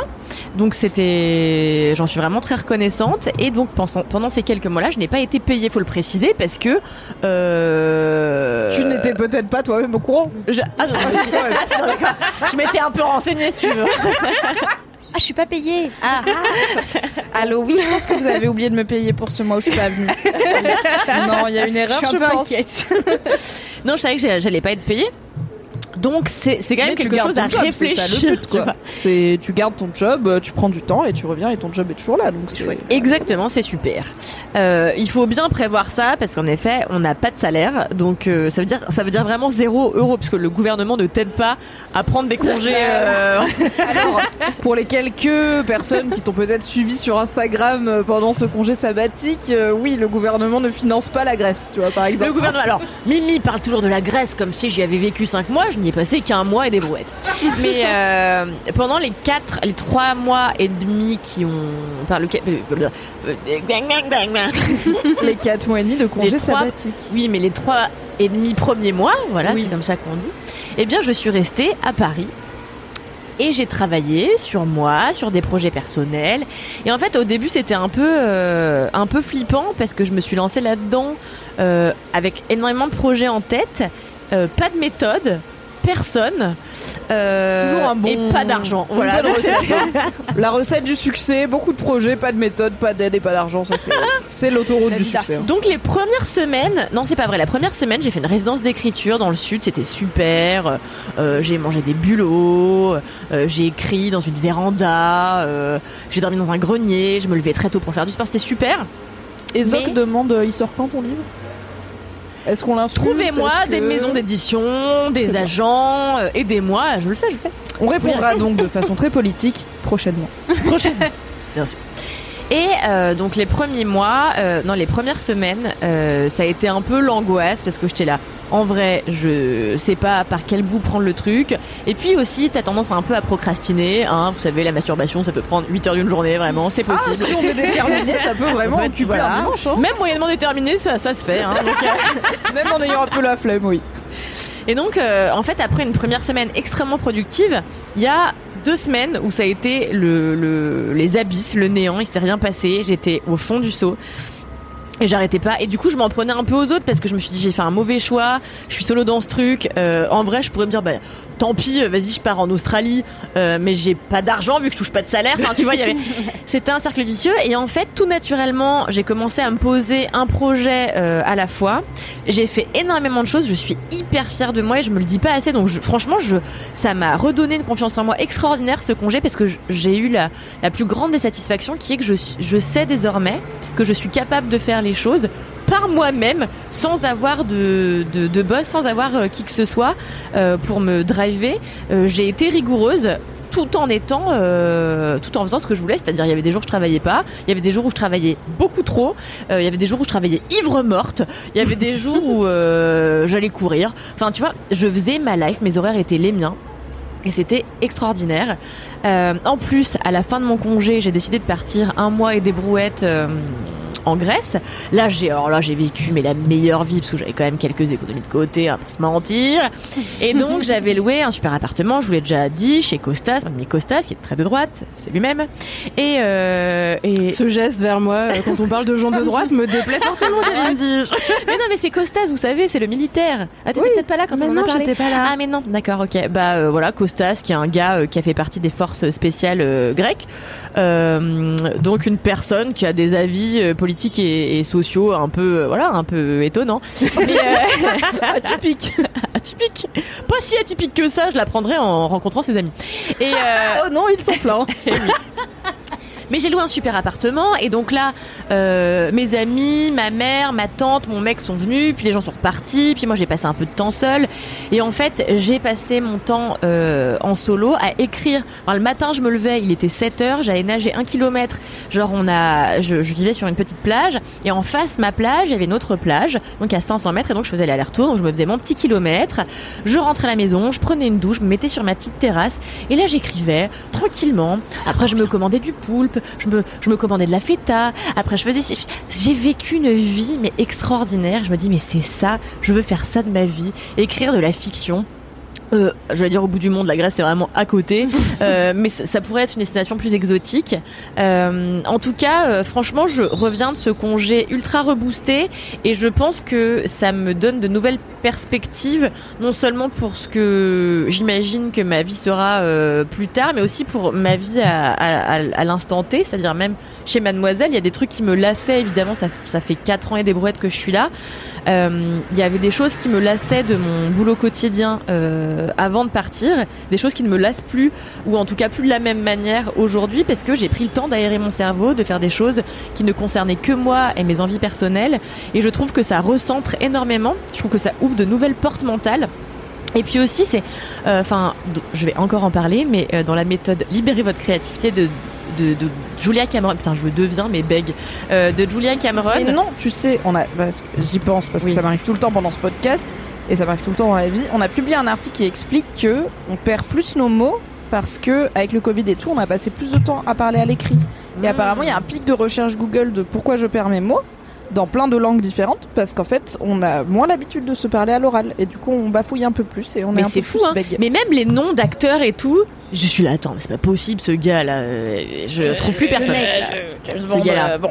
Donc c'était, j'en suis vraiment très reconnaissante. Et donc pendant, pendant ces quelques mois-là, je n'ai pas été payée, faut le préciser, parce que euh... Tu n'étais peut-être pas toi-même au courant? je... Ah, non, je ah, je m'étais un peu renseignée, si tu veux. Ah, je suis pas payée. Ah, Allô, oui, je pense que vous avez oublié de me payer pour ce mois où je suis pas venue. non, il y a une erreur, Je suis je, pense. inquiète. non, je savais que j'allais pas être payée. Donc c'est c'est quand même quelque chose à job, réfléchir. C'est tu gardes ton job, euh, tu prends du temps et tu reviens et ton job est toujours là. Donc c'est Exactement, c'est super. Euh, il faut bien prévoir ça parce qu'en effet, on n'a pas de salaire, donc euh, ça veut dire ça veut dire vraiment zéro euro parce que le gouvernement ne t'aide pas à prendre des congés. euh, Alors, pour les quelques personnes qui t'ont peut-être suivi sur Instagram pendant ce congé sabbatique, oui, le gouvernement ne finance pas la Grèce, tu vois, par exemple. Le gouvernement. Alors, Mimi parle toujours de la Grèce comme si j'y avais vécu 5 mois. Je n'y ai passé qu'un mois et des brouettes. Mais euh, pendant les 4, les 3 mois et demi qui ont. Bang, bang. Les 4 mois et demi de congé Les trois- sabbatique. Oui, mais les 3 et demi premiers mois, voilà, Oui. c'est comme ça qu'on dit. Eh bien, je suis restée à Paris. Et j'ai travaillé sur moi, sur des projets personnels. Et en fait, au début, c'était un peu, euh, un peu flippant parce que je me suis lancée là-dedans euh, avec énormément de projets en tête, euh, pas de méthode, personne, euh, Toujours un bon- et pas d'argent. Voilà. recette. c'était- La recette du succès, beaucoup de projets, pas de méthode, pas d'aide et pas d'argent, ça c'est l'autoroute La du succès. hein. Donc les premières semaines, non c'est pas vrai, la première semaine j'ai fait une résidence d'écriture dans le sud, c'était super, Euh, j'ai mangé des bulots, euh, j'ai écrit dans une véranda, euh, j'ai dormi dans un grenier, je me levais très tôt pour faire du sport, c'était super. Et Zoc Mais- demande, il sort quand ton livre? Est-ce qu'on l'insulte Trouvez-moi que- des maisons d'édition, des agents, euh, aidez-moi, je le fais, je le fais. On répondra donc de façon très politique prochainement. prochaine. Bien sûr. Et euh, donc les premiers mois, euh, non les premières semaines, euh, ça a été un peu l'angoisse parce que j'étais là. En vrai, je sais pas par quel bout prendre le truc. Et puis aussi, t'as tendance un peu à procrastiner. Hein. Vous savez, la masturbation, ça peut prendre 8 heures d'une journée, vraiment, c'est possible. Ah, si on est déterminé, ça peut vraiment occuper voilà. un dimanche. hein. Même moyennement déterminé, ça, ça se fait. Hein. Donc, Même en ayant un peu la flemme, oui. Et donc, euh, en fait, après une première semaine extrêmement productive, il y a deux semaines où ça a été le, le- les abysses, le néant, il s'est rien passé, j'étais au fond du seau. Et j'arrêtais pas. Et du coup, je m'en prenais un peu aux autres parce que je me suis dit, j'ai fait un mauvais choix. Je suis solo dans ce truc. Euh, en vrai, je pourrais me dire, bah, tant pis, vas-y, je pars en Australie. Euh, mais j'ai pas d'argent vu que je touche pas de salaire. Enfin, tu vois, il y avait, c'était un cercle vicieux. Et en fait, tout naturellement, j'ai commencé à me poser un projet euh, à la fois. J'ai fait énormément de choses. Je suis hyper fière de moi et je me le dis pas assez. Donc, je- franchement, je, ça m'a redonné une confiance en moi extraordinaire ce congé parce que j'ai eu la, la plus grande des satisfactions qui est que je, je sais désormais que je suis capable de faire les choses par moi-même sans avoir de, de, de boss, sans avoir euh, qui que ce soit euh, pour me driver. Euh, j'ai été rigoureuse tout en étant euh, tout en faisant ce que je voulais c'est-à-dire il y avait des jours où je travaillais pas il y avait des jours où je travaillais beaucoup trop euh, il y avait des jours où je travaillais ivre morte il y avait des jours où euh, j'allais courir enfin tu vois je faisais ma life mes horaires étaient les miens et c'était extraordinaire. En plus, à la fin de mon congé, j'ai décidé de partir un mois et des brouettes en Grèce. Là, j'ai alors là j'ai vécu mais la meilleure vie parce que j'avais quand même quelques économies de côté, hein, pas se mentir. Et donc j'avais loué un super appartement. Je vous l'ai déjà dit chez Costas, un de mes Costas qui est très de droite, c'est lui-même. Et euh, et Ce geste vers moi, euh, quand on parle de gens de droite, me déplaît fortement, mais non mais c'est Costas, vous savez, c'est le militaire. Ah t'étais peut-être pas là quand Mais on en a non, parlé. j'étais pas là. Ah mais non, d'accord, ok. Bah euh, voilà, Costas, qui est un gars euh, qui a fait partie des forces spéciales grecques, donc une personne qui a des avis politiques politiques et, et sociaux un peu, euh, voilà, un peu étonnants. Mais, euh, Atypique. atypique. Pas si atypique que ça, je l'apprendrai en rencontrant ses amis. Et, euh, Oh non, ils sont pleins. Mais j'ai loué un super appartement et donc là, euh, mes amis, ma mère, ma tante, mon mec sont venus, puis les gens sont repartis, puis moi j'ai passé un peu de temps seul. Et en fait, j'ai passé mon temps euh, en solo à écrire. Enfin, le matin, je me levais, il était 7 heures, j'allais nager un kilomètre. Genre, on a, je, vivais sur une petite plage et en face ma plage, il y avait une autre plage, donc à 500 mètres, et donc je faisais l'aller-retour, donc je me faisais mon petit kilomètre. Je rentrais à la maison, je prenais une douche, je me mettais sur ma petite terrasse et là j'écrivais tranquillement. Après, je me commandais du poulpe, je me, je me commandais de la feta. Après, je faisais. J'ai vécu une vie mais extraordinaire. Je me dis mais c'est ça, je veux faire ça de ma vie, écrire de la fiction. Euh, je vais dire au bout du monde, la Grèce c'est vraiment à côté, euh, mais ça, ça pourrait être une destination plus exotique. Euh, en tout cas, euh, franchement, je reviens de ce congé ultra reboosté et je pense que ça me donne de nouvelles perspectives, non seulement pour ce que j'imagine que ma vie sera euh, plus tard, mais aussi pour ma vie à, à, à- à l'instant T, c'est-à-dire même chez Mademoiselle, il y a des trucs qui me lassaient, évidemment, ça, ça fait 4 ans et des brouettes que je suis là. Euh, Il y avait des choses qui me lassaient de mon boulot quotidien euh, avant de partir, des choses qui ne me lassent plus, ou en tout cas plus de la même manière aujourd'hui, parce que j'ai pris le temps d'aérer mon cerveau, de faire des choses qui ne concernaient que moi et mes envies personnelles, et je trouve que ça recentre énormément, je trouve que ça ouvre de nouvelles portes mentales. Et puis aussi, c'est, euh, enfin, je vais encore en parler, mais dans la méthode Libérez votre créativité de, de, de Julia Cameron, putain, je me deviens, mais bègue, euh, de Julia Cameron. Mais non, tu sais, on a, j'y pense parce Oui. que ça m'arrive tout le temps pendant ce podcast et ça m'arrive tout le temps dans la vie. On a publié un article qui explique que on perd plus nos mots parce que avec le Covid et tout, on a passé plus de temps à parler à l'écrit. Et apparemment, il y a un pic de recherche Google de pourquoi je perds mes mots dans plein de langues différentes parce qu'en fait, on a moins l'habitude de se parler à l'oral et du coup, on bafouille un peu plus et on Mais est un c'est peu fou, plus hein. bègue. Mais même les noms d'acteurs et tout, je suis là, attends, mais c'est pas possible ce gars là, je trouve plus personne. Ce gars-là. bon.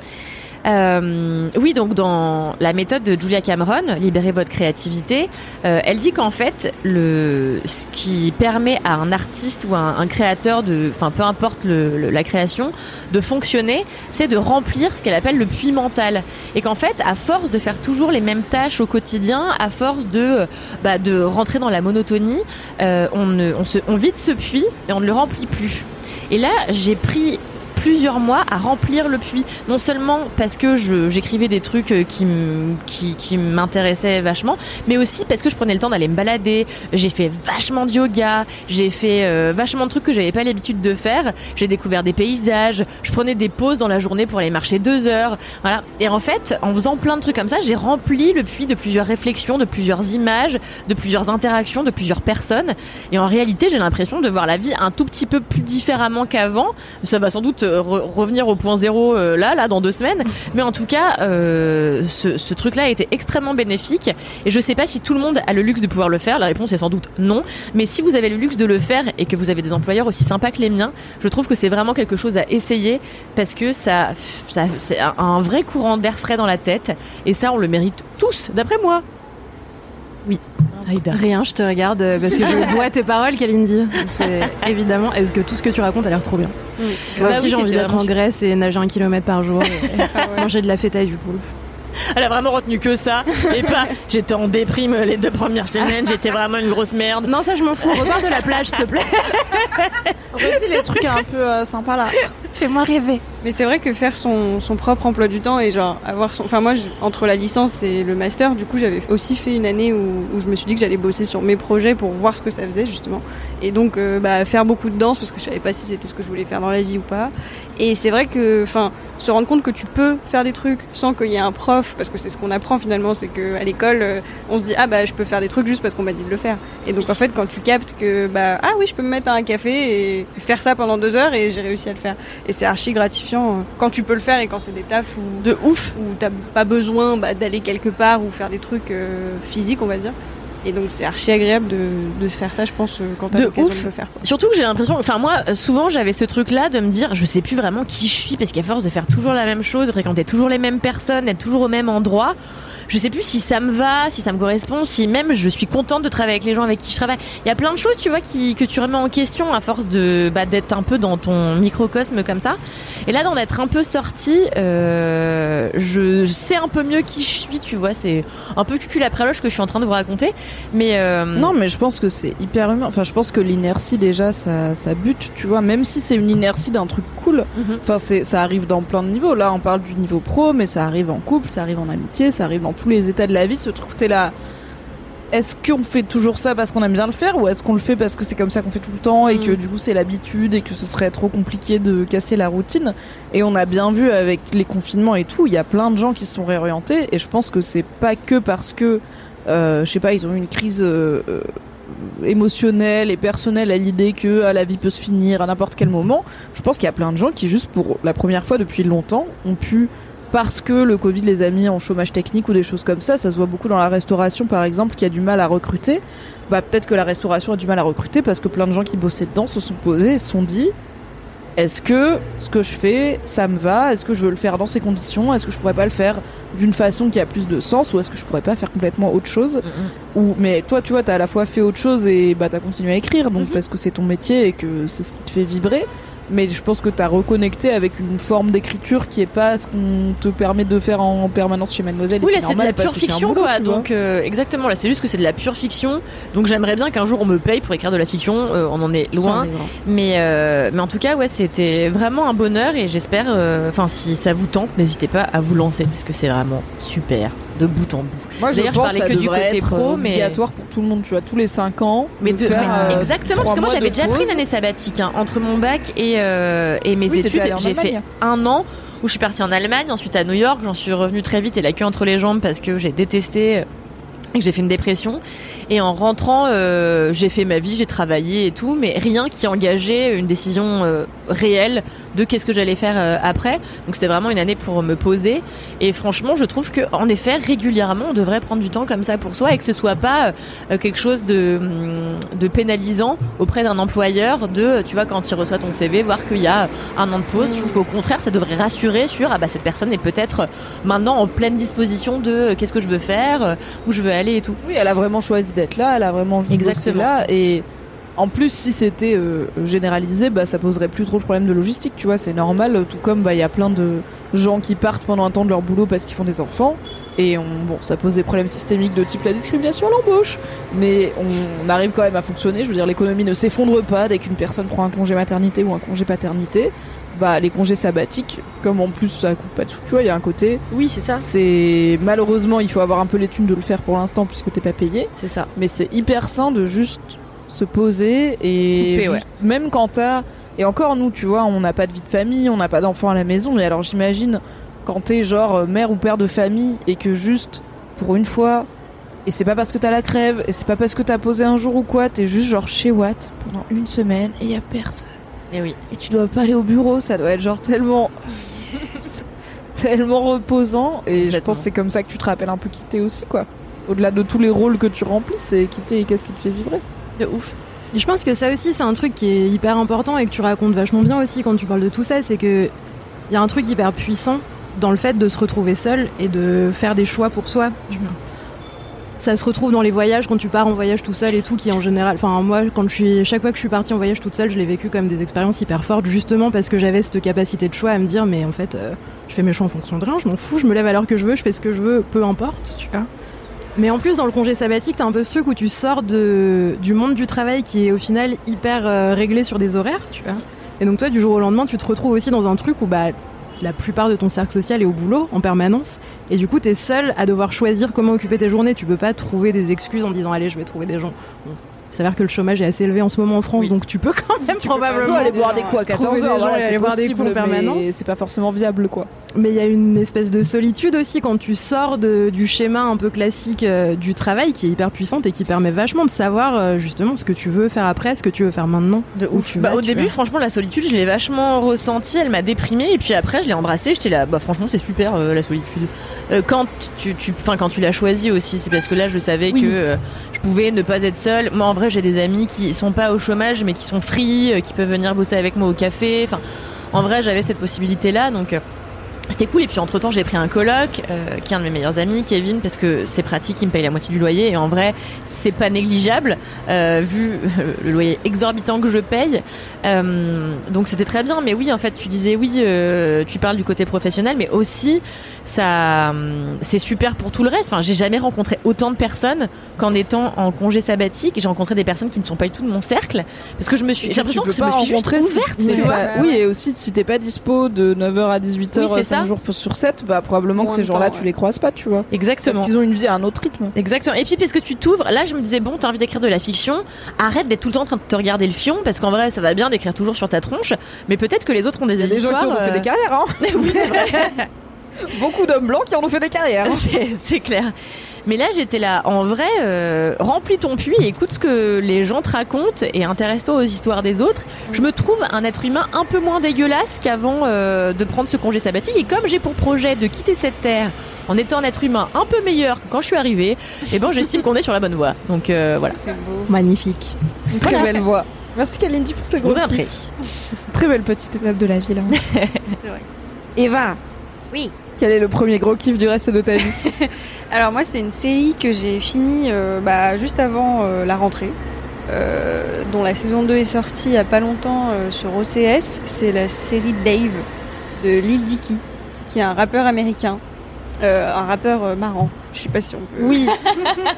Euh, oui, donc dans la méthode de Julia Cameron, libérer votre créativité, euh, elle dit qu'en fait, le, ce qui permet à un artiste ou à un, créateur enfin peu importe la création, de fonctionner, c'est de remplir ce qu'elle appelle le puits mental. Et qu'en fait, à force de faire toujours les mêmes tâches au quotidien, à force de, euh, bah, rentrer dans la monotonie, on, se, on vide ce puits et on ne le remplit plus. Et là, j'ai pris plusieurs mois à remplir le puits. Non seulement parce que j'écrivais des trucs euh, qui, qui, m'intéressaient vachement, mais aussi parce que je prenais le temps d'aller me balader. J'ai fait vachement de yoga, j'ai fait euh, vachement de trucs que j'avais pas l'habitude de faire. J'ai découvert des paysages, je prenais des pauses dans la journée pour aller marcher deux heures. Voilà. Et en fait, en faisant plein de trucs comme ça, j'ai rempli le puits de plusieurs réflexions, de plusieurs images, de plusieurs interactions, de plusieurs personnes. Et en réalité, j'ai l'impression de voir la vie un tout petit peu plus différemment qu'avant. Ça va sans doute re- revenir au point zéro euh, là, là, dans deux semaines. Mais en tout cas, euh, ce, truc-là a été extrêmement bénéfique. Et je sais pas si tout le monde a le luxe de pouvoir le faire. La réponse est sans doute non. Mais si vous avez le luxe de le faire et que vous avez des employeurs aussi sympas que les miens, je trouve que c'est vraiment quelque chose à essayer parce que ça, ça c'est un vrai courant d'air frais dans la tête. Et ça, on le mérite tous, d'après moi. Oui. Aïda. Rien, je te regarde euh, parce que je bois tes paroles, Kalindi. C'est évidemment. Est-ce que tout ce que tu racontes a l'air trop bien? Moi Bah aussi, oui, j'ai envie d'être en Grèce et nager un kilomètre par jour, et manger de la feta et du poulpe. Elle a vraiment retenu que ça et pas j'étais en déprime les deux premières semaines, j'étais vraiment une grosse merde. Non, ça je m'en fous. Repars de la plage, s'il te plaît. Redis les trucs un peu euh, sympas là. Fais-moi rêver. Mais c'est vrai que faire son, son propre emploi du temps et genre avoir son. Enfin, moi, je- entre la licence et le master, du coup, j'avais aussi fait une année où, où je me suis dit que j'allais bosser sur mes projets pour voir ce que ça faisait, justement. Et donc, euh, bah, faire beaucoup de danse parce que je savais pas si c'était ce que je voulais faire dans la vie ou pas. Et c'est vrai que, enfin, se rendre compte que tu peux faire des trucs sans qu'il y ait un prof, parce que c'est ce qu'on apprend finalement, c'est que à l'école, euh, on se dit ah bah je peux faire des trucs juste parce qu'on m'a dit de le faire. Et donc en fait, quand tu captes que bah ah oui, je peux me mettre à un café et faire ça pendant deux heures et j'ai réussi à le faire. Et c'est archi gratifiant euh, quand tu peux le faire et quand c'est des tafs où De ouf. où t'as pas besoin bah, d'aller quelque part ou faire des trucs euh, physiques, on va dire. Et donc c'est archi agréable de, de faire ça, je pense, euh, quand t'as l'occasion de le faire. quoi. Surtout que j'ai l'impression, enfin moi, euh, souvent j'avais ce truc-là de me dire, je sais plus vraiment qui je suis parce qu'à force de faire toujours la même chose, de fréquenter toujours les mêmes personnes, être toujours au même endroit, je sais plus si ça me va, si ça me correspond, si même je suis contente de travailler avec les gens avec qui je travaille. Il y a plein de choses, tu vois, qui, que tu remets en question à force de bah, d'être un peu dans ton microcosme comme ça. Et là, d'en être un peu sorti, euh, je sais un peu mieux qui je suis, tu vois. C'est un peu cul après loche que je suis en train de vous raconter. Mais euh, Non, mais je pense que c'est hyper humain. Enfin, je pense que l'inertie déjà, ça, ça bute, tu vois. Même si c'est une inertie d'un truc cool. Mhm. Enfin, c'est, ça arrive dans plein de niveaux. Là, on parle du niveau pro, mais ça arrive en couple, ça arrive en amitié, ça arrive dans tous les états de la vie. Ce truc, t'es là. Est-ce qu'on fait toujours ça parce qu'on aime bien le faire ou est-ce qu'on le fait parce que c'est comme ça qu'on fait tout le temps et que Mm. du coup c'est l'habitude et que ce serait trop compliqué de casser la routine? Et on a bien vu avec les confinements et tout, il y a plein de gens qui se sont réorientés et je pense que c'est pas que parce que euh, je sais pas, ils ont eu une crise euh, euh, émotionnelle et personnelle à l'idée que ah, la vie peut se finir à n'importe quel moment. Je pense qu'il y a plein de gens qui juste pour la première fois depuis longtemps ont pu parce que le Covid les a mis en chômage technique ou des choses comme ça, ça se voit beaucoup dans la restauration par exemple qui a du mal à recruter. Bah peut-être que la restauration a du mal à recruter parce que plein de gens qui bossaient dedans se sont posés et se sont dit est-ce que ce que je fais, ça me va? Est-ce que je veux le faire dans ces conditions? Est-ce que je pourrais pas le faire d'une façon qui a plus de sens Ou est-ce que je pourrais pas faire complètement autre chose? Ou mais toi, tu vois, t'as à la fois fait autre chose et bah t'as continué à écrire, donc parce que c'est ton métier et que c'est ce qui te fait vibrer. Mais je pense que t'as reconnecté avec une forme d'écriture qui est pas ce qu'on te permet de faire en permanence chez Mademoiselle. et Oui, là c'est de la pure fiction boulot, quoi. tu. Donc euh, exactement, là c'est juste que c'est de la pure fiction. Donc j'aimerais bien qu'un jour on me paye pour écrire de la fiction. Euh, on en est loin. Mais euh, mais en tout cas ouais c'était vraiment un bonheur et j'espère. Enfin si ça vous tente, n'hésitez pas à vous lancer parce que c'est vraiment super de bout en bout. Moi, je pense parlais que du côté être pro, euh, mais- obligatoire pour tout le monde, tu vois, tous les 5 ans. Mais, de faire, mais euh, exactement, parce que moi j'avais déjà pris une année sabbatique hein, entre mon bac et, euh, et mes Oui, études. J'ai fait un an où je suis partie en Allemagne, ensuite à New York. J'en suis revenue très vite et la queue entre les jambes parce que j'ai détesté et que j'ai fait une dépression. Et en rentrant, euh, j'ai fait ma vie, j'ai travaillé et tout, mais rien qui engageait une décision euh, réelle de qu'est-ce que j'allais faire euh, après. Donc c'était vraiment une année pour me poser. Et franchement, je trouve que en effet, régulièrement, on devrait prendre du temps comme ça pour soi et que ce soit pas quelque chose de, hum, de pénalisant auprès d'un employeur. De, tu vois, quand il reçoit ton CV, voir qu'il y a un an de pause. Je trouve qu'au contraire, ça devrait rassurer sur ah bah cette personne est peut-être maintenant en pleine disposition de qu'est-ce que je veux faire, où je veux aller et tout. Oui, elle a vraiment choisi d'être là, elle a vraiment envie de Exactement. là. Et en plus si c'était euh, généralisé, bah ça poserait plus trop de problèmes de logistique, tu vois, c'est normal tout comme bah il y a plein de gens qui partent pendant un temps de leur boulot parce qu'ils font des enfants. Et on, bon, ça pose des problèmes systémiques de type la discrimination à l'embauche, mais on, on arrive quand même à fonctionner, je veux dire l'économie ne s'effondre pas dès qu'une personne prend un congé maternité ou un congé paternité. Bah, les congés sabbatiques, comme en plus ça coûte pas de sous, tu vois, il y a un côté. Oui, c'est ça. C'est malheureusement, il faut avoir un peu les thunes de le faire pour l'instant puisque t'es pas payé. C'est ça. Mais c'est hyper sain de juste se poser et Couper, même quand t'as et encore nous, tu vois, on n'a pas de vie de famille, on n'a pas d'enfants à la maison. Mais alors j'imagine quand t'es genre euh, mère ou père de famille et que juste pour une fois et c'est pas parce que t'as la crève et c'est pas parce que t'as posé un jour ou quoi, t'es juste genre chez Watt pendant une semaine et y a personne. Et oui. Et tu dois pas aller au bureau, ça doit être genre tellement. tellement reposant. Et je pense que c'est comme ça que tu te rappelles un peu quitter aussi, quoi. Au-delà de tous les rôles que tu remplis, c'est quitter et qu'est-ce qui te fait vibrer. De ouf. Et je pense que ça aussi, c'est un truc qui est hyper important et que tu racontes vachement bien aussi quand tu parles de tout ça. C'est que il y a un truc hyper puissant dans le fait de se retrouver seul et de faire des choix pour soi. Ça se retrouve dans les voyages quand tu pars en voyage tout seul et tout, qui en général. Enfin, moi, quand je suis, chaque fois que je suis partie en voyage toute seule, je l'ai vécu comme des expériences hyper fortes, justement parce que j'avais cette capacité de choix à me dire, mais en fait, euh, je fais mes choix en fonction de rien, je m'en fous, je me lève à l'heure que je veux, je fais ce que je veux, peu importe, tu vois. Mais en plus, dans le congé sabbatique, t'as un peu ce truc où tu sors du monde du travail qui est au final hyper euh, réglé sur des horaires, tu vois. Et donc toi, du jour au lendemain, tu te retrouves aussi dans un truc où bah, la plupart de ton cercle social est au boulot en permanence. Et du coup, t'es seul à devoir choisir comment occuper tes journées. Tu peux pas trouver des excuses en disant allez, je vais trouver des gens. Il s'avère que le chômage est assez élevé en ce moment en France, donc tu peux quand même probablement aller boire des coups à 14 trouver des heures, voilà, aller boire des possible, coups en permanence. c'est pas forcément viable, quoi. Mais il y a une espèce de solitude aussi quand tu sors de- du schéma un peu classique euh, du travail qui est hyper puissante et qui permet vachement de savoir euh, justement ce que tu veux faire après, ce que tu veux faire maintenant. De Où ouf. tu Bah, vas, au tu début, vois. franchement, la solitude, je l'ai vachement ressentie. Elle m'a déprimée. Et puis après, je l'ai embrassée. J'étais là, bah franchement, c'est super euh, la solitude. Euh, quand tu, tu, quand tu l'as choisi aussi, c'est parce que là, je savais Oui. que euh, je pouvais ne pas être seule. Moi, en vrai, j'ai des amis qui sont pas au chômage, mais qui sont free, euh, qui peuvent venir bosser avec moi au café. Enfin, en vrai, j'avais cette possibilité-là, donc. euh, c'était cool et puis entre temps j'ai pris un coloc euh, qui est un de mes meilleurs amis Kevin parce que c'est pratique il me paye la moitié du loyer et en vrai c'est pas négligeable vu le loyer exorbitant que je paye donc c'était très bien mais oui en fait tu disais oui tu parles du côté professionnel mais aussi ça hum, c'est super pour tout le reste enfin j'ai jamais rencontré autant de personnes qu'en étant en congé sabbatique j'ai rencontré des personnes qui ne sont pas du tout de mon cercle parce que je me suis j'ai l'impression que je me suis juste ouverte pas- oui et aussi si t'es pas dispo de 9h à 18h Oui, c'est 5 ça. jours sur 7 bah probablement que ces gens-là tu les croises pas tu vois exactement parce qu'ils ont une vie à un autre rythme Exactement. Et puis parce que tu t'ouvres, là je me disais bon, t'as envie d'écrire de la fiction, arrête d'être tout le temps en train de te regarder le fion parce qu'en vrai ça va bien d'écrire toujours sur ta tronche, mais peut-être que les autres ont des, des gens histoires. qui ont fait euh, des carrières hein oui, beaucoup d'hommes blancs qui en ont fait des carrières hein. c'est clair. Mais là j'étais là, en vrai, euh, remplis ton puits et écoute ce que les gens te racontent et intéresse-toi aux histoires des autres. Je me trouve un être humain un peu moins dégueulasse qu'avant euh, de prendre ce congé sabbatique et comme j'ai pour projet de quitter cette terre en étant un être humain un peu meilleur que quand je suis arrivée, et ben j'estime qu'on est sur la bonne voie. Donc euh, voilà. C'est beau. Magnifique. une très belle voix merci Kalindi pour ce gros. Très belle petite étape de la vie là. C'est vrai. Eva Oui. Quel est le premier gros kiff du reste de ta vie Alors moi c'est une série que j'ai finie euh, bah, juste avant euh, la rentrée, euh, dont la saison 2 est sortie il y a pas longtemps sur OCS. C'est la série Dave de Lil Dicky, qui est un rappeur américain, un rappeur marrant. Je sais pas si on peut. oui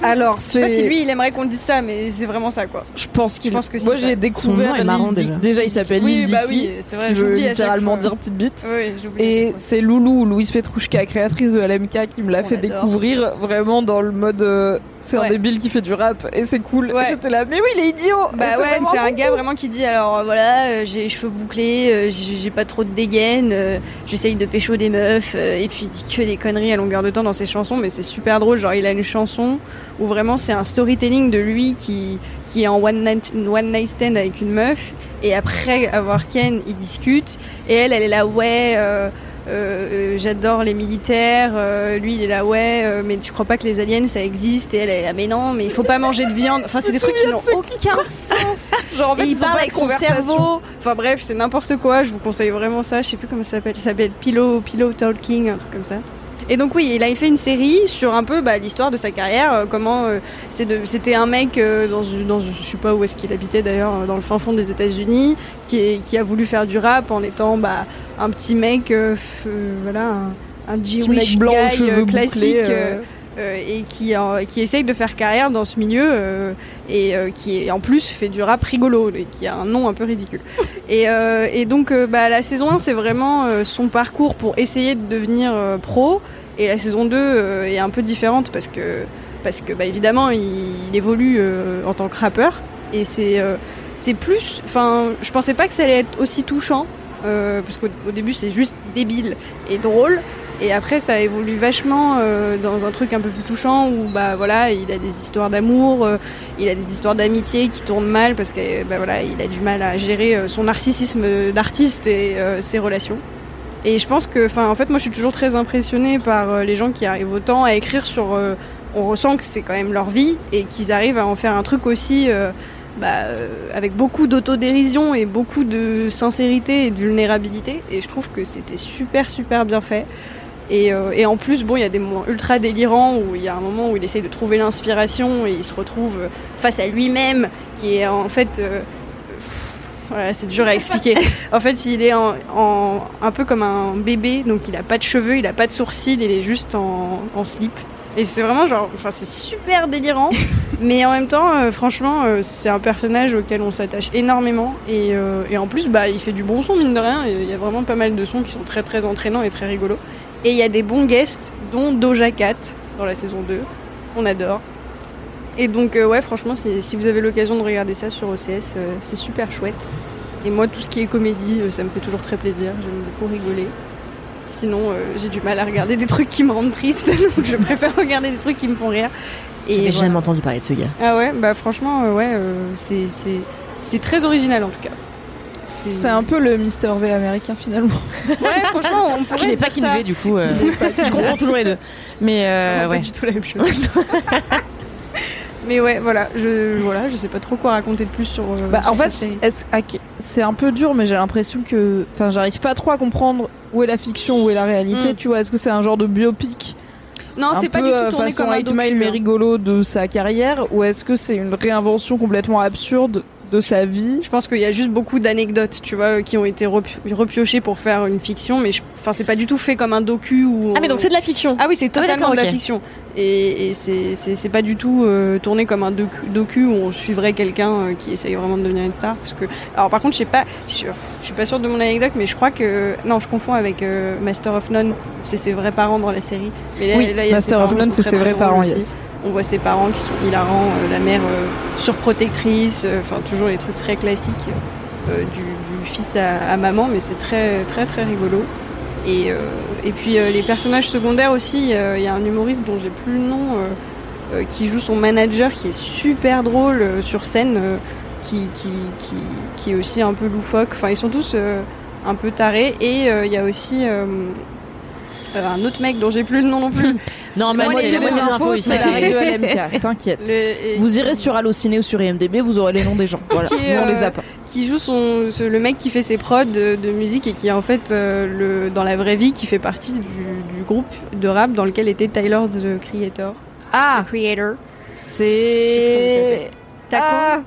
alors Je sais pas si lui il aimerait qu'on le dise ça, mais c'est vraiment ça quoi. je pense qu'il Je pense que moi j'ai découvert Son nom est Lil marrant, Dicky. déjà. il s'appelle Oui, Lil bah Dicky, oui, c'est ce vrai, j'oublie littéralement dire petite bite Oui, j'oublie. Et c'est Loulou, Louise Petrouchka, créatrice de LMK, qui me l'a fait adore. découvrir vraiment dans le mode euh, c'est un débile qui fait du rap et c'est cool. Ouais. J'étais là, mais oui, il est idiot Bah ouais, c'est un gars vraiment qui dit alors euh, voilà, euh, j'ai les cheveux bouclés, euh, j'ai pas trop de dégaine, j'essaye de pécho des meufs, et puis il dit que des conneries à longueur de temps dans ses chansons, mais c'est super drôle. Genre, il a une chanson où vraiment c'est un storytelling de lui qui, qui est en one night, one night stand avec une meuf, et après avoir Ken, il discute, et elle, elle est là, ouais. euh, euh, euh, j'adore les militaires, euh, lui il est là ouais, mais tu crois pas que les aliens ça existe? Et elle elle est là mais non mais il faut pas manger de viande, enfin c'est des trucs qui n'ont aucun sens. Genre, en fait, Et il ils parle avec son cerveau. Enfin bref, c'est n'importe quoi. Je vous conseille vraiment ça. Je sais plus comment ça s'appelle. Ça s'appelle Pillow, Pillow Talking, un truc comme ça. Et donc oui, il a fait une série sur un peu bah, l'histoire de sa carrière, euh, comment euh, c'était un mec euh, dans, dans je sais pas où est-ce qu'il habitait d'ailleurs, dans le fin fond des États-Unis, qui, est- qui a voulu faire du rap en étant bah, un petit mec, euh, voilà, un, un Jewish blanc guy, euh, classique. euh. euh, euh, et qui, euh, qui essaye de faire carrière dans ce milieu euh, et qui est, en plus fait du rap rigolo et qui a un nom un peu ridicule. Et, et donc bah, la saison 1 c'est vraiment son parcours pour essayer de devenir pro et la saison 2 euh, est un peu différente parce que, parce que bah, évidemment il, évolue euh, en tant que rappeur et c'est euh, c'est plus, enfin je pensais pas que ça allait être aussi touchant parce qu'au au début c'est juste débile et drôle et après, ça évolue vachement dans un truc un peu plus touchant où bah voilà, il a des histoires d'amour, il a des histoires d'amitié qui tournent mal parce que bah voilà, il a du mal à gérer son narcissisme d'artiste et ses relations. Et je pense que, enfin, en fait, moi, je suis toujours très impressionnée par euh, les gens qui arrivent autant à écrire sur. euh, on ressent que c'est quand même leur vie et qu'ils arrivent à en faire un truc aussi. euh, bah, avec beaucoup d'autodérision et beaucoup de sincérité et de vulnérabilité. Et je trouve que c'était super, super bien fait. Et, en plus, bon, il y a des moments ultra délirants où il y a un moment où il essaye de trouver l'inspiration et il se retrouve face à lui-même, qui est en fait. Voilà, c'est dur à expliquer. En fait, il est en, en- un peu comme un bébé, donc il a pas de cheveux, il a pas de sourcils, il est juste en, en slip. Et c'est vraiment genre, enfin, c'est super délirant, mais en même temps, euh, franchement, euh, c'est un personnage auquel on s'attache énormément. Et, euh, et en plus, bah, il fait du bon son, mine de rien. Il y a vraiment pas mal de sons qui sont très très entraînants et très rigolos. Et il y a des bons guests, dont Doja Cat dans la saison 2. On adore. Et donc, euh, ouais, franchement, si vous avez l'occasion de regarder ça sur OCS, euh, c'est super chouette. Et moi, tout ce qui est comédie, euh, ça me fait toujours très plaisir. J'aime beaucoup rigoler. Sinon, euh, j'ai du mal à regarder des trucs qui me rendent triste. donc je préfère regarder des trucs qui me font rire. J'avais voilà. jamais entendu parler de ce gars. Ah ouais, bah franchement, euh, ouais, euh, c'est- c'est c'est très original en tout cas. C'est un peu le Mister V américain finalement. Ouais, franchement, on pourrait Je n'ai pas. Kinvé du coup. euh, je confonds toujours les deux. Mais euh, ouais. Pas du tout la même chose. Mais ouais, voilà, je voilà, je sais pas trop quoi raconter de plus sur. euh, Bah, sur en fait, ok, c'est un peu dur, mais j'ai l'impression que. Enfin, j'arrive pas trop à comprendre où est la fiction, où est la réalité, Mm. tu vois. Est-ce que c'est un genre de biopic non, un c'est pas peu, du tout tourné façon comme un 8 docu, Mile mais hein. rigolo de sa carrière, ou est-ce que c'est une réinvention complètement absurde de sa vie? Je pense qu'il y a juste beaucoup d'anecdotes, tu vois, qui ont été repi- repiochées pour faire une fiction, mais je- enfin, c'est pas du tout fait comme un docu ou. Ah, mais donc c'est de la fiction. Ah oui, c'est Ah totalement de la fiction. Et, et c'est- pas du tout euh, tourné comme un docu, docu où on suivrait quelqu'un euh, qui essaye vraiment de devenir une star. Parce que, alors par contre, je sais pas, je suis- pas sûre de mon anecdote, mais je crois que non, je confonds avec euh, Master of None. C'est ses vrais parents dans la série. Mais là, Oui, là, il y a ses Master of None, c'est ses vrais parents, aussi. yes. On voit ses parents qui sont hilarants, euh, la mère euh, surprotectrice, euh, enfin toujours les trucs très classiques euh, du, du fils à, à maman, mais c'est très très très rigolo. Et, euh, et puis euh, les personnages secondaires aussi, il y a un humoriste dont j'ai plus le nom euh, qui joue son manager qui est super drôle sur scène, qui, qui, qui, qui est aussi un peu loufoque. Enfin, ils sont tous un peu tarés. Et il y a aussi euh, euh, un autre mec dont j'ai plus le nom non plus. Non, mais moi, moi, des infos, infos ici. c'est la règle de LMK, t'inquiète. Et Vous irez sur Allociné ou sur IMDB, vous aurez les noms des gens. Voilà, Qui est, nous on euh, les a pas. qui joue son, ce- le mec qui fait ses prods de, de musique et qui est en fait euh, le, dans la vraie vie qui fait partie du, du groupe de rap dans lequel était Tyler the Creator. Ah, The Creator. c'est. Taco? Ah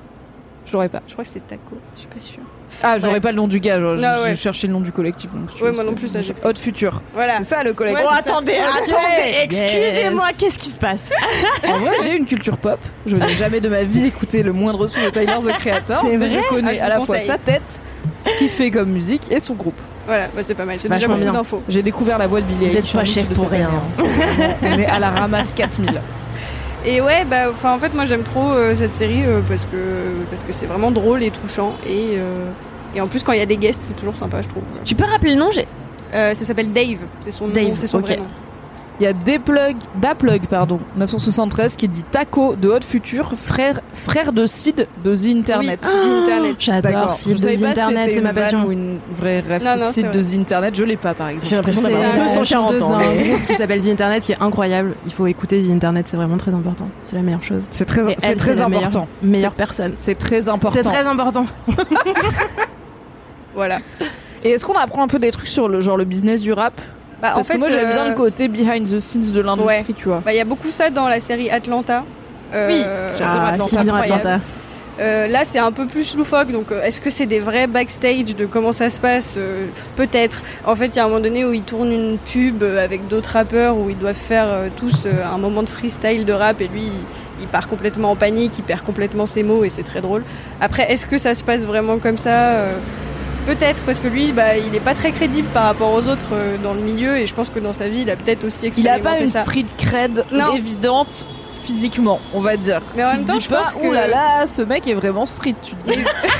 Je l'aurais pas. Je crois que c'est Taco, je suis pas sûre. Ah, j'aurais Ouais. pas le nom du gars, Ah, j'ai ouais. cherché le nom du collectif. donc, Ouais, moi non plus, ça, j'ai Hot Future. Voilà. C'est ça le collectif. Ouais, Oh, attendez, attendez, excusez-moi, Yes. qu'est-ce qui se passe? En vrai, j'ai une culture pop. Je n'ai jamais de ma vie écouté le moindre son de Tyler the Creator. C'est mais vrai? je connais Ah, je à vous la fois sa tête, ce qu'il fait comme musique et son groupe. Voilà, bah, c'est pas mal, c'est déjà beaucoup bien. d'infos. J'ai découvert la voix de Billie Vous êtes pas chef pour rien. hein. On est à la ramasse 4000. Et ouais, bah, en fait, moi j'aime trop euh, cette série euh, parce que parce que c'est vraiment drôle et touchant et euh, et en plus quand il y a des guests, c'est toujours sympa, je trouve. Tu peux rappeler le nom j'ai... Ça s'appelle Dave, c'est son nom, Dave, c'est son ok. vrai nom. Il y a Dplug, Daplug, pardon, 973 qui dit Taco de Hot Future, frère, frère de Sid de The Internet. Oui, The Internet. J'adore savais de si Internet, c'est ma passion. ou une vraie ref Non, non, site c'est de The Internet. Je l'ai pas par exemple. J'ai l'impression C'est d'avoir la 240 chanteuse ans. mais- groupe qui s'appelle The Internet qui est incroyable. Il faut écouter The Internet, c'est vraiment très important. C'est la meilleure chose. C'est très, elle, très meilleure- important. Meilleure personne. C'est très important. C'est très important. Voilà. Et est-ce qu'on apprend un peu des trucs sur le genre le business du rap? Bah, en fait, que moi j'aime bien euh, le côté behind the scenes de l'industrie, tu vois. Bah, il y a beaucoup ça dans la série Atlanta. Euh, Oui, j'adore Ah, Atlanta, si bien incroyable. Atlanta. Euh, là, c'est un peu plus loufoque. Donc, euh, est-ce que c'est des vrais backstage de comment ça se passe Euh, Peut-être. En fait, il y a un moment donné où ils tournent une pub euh, avec d'autres rappeurs où ils doivent faire euh, tous euh, un moment de freestyle de rap et lui, il, il part complètement en panique, il perd complètement ses mots et c'est très drôle. Après, est-ce que ça se passe vraiment comme ça Euh, Peut-être parce que lui, bah, il est pas très crédible par rapport aux autres euh, dans le milieu et je pense que dans sa vie, il a peut-être aussi Il a expérimenté pas une ça. street cred Non. évidente physiquement, on va dire. Mais en Tu même temps, dis je pas, pense que- oh là là, ce mec est vraiment street. Tu te dis,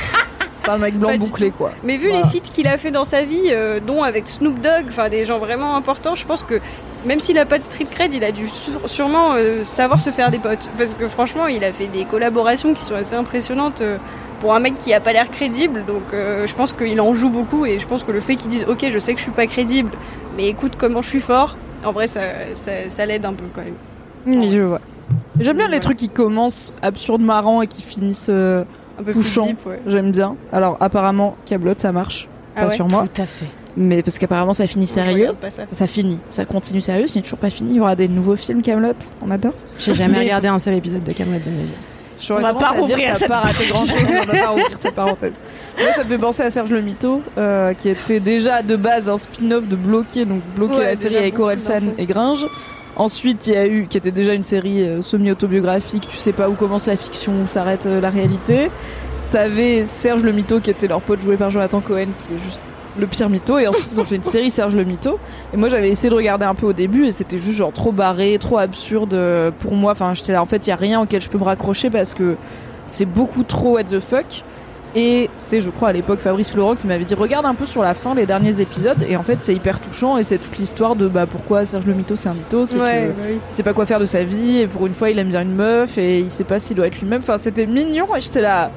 c'est un mec blanc Pas du bouclé quoi. Mais vu Voilà. les feats qu'il a fait dans sa vie, euh, dont avec Snoop Dogg, enfin des gens vraiment importants, je pense que même s'il a pas de street cred, il a dû sûrement euh, savoir se faire des potes. Parce que franchement, il a fait des collaborations qui sont assez impressionnantes euh, pour un mec qui a pas l'air crédible. Donc euh, je pense qu'il en joue beaucoup et je pense que le fait qu'il dise ok, je sais que je suis pas crédible, mais écoute comment je suis fort, en vrai ça, ça, ça l'aide un peu quand même. Oui, je vois. J'aime bien les trucs qui commencent absurdes, marrants et qui finissent euh, Un peu touchants. ouais. J'aime bien. Alors apparemment, Cablot, ça marche. Ah pas ouais sur moi. Tout à fait. Mais parce qu'apparemment ça finit sérieux. ça. Ça finit, ça continue sérieux, ce n'est toujours pas fini. Il y aura des nouveaux films Camelot, on adore. J'ai jamais Mais- regardé un seul épisode de Camelot de ma vie. On va pas rouvrir cette pas raté grand chose, on va pas rouvrir cette parenthèse. Moi, ça me fait penser à Serge Le Mito, euh, qui était déjà de base un spin-off de Bloqué, donc Bloqué Ouais, la série avec Orelsan et Gringe. Ensuite, il y a eu, qui était déjà une série euh, semi-autobiographique, tu sais pas où commence la fiction, où s'arrête euh, la réalité. T'avais Serge Le Mito, qui était leur pote joué par Jonathan Cohen, qui est juste le pire mytho et ensuite ils ont fait une série Serge le mytho. Et moi j'avais essayé de regarder un peu au début et c'était juste genre trop barré trop absurde euh, pour moi. Enfin j'étais là en fait il y a rien auquel je peux me raccrocher parce que c'est beaucoup trop what the fuck. Et c'est je crois à l'époque Fabrice Florent qui m'avait dit regarde un peu sur la fin les derniers épisodes et en fait c'est hyper touchant et c'est toute l'histoire de bah pourquoi Serge le mytho c'est un mytho c'est Ouais, que bah il sait pas quoi faire de sa vie et pour une fois il aime bien une meuf et il sait pas s'il doit être lui-même. Enfin c'était mignon et j'étais là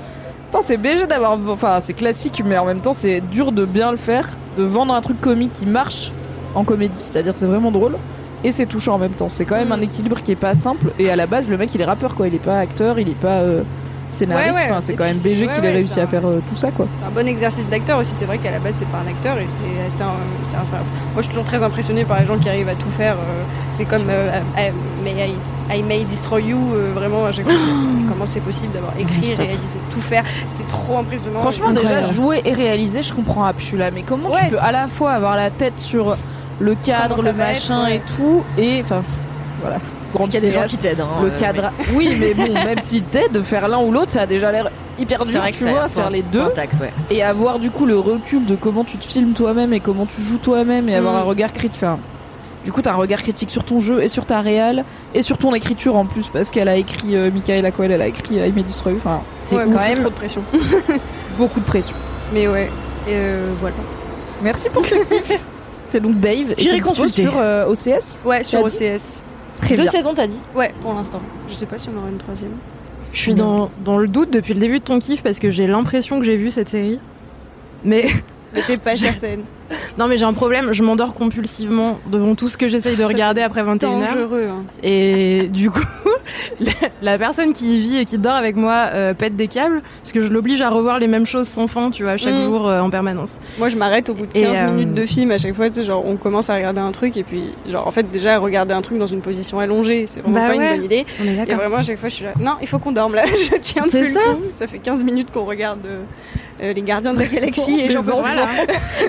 c'est BG d'avoir. Enfin, c'est classique, mais en même temps, c'est dur de bien le faire, de vendre un truc comique qui marche en comédie, c'est-à-dire c'est vraiment drôle. et c'est touchant en même temps. C'est quand même un équilibre qui est pas simple. Et à la base, le mec, il est rappeur, quoi. Il est pas acteur, il est pas euh, scénariste. Ouais, ouais. Enfin, c'est quand même BG ouais, qu'il a réussi à faire euh, tout ça, quoi. C'est un bon exercice d'acteur aussi. C'est vrai qu'à la base, c'est pas un acteur et c'est c'est un, un- Moi, je suis toujours très impressionnée par les gens qui arrivent à tout faire. euh, C'est comme euh, I- May Destroy You. euh, vraiment, à chaque fois, je comment c'est possible d'avoir écrit, réalisé, tout faire? C'est trop impressionnant. Franchement, déjà, jouer et réaliser, je comprends à là. Mais comment Ouais, tu peux c'est- à la fois avoir la tête sur le cadre, ça le va machin être, ouais. et tout, et enfin, voilà. Grande Il y a des gens cinéaste. qui t'aident. hein, le euh, cadre. Oui, mais bon, même s'il t'aide de faire l'un ou l'autre, ça a déjà l'air hyper C'est dur, vrai que tu ça- vois, faut faire les deux. un taxe, ouais. Et avoir du coup le recul de comment tu te filmes toi-même et comment tu joues toi-même et avoir Mm. un regard critique. Enfin, du coup, t'as un regard critique sur ton jeu et sur ta réal et sur ton écriture en plus parce qu'elle a écrit euh, Michaela Coel, elle a écrit I May Destroy. Enfin, c'est Ouais, quand même trop de pression. beaucoup de pression. Mais ouais. Et euh, voilà. Merci pour ce kiff. C'est donc Dave. et J'irai consulter. sur euh, OCS. Ouais, sur OCS. Très Deux bien. saisons, t'as dit Ouais, pour l'instant. Je sais pas si on aura une troisième. Je suis dans, dans le doute depuis le début de ton kiff parce que j'ai l'impression que j'ai vu cette série. Mais T'es pas certaine. non, mais j'ai un problème, je m'endors compulsivement devant tout ce que j'essaye de Ça, regarder après 21h. Dangereux. Hein. Et du coup, la, la personne qui vit et qui dort avec moi euh, pète des câbles parce que je l'oblige à revoir les mêmes choses sans fin, tu vois, chaque Mm. jour euh, en permanence. Moi, je m'arrête au bout de Et, 15 euh, minutes de film à chaque fois. Tu sais, genre, on commence à regarder un truc et puis, genre, en fait, déjà, regarder un truc dans une position allongée, c'est vraiment Bah pas ouais. une bonne idée. On est Et vraiment, à chaque fois, je suis là. Non, il faut qu'on dorme là. Je tiens C'est plus ça. le coup. Ça fait 15 minutes qu'on regarde euh, les Gardiens de la Galaxie et j'en plus.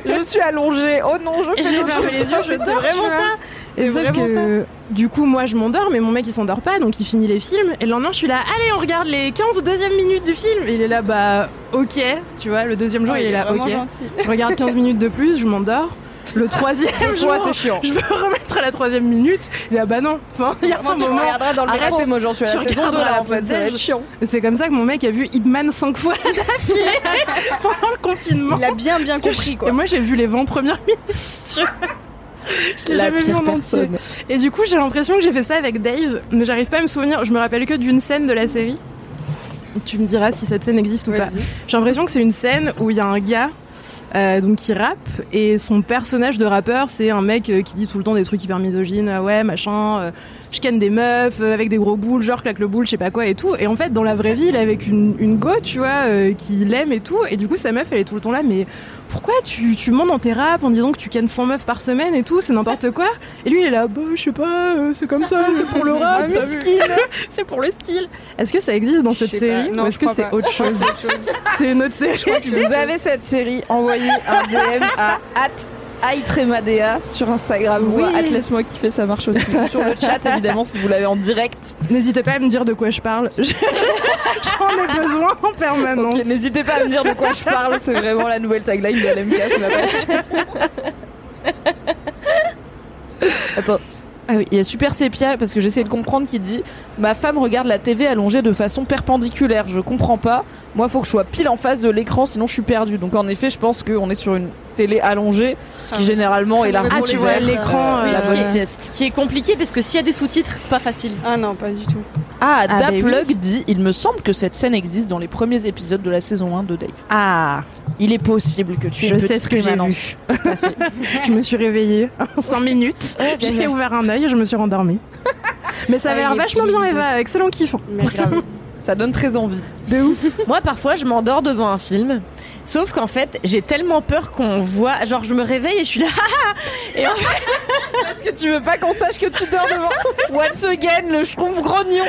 je suis allongée. Oh non, je fais fermé les yeux, je dors, vraiment ça. Et sauf que du coup moi je m'endors mais mon mec il s'endort pas donc il finit les films. Et le lendemain je suis là allez on regarde les 15 deuxièmes minutes du film. Et il est là bah ok tu vois. Le deuxième jour Ouais, il est là ok. gentil. je regarde 15 minutes de plus je m'endors le troisième jour c'est chiant. je veux remettre à la troisième minute il est là bah non enfin il y a un moment dans le Arrête, moi j'en suis à la saison 2 regarderas là en fait, déj. chiant. Et c'est comme ça que mon mec a vu Ip Man 5 fois d'affilée pendant le confinement Il a bien, bien compris, quoi. Et moi j'ai vu les 20 premières minutes. Je l'ai La jamais vu en personne. Et du coup, j'ai l'impression que j'ai fait ça avec Dave, mais j'arrive pas à me souvenir. Je me rappelle que d'une scène de la série. Tu me diras si cette scène existe ou pas. J'ai l'impression que c'est une scène où il y a un gars euh, donc qui rappe. Et son personnage de rappeur c'est un mec euh, qui dit tout le temps des trucs hyper misogynes. Ah ouais machin euh, je ken des meufs euh, avec des gros boules genre claque le boule je sais pas quoi et tout. Et en fait dans la vraie vie il est avec une, une go tu vois euh, qui l'aime et tout. Et du coup sa meuf elle est tout le temps là mais pourquoi tu, tu mens dans tes raps en disant que tu kennes 100 meufs par semaine et tout? C'est n'importe quoi. Et lui il est là bah je sais pas euh, c'est comme ça c'est pour le rap c'est pour le style. Est-ce que ça existe dans cette série? Non, ou est-ce que crois c'est pas. autre chose C'est autre chose. c'est une autre série. Si vous avez cette série, envoyez un DM à @aitremadea sur Instagram ou Oui. à laisse-moi kiffer, ça marche aussi. sur le chat évidemment si vous l'avez en direct. N'hésitez pas à me dire de quoi je parle. Je- J'en ai besoin en permanence. N'hésitez pas à me dire de quoi je parle, c'est vraiment la nouvelle tagline de LMK, c'est ma passion. Attends. Ah oui, il y a Super Sepia parce que j'essaie de comprendre qui dit Ma femme regarde la TV allongée de façon perpendiculaire. Je comprends pas. Moi, faut que je sois pile en face de l'écran, sinon je suis perdue. Donc en effet, je pense qu'on est sur une télé allongée, ce qui Ah, généralement est la très Ah, tu vois l'écran, la euh, bonne ce qui est- sieste. Ce qui est compliqué parce que s'il y a des sous-titres, c'est pas facile. Ah non, pas du tout. Ah, Ah, bah Daplug oui. dit Il me semble que cette scène existe dans les premiers épisodes de la saison 1 de Dave. Ah, Il est possible que tu aies je une sais ce que j'ai vu. je me suis réveillée en 5 minutes. J'ai ouvert un œil et je me suis rendormie. Mais ça Ah, avait l'air il est vachement bien. Eva. Excellent kiff. Mais. Ça donne très envie. De ouf. Moi, parfois, je m'endors devant un film. Sauf qu'en fait, j'ai tellement peur qu'on voit. Genre, je me réveille et je suis là. et en fait, Parce que tu veux pas qu'on sache que tu dors devant Once again, le schtroumpf grognon.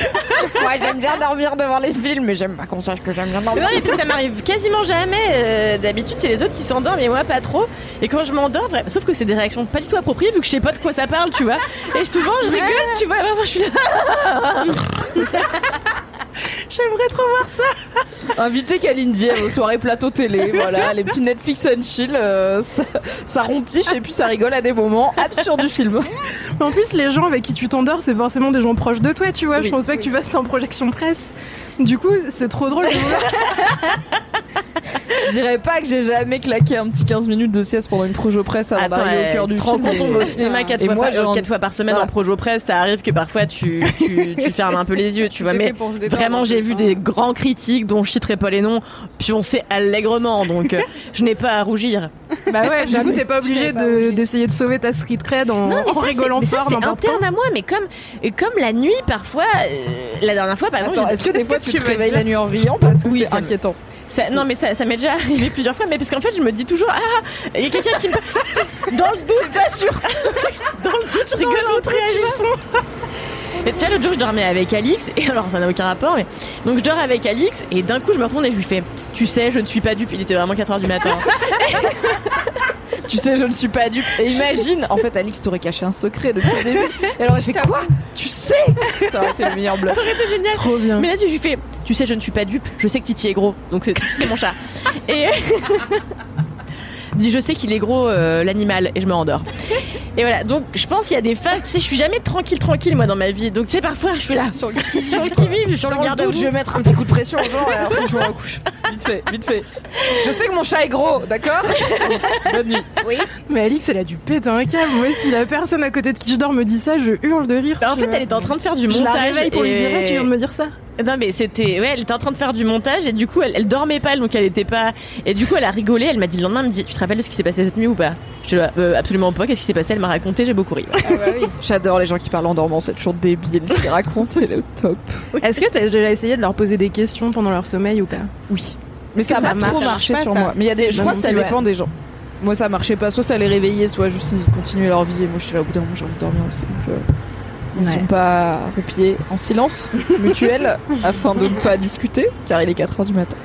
Moi, j'aime bien dormir devant les films, mais j'aime pas qu'on sache que j'aime bien dormir. non, mais ça m'arrive quasiment jamais. Euh, D'habitude, c'est les autres qui s'endorment et moi pas trop. Et quand je m'endors, sauf que c'est des réactions pas du tout appropriées vu que je sais pas de quoi ça parle, tu vois. Et souvent, je rigole, tu vois. Vraiment, je suis là. J'aimerais trop voir ça. Invitez Kalindi à vos soirées plateau télé, voilà, les petits Netflix and chill, euh, ça, ça rompiche et puis ça rigole à des moments absurdes du film. Mais En plus, les gens avec qui tu t'endors, c'est forcément des gens proches de toi, tu vois. je pense pas que tu fasses ça en projection presse. Du coup, c'est trop drôle de voir. Je dirais pas que j'ai jamais claqué un petit 15 minutes de sieste pendant une projo presse avant d'arriver euh, au cœur du te rends film. compte, on va au et- cinéma quatre Et fois, moi, par, quatre fois par semaine Voilà. en projo presse, ça arrive que parfois tu, tu, tu fermes un peu les yeux, tu vois. Mais vraiment, en j'ai vu hein. des grands critiques dont je citerai pas les noms, puis on sait allègrement, donc euh, je n'ai pas à rougir. Bah ouais, du coup, t'es pas obligé de- d'essayer de, sauver ta street cred en, Non, mais en ça, rigolant fort c'est quand. interne à moi, mais comme, la nuit, parfois, euh, la dernière fois, par exemple, est-ce que des fois tu te veux réveilles la nuit en riant parce que Oui, c'est inquiétant Ça- non mais ça, ça m'est déjà arrivé plusieurs fois, mais parce qu'en fait je me dis toujours ah il y a quelqu'un qui me dans le doute sûr dans le doute je rigole en réagissant. Et tu vois l'autre jour je dormais avec Alix et alors ça n'a aucun rapport mais donc je dors avec Alix et d'un coup je me retourne et je lui fais tu sais je ne suis pas dupe il était vraiment 4h du matin. Tu sais, je ne suis pas dupe. Et imagine, en fait, Alix t'aurait caché un secret depuis le début. Et alors, fait quoi? Tu sais Ça aurait été le meilleur bluff. Ça aurait été génial. Trop bien. Mais là, tu lui fais, tu sais, je ne suis pas dupe, je sais que Titi est gros, donc c'est- Titi c'est mon chat. Et dis, je sais qu'il est gros, euh, l'animal, et je me rendors. Et voilà, donc je pense qu'il y a des phases, tu sais, je suis jamais tranquille, tranquille moi dans ma vie. Donc tu sais, parfois je suis là sur le qui-vive, sur le qui-vive, sur le garde doute, je vais mettre un petit coup de pression aux gens et après je me recouche. Vite fait, vite fait. Je sais que mon chat est gros, d'accord Bonne nuit. Mais Alix, elle a dû péter un câble. Moi, si la personne à côté de qui je dors me dit ça, je hurle de rire. Bah, en fait, vois. elle était en train de faire du Je la montage. réveille pour lui dire, Eh, tu viens de me dire ça Non mais c'était ouais elle était en train de faire du montage et du coup elle, elle dormait pas donc elle était pas et du coup elle a rigolé elle m'a dit le lendemain elle me dit tu te rappelles de ce qui s'est passé cette nuit ou pas? Je dis euh, absolument pas qu'est-ce qui s'est passé? Elle m'a raconté j'ai beaucoup ri Ah bah oui. J'adore les gens qui parlent en dormant, c'est toujours débile ce qu'ils racontent, c'est le top. Est-ce que t'as déjà essayé de leur poser des questions pendant leur sommeil ou pas? Oui. Mais ça que a ça pas marche trop marché sur ça moi. Mais il y a des, je crois que ça ouais. dépend des gens. Moi ça marchait pas, soit ça les réveillait, soit juste ils continuaient leur vie et moi je suis là au bout d'un moment j'ai envie de dormir aussi. Donc, euh, ils Ouais. sont pas repliés en silence mutuel afin de ne pas discuter car il est 4h du matin.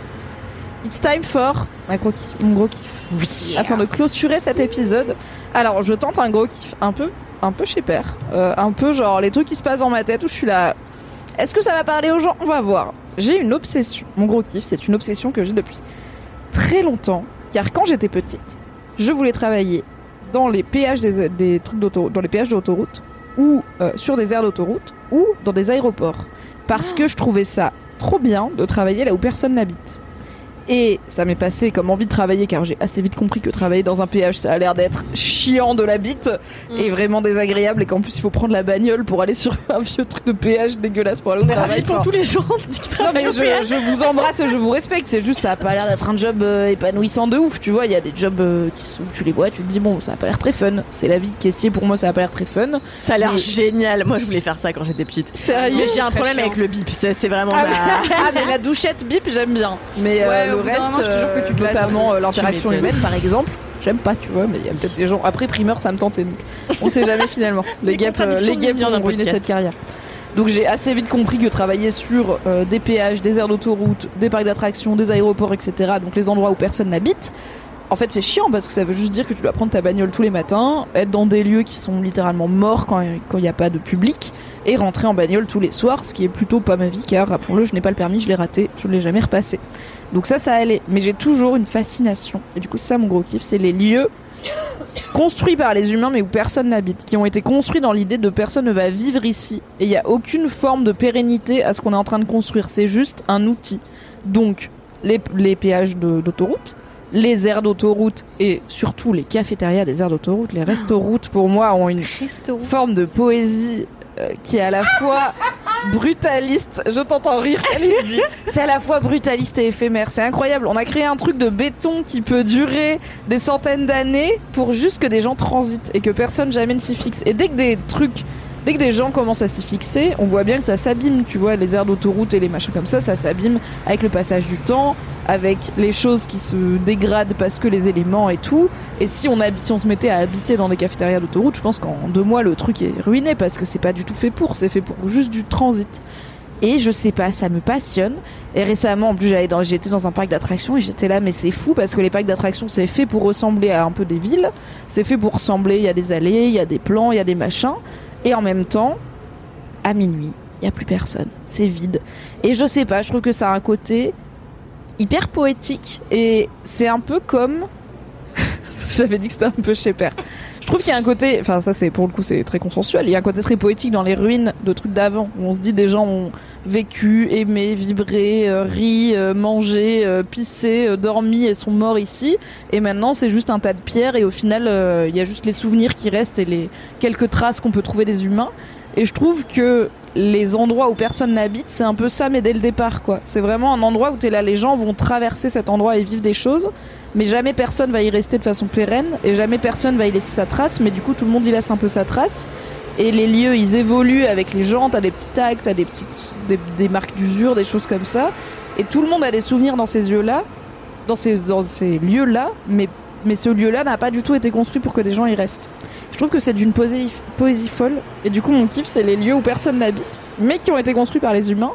It's time for ma gros kiff, mon gros kiff. oui Afin de clôturer cet épisode. Alors je tente un gros kiff un peu un peu chez père, Euh, un peu genre les trucs qui se passent dans ma tête où je suis là. Est-ce que ça va parler aux gens? On va voir. J'ai une obsession. Mon gros kiff, c'est une obsession que j'ai depuis très longtemps. Car quand j'étais petite, je voulais travailler dans les péages des, des trucs d'autoroute, dans les péages d'autoroute, ou euh, sur des aires d'autoroute, ou dans des aéroports, parce que je trouvais ça trop bien de travailler là où personne n'habite. Et ça m'est passé comme envie de travailler car j'ai assez vite compris que travailler dans un péage ça a l'air d'être chiant de la bite et vraiment désagréable et qu'en plus il faut prendre la bagnole pour aller sur un vieux truc de péage dégueulasse pour aller au travail. pour Enfin, tous les gens qui non travaillent mais au péage. je, je vous embrasse et je vous respecte, c'est juste ça a pas l'air d'être un job euh, épanouissant de ouf, tu vois, il y a des jobs euh, qui sont, tu les vois, tu te dis bon ça a pas l'air très fun, c'est la vie de caissier pour moi ça a pas l'air très fun. ça a l'air Mais- génial moi je voulais faire ça quand j'étais petite Sérieux? Mais j'ai un problème chiant. avec le bip c'est c'est vraiment Ah, ma- ah, mais la douchette bip j'aime bien, mais euh, Ouais, le reste, que tu euh, classes, notamment euh, l'interaction Tu humaine par exemple. J'aime pas, tu vois, mais il y a peut-être des gens. Après, primeur, ça me tentait. Donc, on sait jamais finalement. Les Les guêpes, euh, les ont ruiné cette carrière. Donc, j'ai assez vite compris que travailler sur euh, des péages, des aires d'autoroute, des parcs d'attractions, des aéroports, etc., donc les endroits où personne n'habite, en fait, c'est chiant parce que ça veut juste dire que tu dois prendre ta bagnole tous les matins, être dans des lieux qui sont littéralement morts quand il n'y a pas de public, et rentrer en bagnole tous les soirs, ce qui est plutôt pas ma vie, car rappelons-le, je n'ai pas le permis, je l'ai raté, je ne l'ai jamais repassé. Donc ça, ça allait. Mais j'ai toujours une fascination. Et du coup, c'est ça mon gros kiff, c'est les lieux construits par les humains mais où personne n'habite, qui ont été construits dans l'idée de personne ne va vivre ici. Et il n'y a aucune forme de pérennité à ce qu'on est en train de construire. C'est juste un outil. Donc, les, les péages d'autoroute, les aires d'autoroute et surtout les cafétérias des aires d'autoroute, les restaurants pour moi ont une forme de poésie euh, qui est à la fois brutaliste. Je t'entends rire. C'est à la fois brutaliste et éphémère. C'est incroyable. On a créé un truc de béton qui peut durer des centaines d'années pour juste que des gens transitent et que personne jamais ne s'y fixe. Et dès que des trucs Dès que des gens commencent à s'y fixer, on voit bien que ça s'abîme, tu vois, les aires d'autoroute et les machins comme ça, ça s'abîme avec le passage du temps, avec les choses qui se dégradent parce que les éléments et tout. Et si on, se mettait à habiter dans des cafétérias d'autoroute, je pense qu'en deux mois le truc est ruiné parce que c'est pas du tout fait pour, c'est fait pour juste du transit. Et je sais pas, ça me passionne. Et récemment, en plus, j'allais dans, j'étais dans un parc d'attractions et j'étais là, mais c'est fou parce que les parcs d'attractions, c'est fait pour ressembler à un peu des villes. C'est fait pour ressembler, il y a des allées, il y a des plans, il y a des machins. Et en même temps, à minuit, il y a plus personne. C'est vide. Et je sais pas, je trouve que ça a un côté hyper poétique. Et c'est un peu comme. J'avais dit que c'était un peu chez Père. Je trouve qu'il y a un côté, enfin ça c'est pour le coup c'est très consensuel, il y a un côté très poétique dans les ruines de trucs d'avant où on se dit des gens ont vécu, aimé, vibré, euh, ri, euh, mangé, euh, pissé, euh, dormi et sont morts ici. Et maintenant, c'est juste un tas de pierres et au final, il y a juste les souvenirs qui restent et les quelques traces qu'on peut trouver des humains. Et je trouve que les endroits où personne n'habite, c'est un peu ça, mais dès le départ, quoi. C'est vraiment un endroit où t'es là, les gens vont traverser cet endroit et vivre des choses, mais jamais personne va y rester de façon pérenne et jamais personne va y laisser sa trace. Mais du coup, tout le monde y laisse un peu sa trace. Et les lieux, ils évoluent avec les gens. T'as des petits tags, t'as des petites, des, des marques d'usure, des choses comme ça. Et tout le monde a des souvenirs dans ces yeux-là, dans ces, dans ces lieux-là, mais, mais ce lieu-là n'a pas du tout été construit pour que des gens y restent. Je trouve que c'est d'une poésie, poésie folle. Et du coup, mon kiff, c'est les lieux où personne n'habite, mais qui ont été construits par les humains.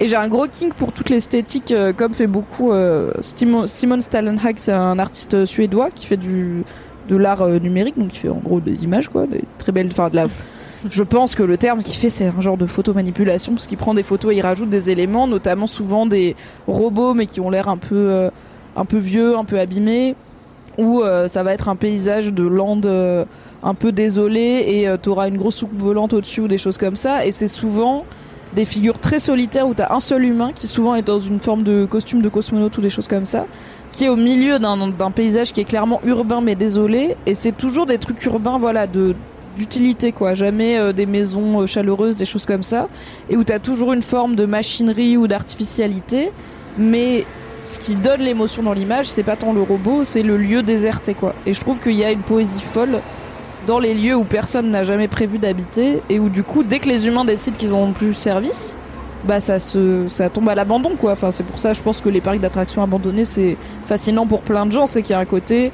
Et j'ai un gros king pour toute l'esthétique, euh, comme fait beaucoup euh, Simon Stallenhag, c'est un artiste suédois qui fait du de l'art euh, numérique, donc il fait en gros des images, quoi, des très belles, enfin de la. Je pense que le terme qu'il fait, c'est un genre de photomanipulation, parce qu'il prend des photos et il rajoute des éléments, notamment souvent des robots, mais qui ont l'air un peu, un peu vieux, un peu abîmés, ou ça va être un paysage de lande euh, un peu désolé et euh, t'auras une grosse soucoupe volante au-dessus ou des choses comme ça. Et c'est souvent des figures très solitaires où t'as un seul humain qui souvent est dans une forme de costume de cosmonaute ou des choses comme ça, qui est au milieu d'un paysage qui est clairement urbain mais désolé. Et c'est toujours des trucs urbains, voilà, d'utilité quoi jamais euh, des maisons euh, chaleureuses des choses comme ça et où t'as toujours une forme de machinerie ou d'artificialité mais ce qui donne l'émotion dans l'image, c'est pas tant le robot, c'est le lieu déserté quoi. Et je trouve qu'il y a une poésie folle dans les lieux où personne n'a jamais prévu d'habiter et où du coup, dès que les humains décident qu'ils n'ont plus service, bah ça se tombe à l'abandon quoi. Enfin c'est pour ça, je pense que les parcs d'attractions abandonnés c'est fascinant pour plein de gens, c'est qu'il y a un côté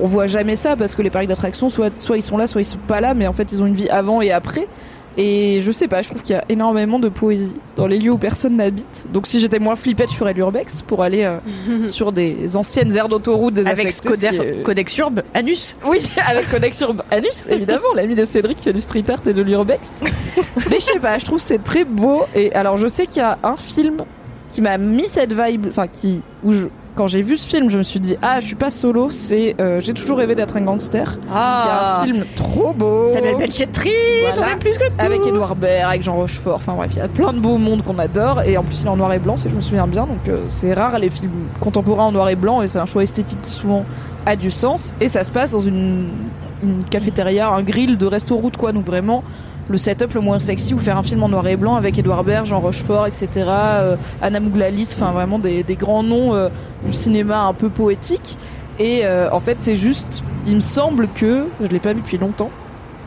on voit jamais ça parce que les parcs d'attractions soit soit ils sont là, soit ils sont pas là, mais en fait ils ont une vie avant et après. Et je sais pas, je trouve qu'il y a énormément de poésie dans les lieux où personne n'habite. Donc si j'étais moins flippette, je ferais l'urbex pour aller euh, sur des anciennes aires d'autoroute des Avec Codex, Codex Urbe, Anus. Oui, avec Codex Urbe Anus, évidemment, l'ami de Cédric qui fait du street art et de l'urbex. Mais je sais pas, je trouve que c'est très beau. Et alors je sais qu'il y a un film qui m'a mis cette vibe, enfin qui, où je, quand j'ai vu ce film, je me suis dit ah je suis pas solo, c'est euh, j'ai toujours rêvé d'être un gangster. Ah. Est un film trop beau. Samuel Belchetri, Voilà. plus que tout. Avec Edouard Baird, avec Jean Rochefort, enfin bref, il y a plein de beaux mondes qu'on adore et en plus il est en noir et blanc si je me souviens bien, donc euh, c'est rare les films contemporains en noir et blanc et c'est un choix esthétique qui souvent a du sens et ça se passe dans une, une cafétéria, un grill de resto-route quoi, donc vraiment le setup le moins sexy ou faire un film en noir et blanc avec Edouard Baird, Jean Rochefort, etc. euh, Anna Mouglalis, enfin vraiment des, grands noms euh, du cinéma un peu poétique. Et euh, en fait, c'est juste, il me semble que, je l'ai pas vu depuis longtemps,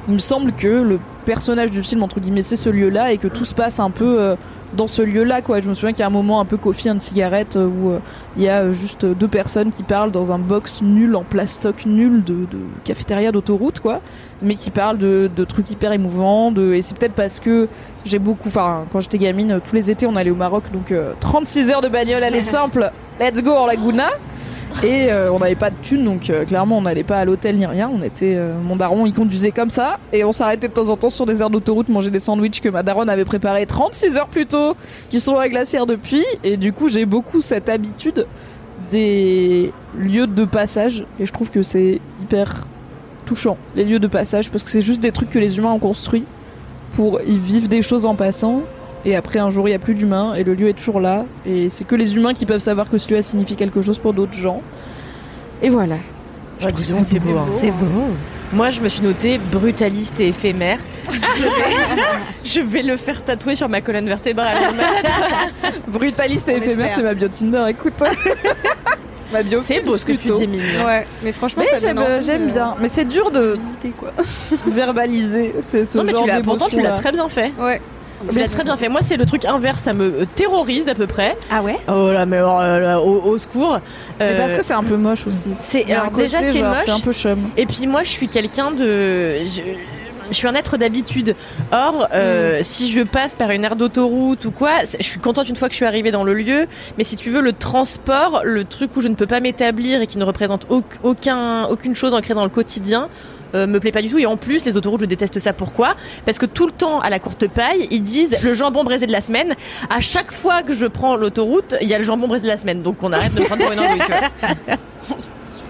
il me semble que le personnage du film, entre guillemets, c'est ce lieu-là et que tout se passe un peu dans ce lieu-là, quoi. Je me souviens qu'il y a un moment un peu coffee and cigarette euh, où euh, il y a euh, juste deux personnes qui parlent dans un box nul, en plastoc nul de, de cafétéria d'autoroute, quoi. Mais qui parlent de, de trucs hyper émouvants. De... Et c'est peut-être parce que j'ai beaucoup, enfin, quand j'étais gamine, tous les étés, on allait au Maroc, donc euh, 36 heures de bagnole, allez simple, let's go en Laguna. Et euh, on n'avait pas de thunes, donc euh, clairement on n'allait pas à l'hôtel ni rien. On était, euh, mon daron il conduisait comme ça, et on s'arrêtait de temps en temps sur des aires d'autoroute manger des sandwichs que ma daronne avait préparés 36 heures plus tôt, qui sont à glacière depuis. Et du coup j'ai beaucoup cette habitude des lieux de passage, et je trouve que c'est hyper touchant les lieux de passage parce que c'est juste des trucs que les humains ont construits pour y vivre des choses en passant. Et après, un jour, il n'y a plus d'humains et le lieu est toujours là. Et c'est que les humains qui peuvent savoir que celui-là signifie quelque chose pour d'autres gens. Et voilà. Ouais, c'est beau, hein. c'est beau. Moi, je me suis notée brutaliste et éphémère. Je vais, je vais le faire tatouer sur ma colonne vertébrale. Brutaliste et On éphémère, c'est ma bio Tinder, écoute. ma bio C'est beau ce que tu dis, Mine. Ouais, mais franchement, j'aime, euh, bien. Mais c'est dur de visiter quoi. verbaliser c'est ce Non, mais genre tu l'as, pourtant, tu l'as très bien fait. Ouais. Tu l'as très bien fait. Moi, c'est le truc inverse, ça me euh, terrorise à peu près. Ah ouais? Oh là, mais euh, là, au, au secours. Mais Euh, parce que c'est un peu moche aussi. c'est Il a alors déjà c'est moche. C'est un peu chum. Et puis moi, je suis quelqu'un de. Je... je suis un être d'habitude. Or, euh, si je passe par une aire d'autoroute ou quoi, je suis contente une fois que je suis arrivée dans le lieu. Mais si tu veux, le transport, le truc où je ne peux pas m'établir et qui ne représente au- aucun, aucune chose ancrée dans le quotidien, euh, me plaît pas du tout. Et en plus, les autoroutes, je déteste ça. Pourquoi? Parce que tout le temps, à la courte paille, ils disent le jambon braisé de la semaine. À chaque fois que je prends l'autoroute, il y a le jambon braisé de la semaine. Donc on arrête de me prendre pour une andouille,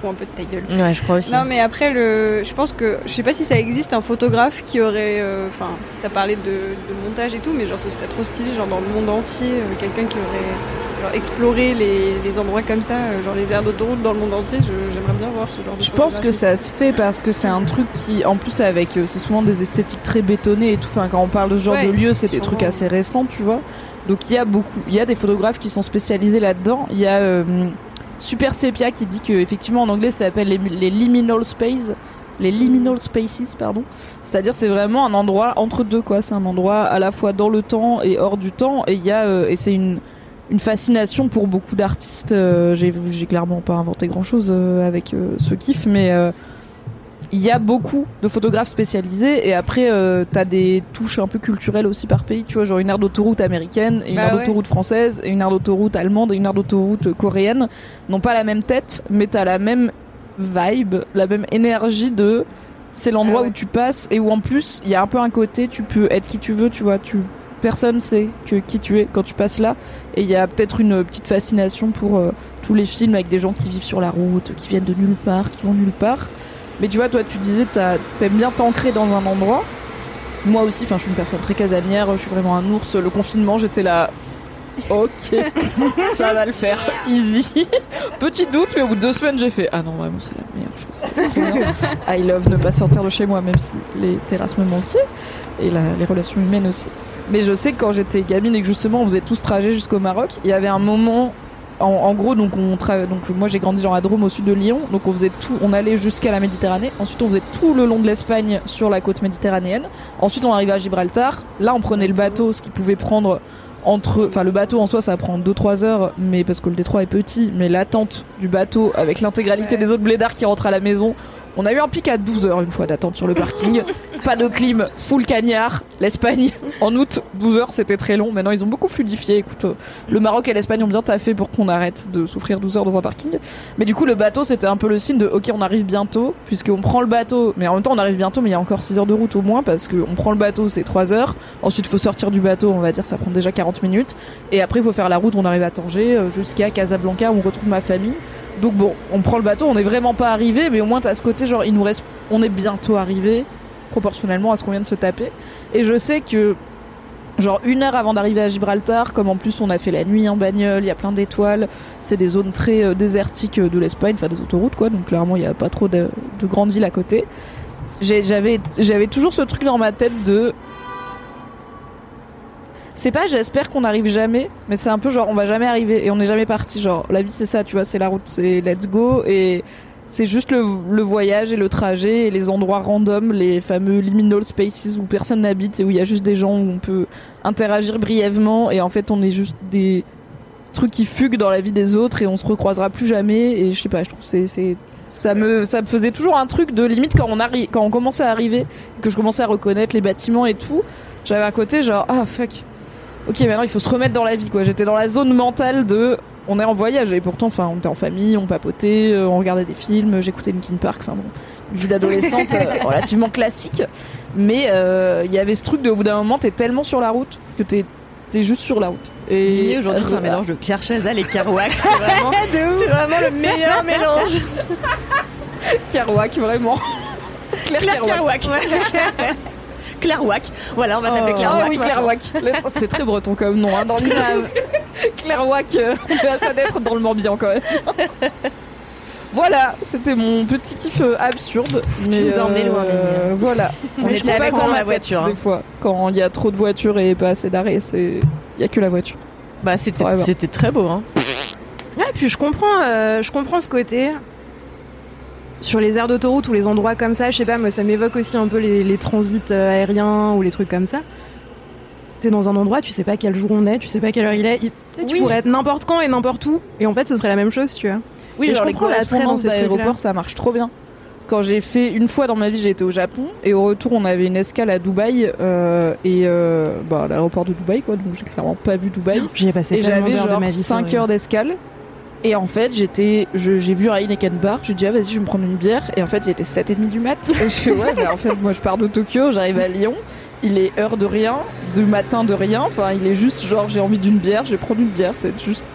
un peu de ta gueule. Ouais, je crois aussi. Non, mais après, le, je pense que, je sais pas si ça existe un photographe qui aurait, euh, enfin, t'as parlé de, de montage et tout, mais genre ce serait trop stylé, genre dans le monde entier, euh, quelqu'un qui aurait genre, exploré les, les endroits comme ça, euh, genre les aires d'autoroute dans le monde entier. J'aimerais bien voir ce genre de. Je pense que ça se fait parce que c'est un truc qui, en plus, avec, euh, c'est souvent des esthétiques très bétonnées et tout. Enfin, quand on parle de ce genre Ouais, de lieu, c'est des trucs assez récents, tu vois. Donc il y a beaucoup, il y a des photographes qui sont spécialisés là-dedans. Il y a euh, Super Sepia qui dit que effectivement en anglais ça s'appelle les, les liminal spaces, les liminal spaces, pardon. C'est-à-dire c'est vraiment un endroit entre deux quoi. C'est un endroit à la fois dans le temps et hors du temps. Et il y a euh, et c'est une une fascination pour beaucoup d'artistes. Euh, j'ai clairement pas inventé grand chose avec euh, ce kiff, mais euh, il y a beaucoup de photographes spécialisés et après euh, t'as des touches un peu culturelles aussi par pays tu vois genre une aire d'autoroute américaine et une Bah aire ouais. d'autoroute française et une aire d'autoroute allemande et une aire d'autoroute coréenne n'ont pas la même tête mais t'as la même vibe la même énergie de c'est l'endroit Ah ouais. où tu passes et où en plus il y a un peu un côté tu peux être qui tu veux tu vois tu personne sait que qui tu es quand tu passes là et il y a peut-être une petite fascination pour euh, tous les films avec des gens qui vivent sur la route qui viennent de nulle part qui vont nulle part mais tu vois, toi, tu disais, t'aimes bien t'ancrer dans un endroit. Moi aussi, enfin, je suis une personne très casanière, je suis vraiment un ours. Le confinement, j'étais là. Ok, ça va le faire, easy. Petit doute, mais au bout de deux semaines, j'ai fait Ah non, vraiment, c'est la meilleure chose. I love ne pas sortir de chez moi, même si les terrasses me manquaient et la- les relations humaines aussi. Mais je sais que quand j'étais gamine et que justement on faisait tout ce trajet jusqu'au Maroc, il y avait un moment en, en gros, donc on tra- donc moi j'ai grandi dans la Drôme au sud de Lyon, donc on faisait tout, on allait jusqu'à la Méditerranée. Ensuite, on faisait tout le long de l'Espagne sur la côte méditerranéenne. Ensuite, on arrivait à Gibraltar. Là, on prenait le bateau, ce qui pouvait prendre entre, enfin le bateau en soi, ça prend 2-3 heures, mais parce que le détroit est petit, mais l'attente du bateau avec l'intégralité des autres blédards qui rentrent à la maison. On a eu un pic à 12 heures une fois d'attente sur le parking. Pas de clim, full cagnard. L'Espagne, en août, 12 heures, c'était très long. Maintenant, ils ont beaucoup fluidifié. Écoute, euh, le Maroc et l'Espagne ont bien taffé pour qu'on arrête de souffrir 12 heures dans un parking. Mais du coup, le bateau, c'était un peu le signe de OK, on arrive bientôt, puisqu'on prend le bateau. Mais en même temps, on arrive bientôt, mais il y a encore 6 heures de route au moins, parce qu'on prend le bateau, c'est 3 heures. Ensuite, il faut sortir du bateau, on va dire, ça prend déjà 40 minutes. Et après, il faut faire la route, on arrive à Tanger, euh, jusqu'à Casablanca, où on retrouve ma famille. Donc bon, on prend le bateau, on n'est vraiment pas arrivé, mais au moins t'as ce côté genre il nous reste, on est bientôt arrivé proportionnellement à ce qu'on vient de se taper. Et je sais que genre une heure avant d'arriver à Gibraltar, comme en plus on a fait la nuit en bagnole, il y a plein d'étoiles, c'est des zones très euh, désertiques euh, de l'Espagne, enfin des autoroutes quoi, donc clairement il n'y a pas trop de, de grandes villes à côté. J'avais toujours ce truc dans ma tête de c'est pas j'espère qu'on n'arrive jamais, mais c'est un peu genre on va jamais arriver et on n'est jamais parti. Genre la vie c'est ça, tu vois, c'est la route, c'est let's go et c'est juste le, voyage et le trajet et les endroits random, les fameux liminal spaces où personne n'habite et où il y a juste des gens où on peut interagir brièvement et en fait on est juste des trucs qui fuguent dans la vie des autres et on se recroisera plus jamais et je sais pas, je trouve c'est ça me ça me faisait toujours un truc de limite quand on arri- quand on commençait à arriver que je commençais à reconnaître les bâtiments et tout, j'avais un côté genre ah fuck ok maintenant il faut se remettre dans la vie quoi j'étais dans la zone mentale de on est en voyage et pourtant enfin on était en famille on papotait euh, on regardait des films j'écoutais Linkin Park enfin bon une vie d'adolescente euh, relativement classique mais euh, il y avait ce truc de au bout d'un moment t'es tellement sur la route que t'es t'es juste sur la route et aujourd'hui, c'est un mélange de Claire Chazal et Kerouac. C'est vraiment, le meilleur mélange. Kerouac vraiment Claire, Claire Kerouac. Kerouac. Clairwac. Voilà, on va t'appeler Oh, Clairwac. Ah oui. C'est très breton comme nom. Hein, dans le Clairwac, euh, ça d'être dans le Morbihan quand même. Voilà, c'était mon petit kiff euh, absurde. Mais nous as emmené loin, euh, Mimi. Voilà. On C'est était ce qui se avec passe toi dans la tête, voiture, hein. Des fois, quand il y a trop de voitures et pas assez d'arrêts, c'est il y a que la voiture. Bah, c'était très beau, hein. Ouais, puis je comprends, euh, je comprends ce côté. Sur les aires d'autoroute ou les endroits comme ça, je sais pas, moi ça m'évoque aussi un peu les, les transits euh, aériens ou les trucs comme ça. T'es dans un endroit, tu sais pas quel jour on est, tu sais pas quelle heure il est. Tu pourrais être n'importe quand et n'importe où. Et en fait, ce serait la même chose, tu vois. Oui, Et genre je les comprends dans correspondances d'aéroport, ça marche trop bien. Quand j'ai fait une fois dans ma vie, j'ai été au Japon et au retour, on avait une escale à Dubaï euh, et euh, bah, l'aéroport de Dubaï, quoi. Donc j'ai clairement pas vu Dubaï. J'y ai passé et j'avais de genre ma vie. c'est 5 horrible. heures d'escale. Et en fait, j'étais, je- j'ai vu Heineken bar. J'ai dit ah vas-y, je vais me prendre une bière. Et en fait, il était 7h30 du mat. Et je fais ouais, bah, en fait, moi je pars de Tokyo, j'arrive à Lyon. Il est heure de rien, de matin de rien. Enfin, il est juste genre j'ai envie d'une bière, je vais prendre une bière. C'est juste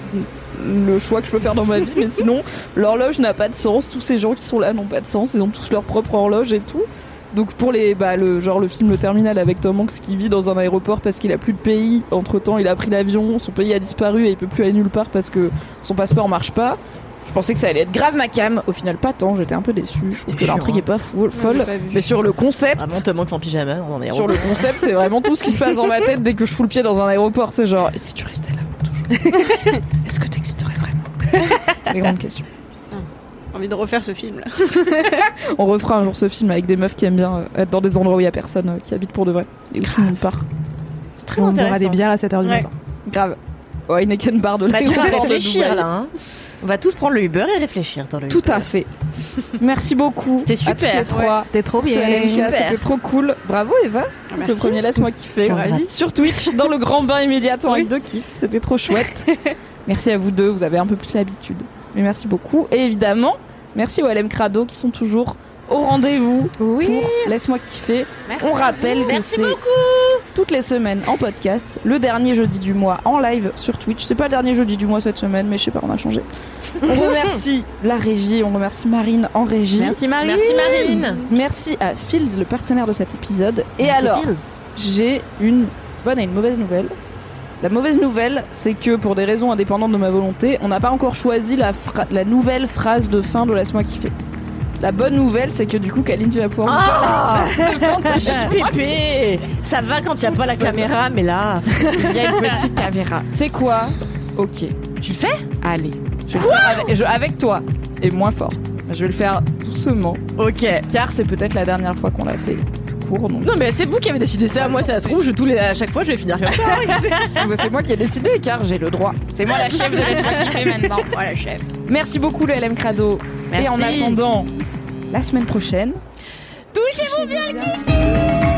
le choix que je peux faire dans ma vie. Mais sinon, l'horloge n'a pas de sens. Tous ces gens qui sont là n'ont pas de sens. Ils ont tous leur propre horloge et tout. Donc pour les bah le genre le film Le Terminal avec Tom Hanks qui vit dans un aéroport parce qu'il a plus de pays. Entre temps, il a pris l'avion, son pays a disparu et il peut plus aller nulle part parce que son passeport marche pas. Je pensais que ça allait être grave ma cam. Au final, pas tant. J'étais un peu déçue. Je trouve que l'intrigue hein. est pas fou- folle. pas. Mais sur le concept, Vraiment, Tom Hanks en pyjama, on en est sur le concept, c'est vraiment tout ce qui se passe dans ma tête dès que je fous le pied dans un aéroport. C'est genre, et si tu restais là pour toujours Est-ce que t'existerais vraiment? Les grandes questions. J'ai envie de refaire ce film là. On refera un jour ce film avec des meufs qui aiment bien euh, être dans des endroits où il y a personne, euh, qui habitent pour de vrai. Et où tout le monde part. C'est très On boira des bières à 7h du Ouais. matin. Grave. Oh, Heineken bar de Bah, tu vas réfléchir là. Hein. On va tous prendre le Uber et réfléchir dans le Tout Uber. à fait. Merci beaucoup. C'était super. C'était trop bien. C'était trop cool. Bravo Eva. Ah, Ce merci. premier laisse-moi kiffer. Sur Twitch, dans le grand bain immédiatement avec deux kiffs. C'était trop chouette. merci à vous deux. Vous avez un peu plus l'habitude. Mais merci beaucoup. Et évidemment, merci aux LM Crado qui sont toujours au rendez-vous Oui. pour Laisse-moi kiffer. On rappelle que c'est toutes les semaines en podcast, le dernier jeudi du mois en live sur Twitch. C'est pas le dernier jeudi du mois cette semaine, mais je sais pas, on a changé. On remercie la régie, on remercie Marine en régie. Merci Marie. Merci Marine. Merci à Fields, le partenaire de cet épisode. Et alors, j'ai une bonne et une mauvaise nouvelle. La mauvaise nouvelle, c'est que pour des raisons indépendantes de ma volonté, on n'a pas encore choisi la, nouvelle phrase de fin de Laisse-moi kiffer. La bonne nouvelle, c'est que du coup, Kaline, tu vas pouvoir Ah nous parler. Pépé Ça va quand il n'y a pas la caméra, mais là. Il y a une petite caméra. Tu sais quoi? Ok. Tu le fais? Allez. Je vais le faire avec, je- avec toi. Et moins fort. Je vais le faire doucement. Ok. Car c'est peut-être la dernière fois qu'on l'a fait Donc... Non, mais c'est vous qui avez décidé ça. Moi, ça se trouve, je, tous les, à chaque fois, je vais finir comme ça. C'est moi qui ai décidé car j'ai le droit. C'est moi la chef de Laisse-moi kiffer maintenant. Voilà, chef. Merci beaucoup le LM Crado. Merci. Et en attendant, la semaine prochaine. Touchez-vous bien le kiff